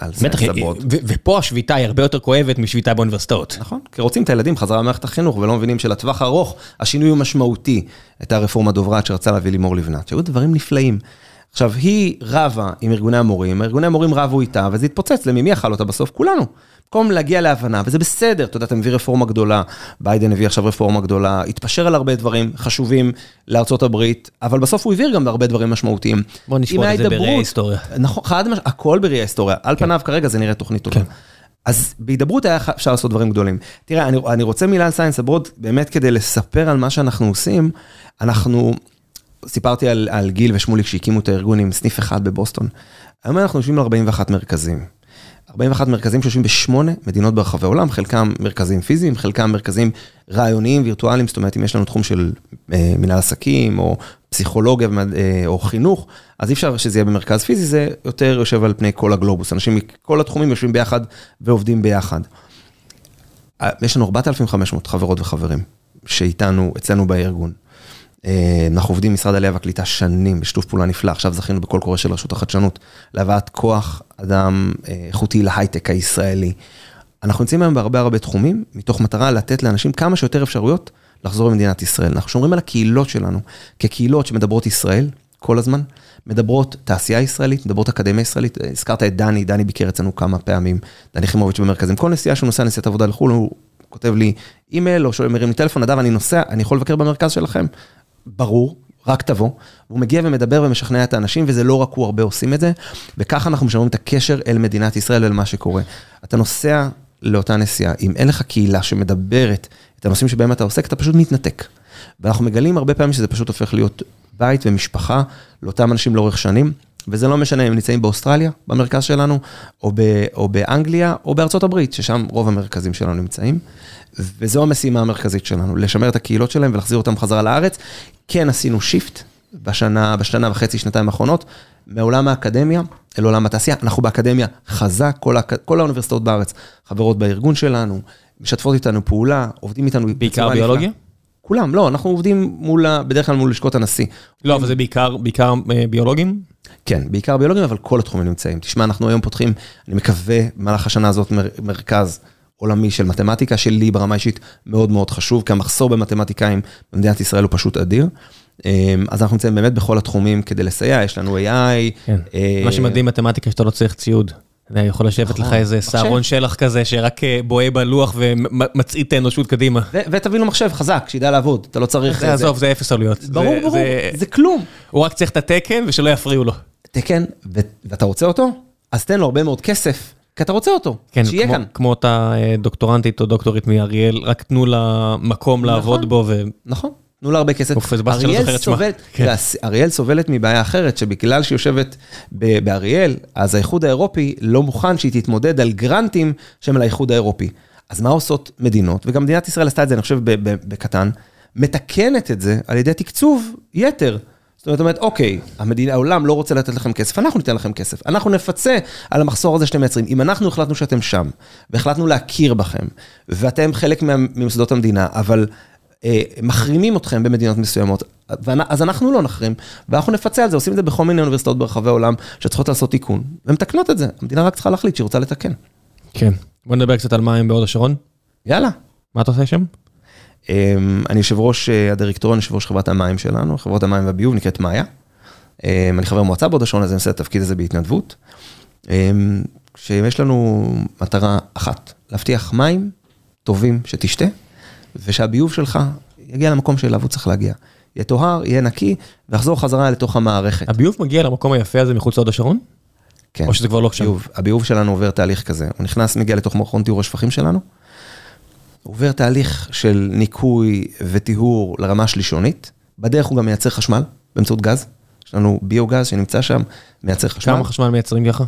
הבורד. ו- ופה השביתה היא הרבה יותר כואבת משביתה באוניברסיטאות. נכון, כי רוצים את הילדים חזרה למערכת החינוך, ולא מבינים שלטווח הארוך, השינוי הוא משמעותי. הייתה רפורמה דוברת שרצה להביא לימור לבנת, שהיו דברים נפלאים. עכשיו, היא רבה עם ארגוני המורים, ארגוני המורים רבו איתה, וזה התפוצץ למי, מי אכל אותה בסוף? כולנו. במקום להגיע להבנה, וזה בסדר, אתה יודע, אתה מביא רפורמה גדולה, ביידן הביא עכשיו רפורמה גדולה, התפשר על הרבה דברים חשובים לארצות הברית, אבל בסוף הוא העביר גם הרבה דברים משמעותיים. בוא נשים את זה בראי ההיסטוריה. נכון, חד משמעית, הכל בראי ההיסטוריה. על פניו כרגע זה נראה תוכנית טובה. כן. אז בהידברות היה אפשר לעשות דברים גדולים. תראה, אני, אני רוצה מילה על Science Abroad, באמת כדי לספר על מה שאנחנו עושים, אנחנו, סיפרתי על, על גיל ושמוליק שהקימו את הארגון עם סניף אחד בבוסטון. היום אנחנו יושבים על 41 מרכזים. 41 מרכזים שיושבים בשמונה מדינות ברחבי העולם, חלקם מרכזים פיזיים, חלקם מרכזים רעיוניים, וירטואליים, זאת אומרת, אם יש לנו תחום של אה, מנהל עסקים, או פסיכולוגיה אה, או חינוך, אז אי אפשר שזה יהיה במרכז פיזי, זה יותר יושב על פני כל הגלובוס. אנשים מכל התחומים יושבים ביחד ועובדים ביחד. אה, יש לנו 4,500 חברות וחברים שאיתנו, אצלנו בארגון. אה, אנחנו עובדים עם משרד העלייה והקליטה שנים בשיתוף פעולה נפלא, עכשיו זכינו בקול קורא של רשות החדשנות להבאת כוח אדם אה, איכותי להייטק הישראלי. אנחנו נמצאים היום בהרבה הרבה תחומים, מתוך מטרה לתת לאנשים כמה שיותר אפשרויות לחזור למדינת ישראל. אנחנו שומרים על הקהילות שלנו כקהילות שמדברות ישראל כל הזמן, מדברות תעשייה ישראלית, מדברות אקדמיה ישראלית. אה, הזכרת את דני, דני ביקר אצלנו כמה פעמים, דני חימוביץ' במרכזים. כל נסיעה שהוא נוסע נסיעת עבודה לחו"ל, הוא כותב לי אימייל או שואל, מרים לי טלפון, נדב, אני נוסע, אני יכול לבקר במרכז שלכם? ברור, רק תבוא. הוא מגיע ומדבר ומשכנע את האנשים, וזה לא רק הוא, הרבה עושים את זה, וככה אנחנו משמרים את הקשר אל מדינת ישראל ואל מה שקורה. אתה נוסע לאותה נסיעה, אם אין לך קהילה שמדברת את הנושאים שבהם אתה עוסק, אתה פשוט מתנתק. ואנחנו מגלים הרבה פעמים שזה פשוט הופך להיות בית ומשפחה לאותם אנשים לאורך שנים, וזה לא משנה אם נמצאים באוסטרליה, במרכז שלנו, או, ב, או באנגליה, או בארצות הברית, ששם רוב המרכזים שלנו נמצאים. וזו המשימה המרכזית שלנו, לשמר את הקהילות שלהם ולהחזיר אותם חזרה לארץ. כן עשינו שיפט בשנה, בשנה וחצי, שנתיים האחרונות, מעולם האקדמיה אל עולם התעשייה. אנחנו באקדמיה חזק, כל, האק- כל האוניברסיטאות בארץ חברות בארגון שלנו, משתפות איתנו פעולה, עובדים איתנו בעיקר ביולוגיה? נפלאה. כולם, לא, אנחנו עובדים מול, בדרך כלל מול לשכות הנשיא. לא, אבל זה בעיקר, בעיקר אה, ביולוגים? כן, בעיקר ביולוגים, אבל כל התחומים נמצאים. תשמע, אנחנו היום פותחים, אני מקווה, במהלך השנה הזאת, מר- מרכז עולמי של מתמטיקה, שלי ברמה אישית מאוד מאוד חשוב, כי המחסור במתמטיקאים במדינת ישראל הוא פשוט אדיר. אמ, אז אנחנו נמצאים באמת בכל התחומים כדי לסייע, יש לנו AI. כן. אה, מה שמדהים מתמטיקה שאתה לא צריך ציוד. אתה יודע, יכול לשבת נכון, לך איזה מחשב. סהרון שלח כזה שרק אה, בוהה בלוח ומצעיד את האנושות קדימה. ותביא לו מחשב חזק, שידע לעבוד, אתה לא צריך... זה עזוב, זה אפס עלויות. ברור, ברור, זה- כלום. הוא רק צריך את התקן ושלא יפריעו לו. תקן, ואתה רוצה אותו? אז תן לו הרבה מאוד כסף, כי אתה רוצה אותו, כן, שיהיה כמו- כאן. כמו אותה אה, דוקטורנטית או דוקטורית מאריאל, רק תנו לה מקום לעבוד בו ו... נכון, תנו לה הרבה כסף. באסה שלא אריאל. סובלת- כן. אריאל סובלת מבעיה אחרת, שבגלל שהיא יושבת באריאל, אז האיחוד האירופי לא מוכן שהיא תתמודד על גרנטים שהם על האיחוד האירופי. אז מה עושות מדינות? וגם מדינת ישראל עשתה את זה, אני חושב, בקטן, מתקנת את זה על ידי תקצוב יתר. זאת אומרת, אומרת, אוקיי, המדינה, העולם לא רוצה לתת לכם כסף, אנחנו ניתן לכם כסף. אנחנו נפצה על המחסור הזה שאתם מייצרים. אם אנחנו החלטנו שאתם שם, והחלטנו להכיר בכם, ואתם חלק ממוסדות המדינה, אבל מחרימים אתכם במדינות מסוימות, אז אנחנו לא נחרים, ואנחנו נפצה על זה, עושים את זה בכל מיני אוניברסיטאות ברחבי העולם, שצריכות לעשות תיקון, ומתקנות את זה. המדינה רק צריכה להחליט שהיא רוצה לתקן. כן. בוא נדבר קצת על מים בהוד השרון. יאללה. מה אתה עושה שם? אמ, אני יושב ראש אה, הדירקטוריון, יושב ראש חברת המים שלנו, חברות המים והביוב, נקראת מאיה. אמ, אני חבר מועצה בהוד השרון, אז אני עושה את התפקיד הזה בהתנדבות. אמ, שיש לנו מטרה אחת, להבטיח מים טובים שתשתה, ושהביוב שלך יגיע למקום שאליו הוא צריך להגיע. יהיה טוהר, יהיה נקי, ויחזור חזרה לתוך המערכת. הביוב מגיע למקום היפה הזה מחוץ להוד השרון? כן. או שזה כבר לא שם? ביוב. הביוב שלנו עובר תהליך כזה, הוא נכנס, מגיע לתוך מכון טיהור השפכים שלנו, עובר תהליך של ניקוי וטיהור לרמה שלישונית, בדרך הוא גם מייצר חשמל באמצעות גז, יש לנו ביוגז שנמצא שם, מייצר חשמל. כמה חשמל מייצרים ככה?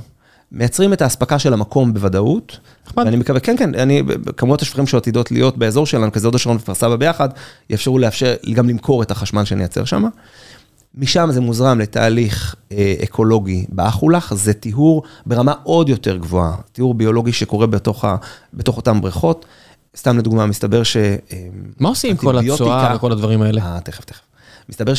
מייצרים את האספקה של המקום בוודאות. נחמד. ואני מקווה, כן, כן, אני, כמויות השפכים שעתידות להיות באזור שלנו, כזה הוד השרון וכפר סבא ביחד, יאפשרו לאפשר גם למכור את החשמל שנייצר שם. משם זה מוזרם לתהליך אה, אקולוגי באחולך, זה טיהור ברמה עוד יותר גבוהה, טיהור ביולוגי שקורה בתוך, ה, בתוך אותן בריכות. סתם לדוגמה, מסתבר ש... אה, מה עושים עם כל הצואה וכל הדברים האלה? אה, תכף, תכף. מסתבר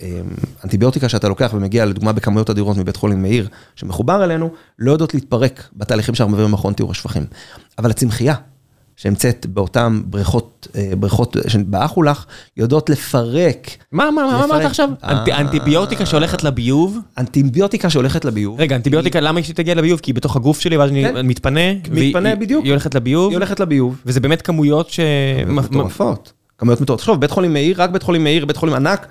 שאנטיביוטיקה שאתה לוקח ומגיע לדוגמה בכמויות אדירות מבית חולים מאיר, שמחובר אלינו, לא יודעות להתפרק בתהליכים שאנחנו מביאים במכון טיהור השפכים. אבל הצמחייה, שנמצאת באותן בריכות, אה, בריכות באחולך, יודעות לפרק מה, מה, מה אמרת עכשיו? אה. אנטי- אנטיביוטיקה שהולכת לביוב? אנטיביוטיקה שהולכת לביוב. רגע, אנטיביוטיקה, למה היא תגיע לביוב? כי היא בתוך הגוף שלי ואז אני כן. מתפנה? מתפנה, והיא- בדיוק. היא הולכת לביוב? היא הולכת לביוב. וזה באמת כמויות ש... מטורפות. כמויות מטורפות. תחשוב, בית חולים מאיר, רק בית חולים מאיר, בית חולים ענק,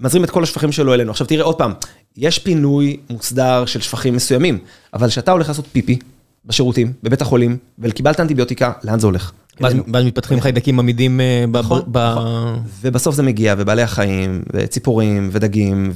מזרים את כל השפכים שלו אלינו. עכשיו תראה עוד פעם, יש פינוי מוסדר של שפכים מסוימים, אבל כשאתה הולך לעשות פיפי בשירותים, בבית החולים, וקיבלת אנטיביוטיקה, לאן זה הולך? ואז מתפתחים חיידקים עמידים אה, ב- נכון, ב... ובסוף זה מגיע, ובעלי החיים, וציפורים, ודגים,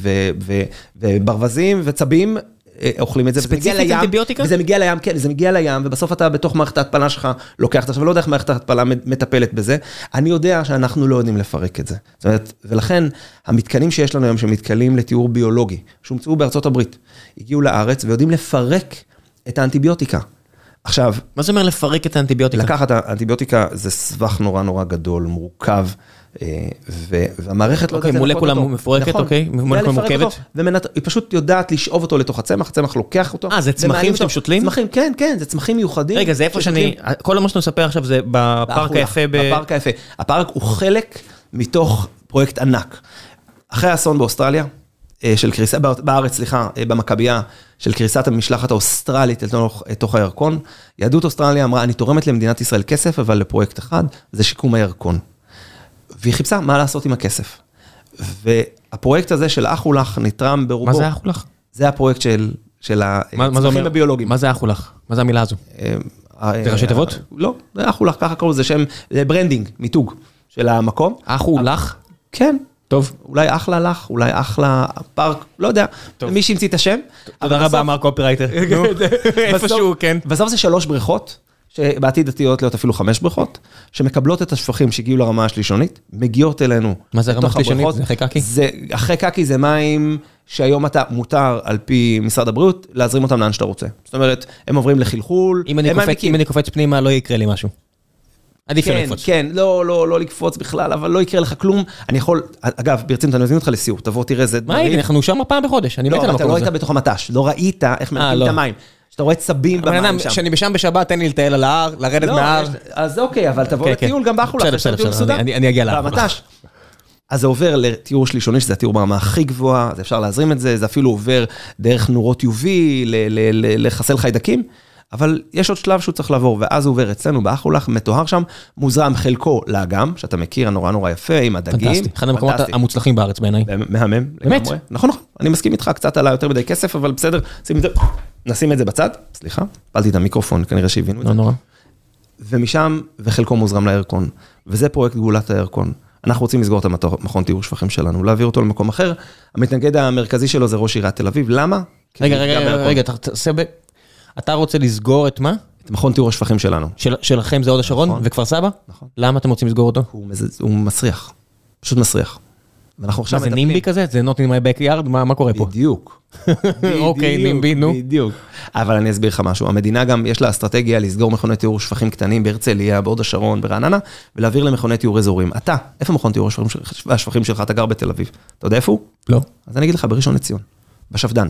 וברווזים, וצבים. אה, אוכלים את זה, ספציפית לים, אנטיביוטיקה? וזה מגיע לים, כן, זה מגיע לים, ובסוף אתה בתוך מערכת ההתפלה שלך לוקח את זה, עכשיו לא יודע איך מערכת ההתפלה מטפלת בזה, אני יודע שאנחנו לא יודעים לפרק את זה. זאת אומרת, ולכן המתקנים שיש לנו היום, שמתקנים לטיהור ביולוגי, שהומצאו בארצות הברית, הגיעו לארץ ויודעים לפרק את האנטיביוטיקה. עכשיו, מה זה אומר לפרק את האנטיביוטיקה? לקחת האנטיביוטיקה זה סבך נורא נורא גדול, מורכב, והמערכת לא אוקיי, יודעת מולקולה לנקות אותו. מפורקת, נכון. אוקיי, מולקולה לפרק מורכבת. אותו, ומנת- היא פשוט יודעת לשאוב אותו לתוך הצמח, הצמח לוקח אותו. אה, זה צמחים שאתם. שותלים? צמחים, כן, כן, זה צמחים מיוחדים. רגע, זה איפה שאני... כל מה שאתה מספר עכשיו זה בפארק היפה ב... בפארק היפה. הפארק הוא חלק מתוך פרויקט ענק. אחרי האסון באוסטרליה, אה, של קריסה, בארץ, סליחה, אה, במכבייה, של קריסת המשלחת האוסטרלית אל תוך- לתוך הירקון, יהדות אוסטרליה אמרה, אני תורמת למדינת ישראל כסף, אבל לפרויקט אחד, זה שיקום הירקון. והיא חיפשה מה לעשות עם הכסף. והפרויקט הזה של אחולך נתרם ברובו. מה זה האחולך? זה הפרויקט של, של זה אומר? הביולוגיים. מה זה האחולך? מה זה המילה הזו? אה, זה ראשי תיבות? לא, זה אחולך, ככה קראו לזה שם, זה branding, מיתוג של המקום. האחולך? כן. טוב. אולי אחלה לך, אולי אחלה פארק, לא יודע, מי שהמציא את השם. תודה רבה, בסוף- מר קופירייטר. (laughs) איפשהו, כן. בסוף זה שלוש בריכות, שבעתיד עתידות להיות אפילו חמש בריכות, שמקבלות את השפכים שהגיעו לרמה השלישונית, מגיעות אלינו. מה זה רמה לתוך שלישונית? הבריכות. זה אחרי קקי? זה, אחרי קקי זה מים שהיום אתה מותר על פי משרד הבריאות להזרים אותם לאן שאתה רוצה. זאת אומרת, הם עוברים לחלחול, אם אני קופץ-. אם אני קופץ פנימה לא יקרה לי משהו. עדיף כן, לקפוץ. כן, לא, לא, לא לקפוץ בכלל, אבל לא יקרה לך כלום. אני יכול, אגב, ברצינות, אני מזמין אותך לסיור, תבוא, תראה איזה מה הנה, אנחנו שם פעם בחודש, אני מת לא, על אבל אתה המקום לא הזה. היית בתוך המט"ש, לא ראית איך מנקים לא. את המים. כשאתה רואה צבים במים שם. כשאני בשם בשבת, תן לי לטייל על ההר, לרדת לא, מההר. אז אוקיי, אבל תבוא כן, כן. לטיול גם באחולה. בסדר, בסדר, בסדר. אני- אגיע לאחולה. במט"ש. אז זה עובר לטיהור שלישוני, שזה הטיהור ברמה הכי גבוהה, אז אפשר להזרים את זה, זה אפילו עובר דרך נורות UV, לחסל חיידקים, אבל יש עוד שלב שהוא צריך לעבור, ואז הוא עובר אצלנו באחולך, מטוהר שם, מוזרם חלקו לאגם, שאתה מכיר, הנורא נורא יפה, עם הדגים. פנטסטי, אחד המקומות. המוצלחים בארץ בעיניי. מהמם, באמת? נכון, נכון, אני מסכים איתך, קצת עלה יותר מדי כסף, אבל בסדר, שים את זה, נשים את זה בצד, סליחה, הפלתי את המיקרופון, כנראה שהבינו את לא זה. נורא. ומשם, וחלקו מוזרם לירקון, וזה פרויקט גאולת הירקון. אנחנו רוצים לסגור את המכון טיהור שפכים שלנו, להעביר אותו למקום אחר. המתנגד המרכזי שלו זה ראש עיריית תל אביב, למה? רגע, רגע, רגע, תעשה ב... אתה רוצה לסגור את מה? את מכון טיהור השפכים שלנו. של- שלכם זה הוד השרון נכון. וכפר סבא? נכון. למה אתם רוצים לסגור אותו? הוא, מז... הוא מסריח, פשוט מסריח. ואנחנו עכשיו מה זה מטפלים- נימבי כזה? זה not in my backyard? מה מה קורה פה? בדיוק. (laughs) אוקיי, נימבי, נו. בדיוק. אבל אני אסביר לך משהו, המדינה גם יש לה אסטרטגיה לסגור מכוני טיהור שפכים קטנים בהרצליה, בהוד השרון, ברעננה, ולהעביר למכוני טיהור אזוריים. אתה, איפה מכון טיהור השפכים שלך? אתה גר בתל אביב. אתה יודע איפה הוא? לא. אז אני אגיד לך, בראשון לציון, בשפד"ן.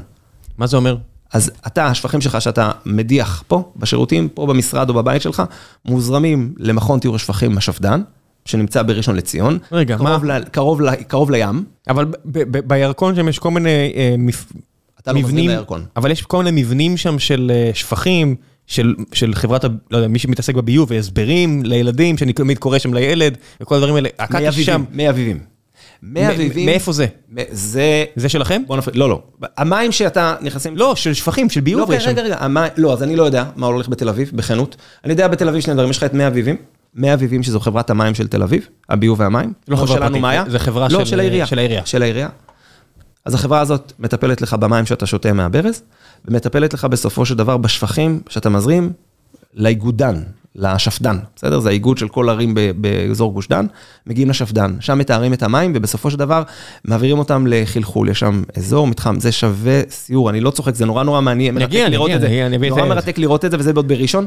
מה זה אומר? אז אתה, השפכים שלך שאתה מדיח פה, בשירותים, פה במשרד או בבית שלך, מוזרמים למכון טיהור השפכים השפד"ן, שנמצא בראשון לציון. רגע, קרוב מה? ל- קרוב ל- קרוב לים. אבל ב- ב- בירקון שם יש כל מיני אה, מפ- אתה לא מזמין מבנים, לירקון. אבל יש כל מיני מבנים שם של אה, שפכים, של של חברת, לא יודע, מי שמתעסק בביוב, והסברים לילדים, שאני תמיד קורא שם לילד, וכל הדברים האלה. הקקי מי שם, מי אביבים. מי אביבים... מאיפה זה? זה... זה שלכם? בוא נפריד, לא, לא. המים שאתה נכנסים... לא, של שפכים, של ביוב לא. רגע, רגע, המים... לא, אז אני לא יודע מה הולך בתל אביב, בכנות. אני יודע בתל אביב שני דברים, יש לך את מי אביבים. מי אביבים שזו חברת המים של תל אביב, הביוב והמים. לא חברה שלנו פרטית. זה חברה לא, של- של העירייה. של העירייה. של העירייה. אז החברה הזאת מטפלת לך במים שאתה שותה מהברז, ומטפלת לך בסופו של דבר בשפכים שאתה מזרים לאיגודן, לשפדן, בסדר? זה האיגוד של כל ערים באזור גוש דן, מגיעים לשפדן, שם מתארים את המים, ובסופו של דבר מעבירים אותם לחלחול, יש שם אזור, מתחם, זה שווה סיור, אני לא צוחק, זה נורא נורא מעניין, מרתק נגיע, לראות נגיע, את זה, נגיע, נורא זה. מרתק לראות את זה, וזה עוד בראשון.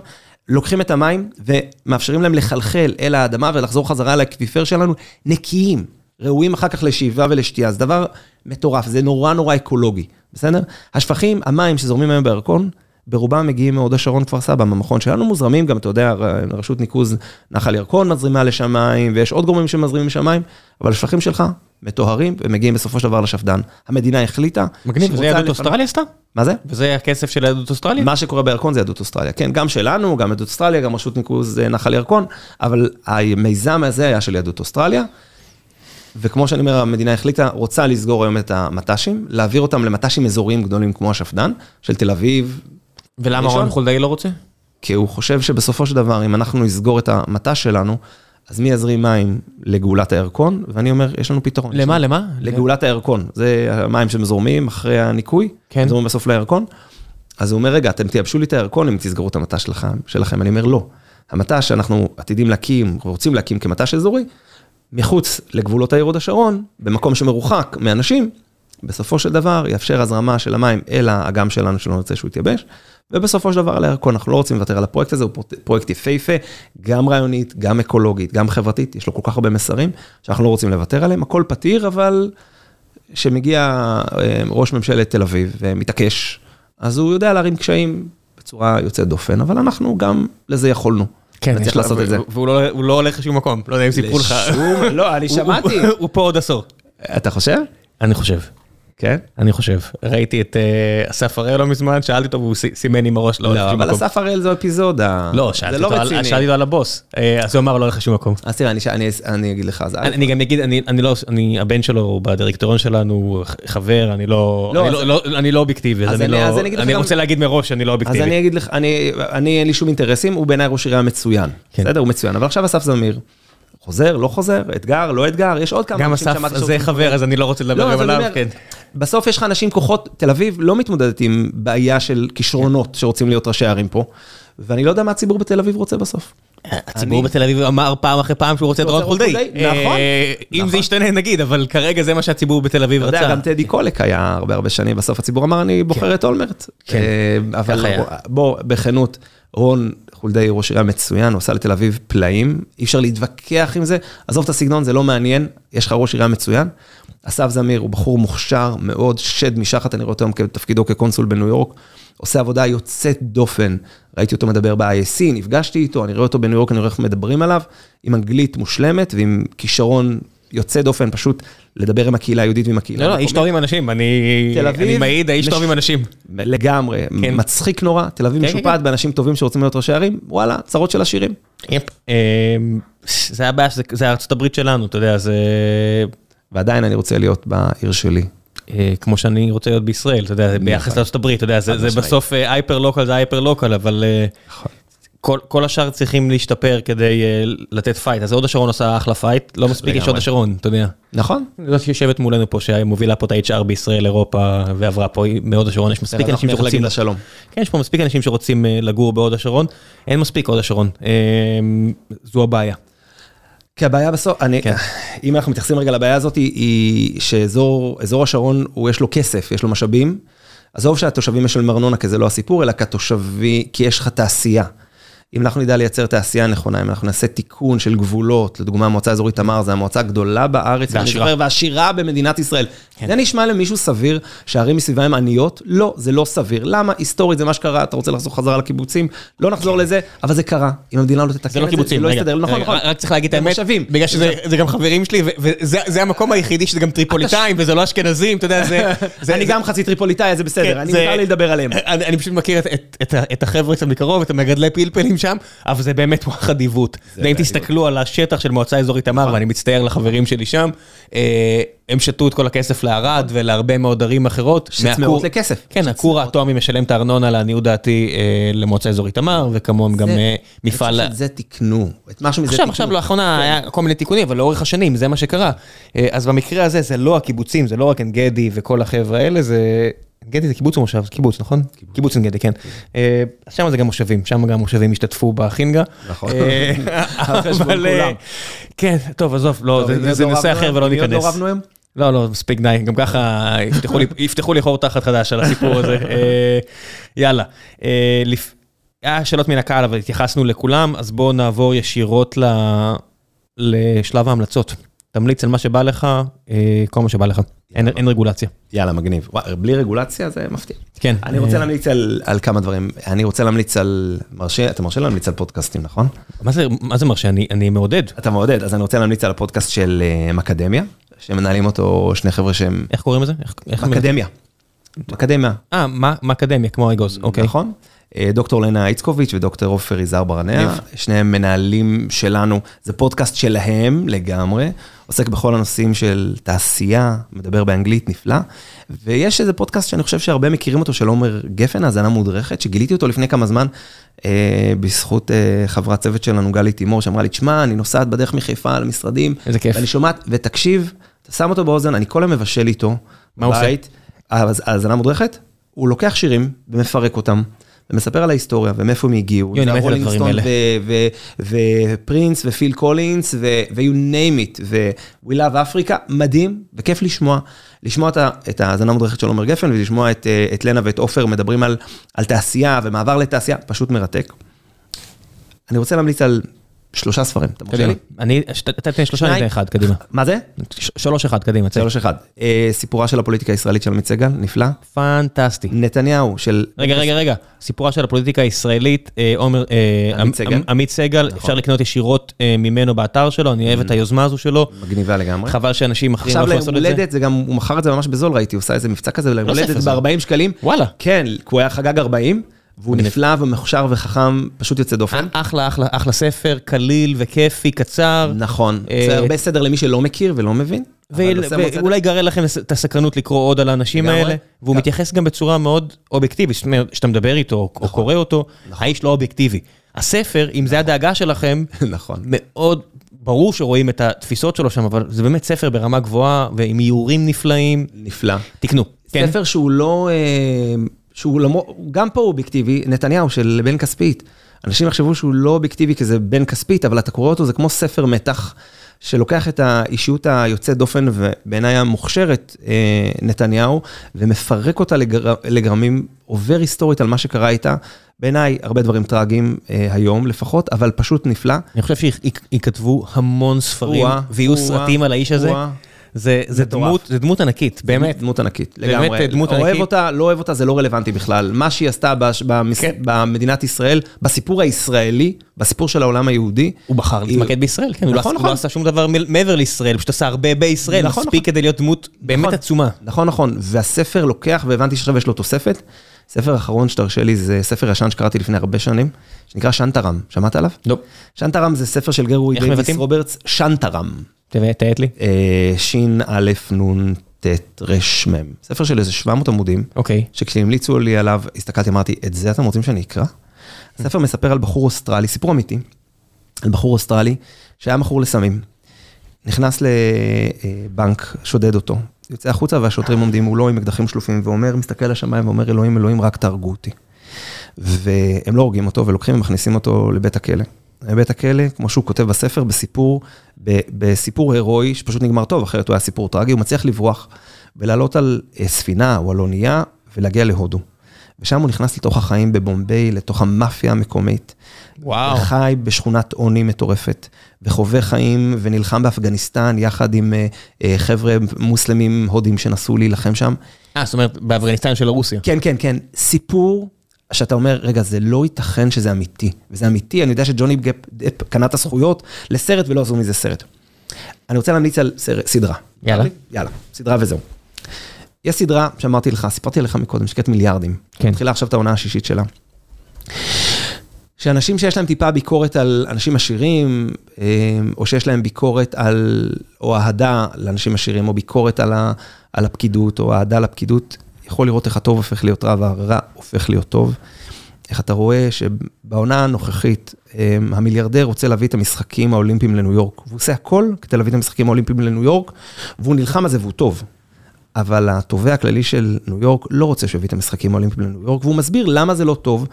לוקחים את המים ומאפשרים להם לחלחל אל האדמה ולחזור חזרה לאקוויפר שלנו נקיים, ראויים אחר כך לשאיבה ולשתייה, זה דבר מטורף, זה נורא נורא אקולוגי, בסדר? השפכים, המים שזורמים היום בירקון, ברובם מגיעים מהוד השרון כפר סבא, במכון שלנו מוזרמים גם, אתה יודע, רשות ניקוז נחל ירקון מזרימה לשם מים, ויש עוד גורמים שמזרימים לשם מים, אבל השפכים שלך מטוהרים ומגיעים בסופו של דבר לשפדן. המדינה החליטה, מגניב, רוצה יהדות לפנות- אוסטרליה עשתה? מה זה? וזה הכסף של יהדות אוסטרליה? מה שקורה בירקון זה יהדות אוסטרליה, כן, גם שלנו, גם יהדות אוסטרליה, גם רשות ניקוז אה, נחל ירקון, אבל המיזם הזה היה של יהדות אוסטרליה, וכמו שאני אומר, המדינה החליטה, רוצה לסגור היום את המט"שים, להעביר אותם למט"שים אזוריים גדולים כמו השפד"ן, של תל אביב, ולמה? רון חולדאי לא רוצה? כי הוא חושב שבסופו של דבר, אם אנחנו נסגור את המט"ש שלנו, אז מי יזרים מים לגאולת הירקון? ואני אומר, יש לנו פתרון. למה, למה? לגאולת הירקון, זה המים שמזורמים אחרי הניקוי, כן. זורמים בסוף לירקון. אז הוא אומר, רגע, אתם תייבשו לי את הירקון אם תסגרו את המט"ש שלכם, שלכם. אני אומר, לא. המט"ש שאנחנו עתידים להקים, רוצים להקים כמט"ש אזורי, מחוץ לגבולות העיר הוד השרון, במקום שמרוחק מאנשים, בסופו של דבר יאפשר הזרמה של המים אל האגם שלנו שלא נרצה שהוא יתייבש, ובסופו של דבר על הירקון, אנחנו לא רוצים לוותר על הפרויקט הזה, הוא פרויקט יפהפה, גם רעיונית, גם אקולוגית, גם חברתית, יש לו כל כך הרבה מסרים, שאנחנו לא רוצים לוותר עליהם, הכל פתיר, אבל כשמגיע אה, ראש ממשלת תל אביב ומתעקש, אז הוא יודע להרים קשיים בצורה יוצאת דופן, אבל אנחנו גם לזה יכולנו. כן, צריך לעשות את זה. והוא לא- לא הולך לשום מקום, לא יודע אם סיפרו לך. לא, אני שמעתי. הוא פה עוד עשור. אתה חושב? אני חושב. כן. אני חושב. ראיתי את אה, אסף הראל לא מזמן, שאלתי אותו והוא סי- סימן עם הראש, לא הולך לא, לשום אבל מקום. אסף הראל זו אפיזודה. לא, שאלתי לא אותו על- רציני. שאלתי אותו על הבוס, אה, אז הוא אמר לא הולך לשום מקום. אז תראה, אני אגיד לך, אז אני גם אגיד, אני לא, הבן שלו הוא בדירקטוריון שלנו, חבר, אני לא, לא, אני אז- לא- לא- אני לא אובייקטיבי, אז אז אני לא, אז רוצה להגיד מראש שאני לא אז אובייקטיבי. אני אגיד לך, אני, אין לי שום אינטרסים, הוא בעיניי ראש עירייה מצוין. כן. בסדר, הוא מצוין. אבל עכשיו אסף זמיר, חוזר, לא חוזר, אתגר, לא אתגר, יש עוד כמה גם אסף זה חבר, אז אני לא רוצה לדבר לא, גם אז עליו, כן. בסוף יש לך אנשים, כוחות, תל אביב לא מתמודדת עם בעיה של כישרונות שרוצים להיות ראשי ערים פה, ואני לא יודע מה הציבור בתל אביב רוצה בסוף. הציבור אני- בתל אביב אמר פעם אחרי פעם שהוא רוצה את רון חולדאי. נכון, אה, אם נכון. זה ישתנה נגיד, אבל כרגע זה מה שהציבור בתל אביב אתה יודע, רצה. גם טדי קולק היה הרבה הרבה שנים, בסוף הציבור אמר, אני בוחר את אולמרט. כן, אה, אבל ככה היה. בוא, בכנות, רון חולדאי ראש עירייה מצוין, הוא עשה לתל אביב פלאים, אי אפשר להתווכח עם זה, עזוב את הסגנון, זה לא מעניין, יש לך ראש עירייה מצוין. אסף זמיר הוא בחור מוכשר מאוד, שד משחת, אני רואה אותו היום בתפקידו כקונסול בניו יורק, עושה עבודה יוצאת דופן, ראיתי אותו מדבר ב-ISC, נפגשתי איתו, אני רואה אותו בניו יורק, אני רואה איך מדברים עליו, עם אנגלית מושלמת ועם כישרון יוצא דופן, פשוט לדבר עם הקהילה היהודית ועם הקהילה לא, לא, איש. טוב עם אנשים, אני תל אביב, אני מעיד, האיש מש- טוב עם אנשים. לגמרי, כן. מצחיק נורא, תל אביב כן, משופעת כן. באנשים טובים שרוצים להיות ראשי ערים, וואלה, צרות של עשירים. Yep. אה, זה הבעיה, שזה- זה ארצות הברית שלנו, אתה יודע, זה ועדיין אני רוצה להיות בעיר שלי. אה, כמו שאני רוצה להיות בישראל, אתה יודע, ביחס לארצות הברית, אתה יודע, זה. בסוף hyper local זה hyper local, אבל אה, נכון. כל- כל השאר צריכים להשתפר כדי אה, לתת fight, אז הוד השרון עושה אחלה fight, לא מספיק יש. הוד השרון, אתה יודע. נכון? זאת שיושבת מולנו פה, שמובילה פה את ה-HR בישראל, אירופה, ועברה פה מהוד השרון, יש מספיק אנשים שרוצים, להגיד לה שלום. כן, יש פה מספיק אנשים שרוצים אה, לגור בהוד השרון, אין מספיק הוד השרון, אה, זו הבעיה. כי הבעיה בסוף, אני, כן. אם אנחנו מתייחסים רגע לבעיה הזאת, היא שאזור אזור השרון, הוא יש לו כסף, יש לו משאבים. עזוב שהתושבים משלמים ארנונה, כי זה לא הסיפור, אלא כתושבי, כי יש לך תעשייה. אם אנחנו נדע לייצר תעשייה נכונה, אם אנחנו נעשה תיקון של גבולות, לדוגמה המועצה האזורית תמר, זו המועצה הגדולה בארץ. זוכר, ועשירה במדינת ישראל. כן. זה נשמע למישהו סביר שהערים מסביבה הן עניות? לא, זה לא סביר. למה? היסטורית זה מה שקרה, אתה רוצה לחזור חזרה לקיבוצים? לא נחזור לזה, אבל זה קרה. אם המדינה לא תתקן את זה זה, לא לא יסתדר. נכון, נכון. רק צריך להגיד את זה האמת. בגלל שזה זה גם חברים שלי, וזה זה המקום היחידי שזה גם טריפוליטאים, וזה לא אשכנזים, אתה יודע, זה... זה- אני זה- גם חצי טריפוליטאי, זה כן, בסדר, אני זה- מותר לי לדבר עליהם. אני אני פשוט מכיר את- את- את את החבר'ה קצת מקרוב, את המגדלי פלפלים שם, אבל זה באמת (laughs) וואחד עיוות. ואם תסתכלו על השטח של מועצה אזורית תמר, ואני מצטער לחברים שלי שם, אה, הם שתו את כל הכסף לערד ולהרבה מאוד ערים אחרות. שצמאות לכסף. כן, הכור האטומי משלם את הארנונה לעניות דעתי אה, למועצה אזורית תמר, וכמוהם גם אה, מפעל... אני חושב שאת זה תיקנו. את משהו מזה עכשיו, תיקנו. עכשיו לאחרונה היה כל מיני תיקונים, אבל לאורך השנים זה מה שקרה. אז במקרה הזה זה לא הקיבוצים, זה לא רק עין גדי וכל החבר'ה האלה, זה... עין גדי זה קיבוץ או מושב? קיבוץ, נכון? קיבוץ עין גדי, כן. אה, שם זה גם מושבים, שם גם מושבים השתתפו בחינגה. נכון. אה, (laughs) אבל, אה. כן, טוב, עזוב, לא, זה- נושא אחר? ולא מי עוד ניכנס. לא רבנו היום? לא, לא, מספיק די, גם ככה יפתחו לי- (laughs) חור תחת חדש על הסיפור הזה. (laughs) יאללה. היה שאלות מן הקהל, אבל התייחסנו לכולם, אז בואו נעבור ישירות ל- לשלב ההמלצות. תמליץ על מה שבא לך, כל מה שבא לך. אין אין רגולציה. יאללה, מגניב. וואי, בלי רגולציה זה מפתיע. כן. אני רוצה אה, להמליץ על, על כמה דברים. אני רוצה להמליץ על... מרשה, אתה מרשה להמליץ על פודקאסטים, נכון? מה זה- מה זה מרשה? אני- אני מעודד. אתה מעודד, אז אני רוצה להמליץ על הפודקאסט של אה, מקדמיה, שמנהלים אותו שני חבר'ה שהם... איך קוראים לזה? מקדמיה. מקדמיה, אה, מה מה אקדמיה, כמו אגוז, אוקיי. נכון? אה, דוקטור לנה איצקוביץ' ודוקטור עופר יזהר ברנע. שניהם מנהלים שלנו, זה פודקאסט שלהם לגמרי, עוסק בכל הנושאים של תעשייה, מדבר באנגלית נפלא, ויש איזה פודקאסט שאני חושב שהרבה מכירים אותו של עומר גפן, האזנה מודרכת, שגיליתי אותו לפני כמה זמן, אה, בזכות אה, חברת צוות שלנו, גלי תימור, שאמרה לי, תשמע, אני נוסעת בדרך מחיפה למשרדים, איזה כיף. ואני שומעת, ותקשיב, אתה שם אותו באוזן, אני כל היום מבשל איתו, מה הוא עושה? האזנה מודרכת, הוא לוקח שירים ומפרק אותם. ומספר על ההיסטוריה ומאיפה הם הגיעו. יו, אני זה מת על הדברים האלה. ופרינס ופיל קולינס ו-you name it ו-we love Africa, מדהים וכיף לשמוע. לשמוע את ההאזנה המודרכת של עומר גפן ולשמוע את, אה, את לנה ואת עופר מדברים על, על תעשייה ומעבר לתעשייה, פשוט מרתק. אני רוצה להמליץ על שלושה ספרים, אתה מרשה. לי? אני, אתה תתן שלושה, אני. אתן אחד, קדימה. (laughs) מה זה? שלוש אחד, קדימה. שלוש אחד. אה, סיפורה של הפוליטיקה הישראלית של עמית סגל, נפלא. פנטסטי. נתניהו של... רגע, רגע, רגע, סיפורה של הפוליטיקה הישראלית, אה, עומר, אה, עמית עמ- סגל? עמית סגל, אפשר לקנות ישירות ממנו באתר שלו, אני אוהב את היוזמה הזו שלו, מגניבה לגמרי. חבל שאנשים אחרים לא עכשיו יכולים לעשות את זה. הולדת, זה גם, הוא מכר את זה ממש בזול, ראיתי, הוא עושה איזה מבצע כזה ליום לא הולדת ספר, זה- ב-40 שקלים. וואלה. כן, כי הוא היה חגג 40, והוא נפלא ומוכשר וחכם, פשוט יוצא דופן. אחלה, אחלה, אחלה ספר, קליל וכיפי, קצר. נכון, אה, זה הרבה סדר למי שלא מכיר ולא מבין. ואולי יגרה לכם את הסקרנות לקרוא עוד על האנשים. האלה, והוא גם- מתייחס גם בצורה מאוד אובייקטיבית, זאת אומרת, כשאתה מדבר איתו או נכון. קורא אותו, האיש לא אובייקטיבי. הספר, אם זה הדאגה שלכם, נכון. מאוד ברור שרואים את התפיסות שלו שם, אבל זה באמת ספר ברמה גבוהה ועם איורים נפלאים. נפלא. תקנו. כן? ספר שהוא לא, אה, שהוא למרות, גם פה הוא אובייקטיבי, נתניהו של בן כספית. אנשים יחשבו שהוא לא אובייקטיבי כי זה בן כספית, אבל אתה קורא אותו, זה כמו ספר מתח, שלוקח את האישיות היוצאת דופן ובעיניי המוכשרת, אה, נתניהו, ומפרק אותה לגר, לגרמים, עובר היסטורית על מה שקרה איתה. בעיניי, הרבה דברים טרגיים אה, היום לפחות, אבל פשוט נפלא. אני חושב שייכתבו המון ספרים, ויהיו סרטים על האיש הזה. זה זה. דמות, זה דמות ענקית, באמת. דמות ענקית, באמת לגמרי. דמות אוהב ענקית. אותה, לא אוהב אותה, זה לא רלוונטי בכלל. מה שהיא עשתה בש- במס- כן. במדינת ישראל, בסיפור הישראלי, בסיפור של העולם היהודי. הוא בחר להתמקד בישראל, כן, הוא לא נכון, הוא לא נכון. עשה שום דבר מעבר לישראל, הוא פשוט עשה הרבה בישראל, נכון, מספיק נכון. כדי להיות דמות באמת נכון. עצומה. נכון, נכון. והספר לוקח, והבנתי שעכשיו יש לו תוספת. ספר אחרון שתרשה לי, זה ספר ישן שקראתי לפני הרבה שנים, שנקרא שנטרם. שמעת עליו? לא. שנטרם זה ספר של גרגורי דייוויד? רוברטס, שנטרם. תתעד לי. אה, שין א' נ' ט' ר' מ'. ספר של איזה 700 עמודים. אוקיי. שכשהמליצו לי עליו, הסתכלתי, אמרתי, את זה אתם רוצים שאני אקרא? הספר מספר על בחור אוסטרלי, סיפור אמיתי, על בחור אוסטרלי שהיה מכור לסמים. נכנס לבנק, שודד אותו, יוצא החוצה והשוטרים עומדים מולו עם אקדחים שלופים ואומר, מסתכל לשמיים ואומר, אלוהים, אלוהים, רק תהרגו אותי. והם לא הורגים אותו ולוקחים ומכניסים אותו לבית הכלא. בית הכלא, כמו שהוא כותב בספר, בסיפור, ב- בסיפור הירואי שפשוט נגמר טוב, אחרת הוא היה סיפור טרגי, הוא מצליח לברוח ולעלות על אה, ספינה או על אונייה ולהגיע להודו. ושם הוא נכנס לתוך החיים בבומביי, לתוך המאפיה המקומית. וואו. חי בשכונת עוני מטורפת, וחווה חיים ונלחם באפגניסטן יחד עם אה, אה, חבר'ה מוסלמים הודים שנסעו להילחם שם. אה, זאת אומרת, באפגניסטן של רוסיה. כן, כן, כן, סיפור שאתה אומר, רגע, זה לא ייתכן שזה אמיתי. וזה אמיתי, אני יודע שג'וני גפ דפ קנה את הזכויות לסרט ולא עשו מזה סרט. אני רוצה להמליץ על סרט, סדרה. יאללה. יאללה, סדרה וזהו. יש סדרה שאמרתי לך, סיפרתי לך מקודם, שקט מיליארדים. כן. מתחילה עכשיו את העונה השישית שלה. כשאנשים שיש להם טיפה ביקורת על אנשים עשירים, או שיש להם ביקורת על, או אהדה לאנשים עשירים, או ביקורת על, ה, על הפקידות, או אהדה לפקידות, יכול לראות איך הטוב הופך להיות רע והרע הופך להיות טוב. איך אתה רואה שבעונה הנוכחית, המיליארדר רוצה להביא את המשחקים האולימפיים לניו יורק, והוא עושה הכל כדי להביא את המשחקים האולימפיים לניו יורק, והוא נלחם על זה והוא טוב. אבל התובע הכללי של ניו יורק לא רוצה שהוא יביא את המשחקים האולימפיים לניו יורק, והוא מסביר למה זה לא טוב,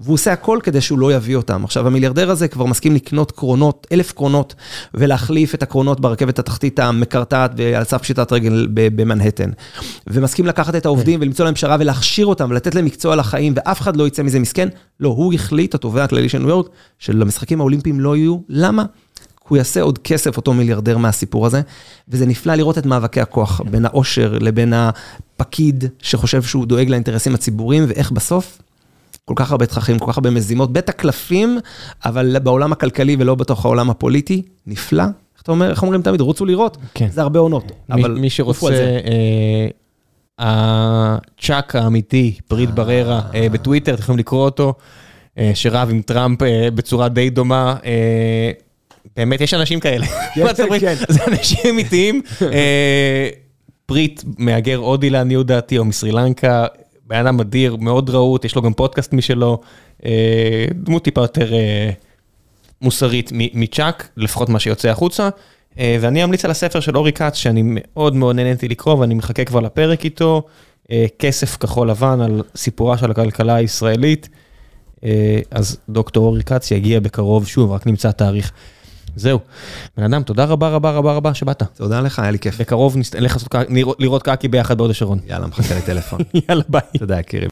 והוא עושה הכל כדי שהוא לא יביא אותם. עכשיו, המיליארדר הזה כבר מסכים לקנות קרונות, אלף קרונות, ולהחליף את הקרונות ברכבת התחתית המקרטעת ועל סף פשיטת רגל במנהטן. ומסכים לקחת את העובדים ולמצוא להם פשרה ולהכשיר אותם ולתת להם מקצוע לחיים, ואף אחד לא יצא מזה מסכן. לא, הוא החליט, התובע הכללי של ניו יורק, שלמשחקים האולימפיים לא יהיו. למה? הוא יעשה עוד כסף, אותו מיליארדר מהסיפור הזה, וזה נפלא לראות את מאבקי הכוח בין העושר לבין הפקיד שחושב שהוא דואג לאינטרסים הציבוריים, ואיך בסוף כל כך הרבה תככים, כל כך הרבה מזימות, בית הקלפים, אבל בעולם הכלכלי ולא בתוך העולם הפוליטי, נפלא. איך אתה אומר, איך אומרים תמיד, רוצו לראות, כן. זה הרבה עונות, אבל מי שרוצה, אה, הצ'אק האמיתי, פריט בהררה, אה, בטוויטר, אתם יכולים לקרוא אותו, אה, שרב עם טראמפ אה, בצורה די דומה. אה, באמת, יש אנשים כאלה. (laughs) כן. זה אנשים אמיתיים. אה, פריט מהגר הודי לעניות דעתי, או מסרי לנקה. בן אדם אדיר, מאוד רהוט, יש לו גם פודקאסט משלו, אה, דמות טיפה יותר אה, מוסרית מצ'אק, לפחות מה שיוצא החוצה. אה, ואני אמליץ על הספר של אורי כץ, שאני מאוד מאוד נהניתי לקרוא, ואני מחכה כבר לפרק איתו, כסף כחול לבן על סיפורה של הכלכלה הישראלית. אז דוקטור אורי כץ יגיע בקרוב, שוב, רק נמצא תאריך. זהו. בן אדם, תודה רבה רבה רבה רבה שבאת. תודה לך, היה לי כיף. בקרוב נלך לראות קקי ביחד בהוד השרון. יאללה, מחכה לטלפון. (laughs) יאללה, ביי. תודה, יקירי.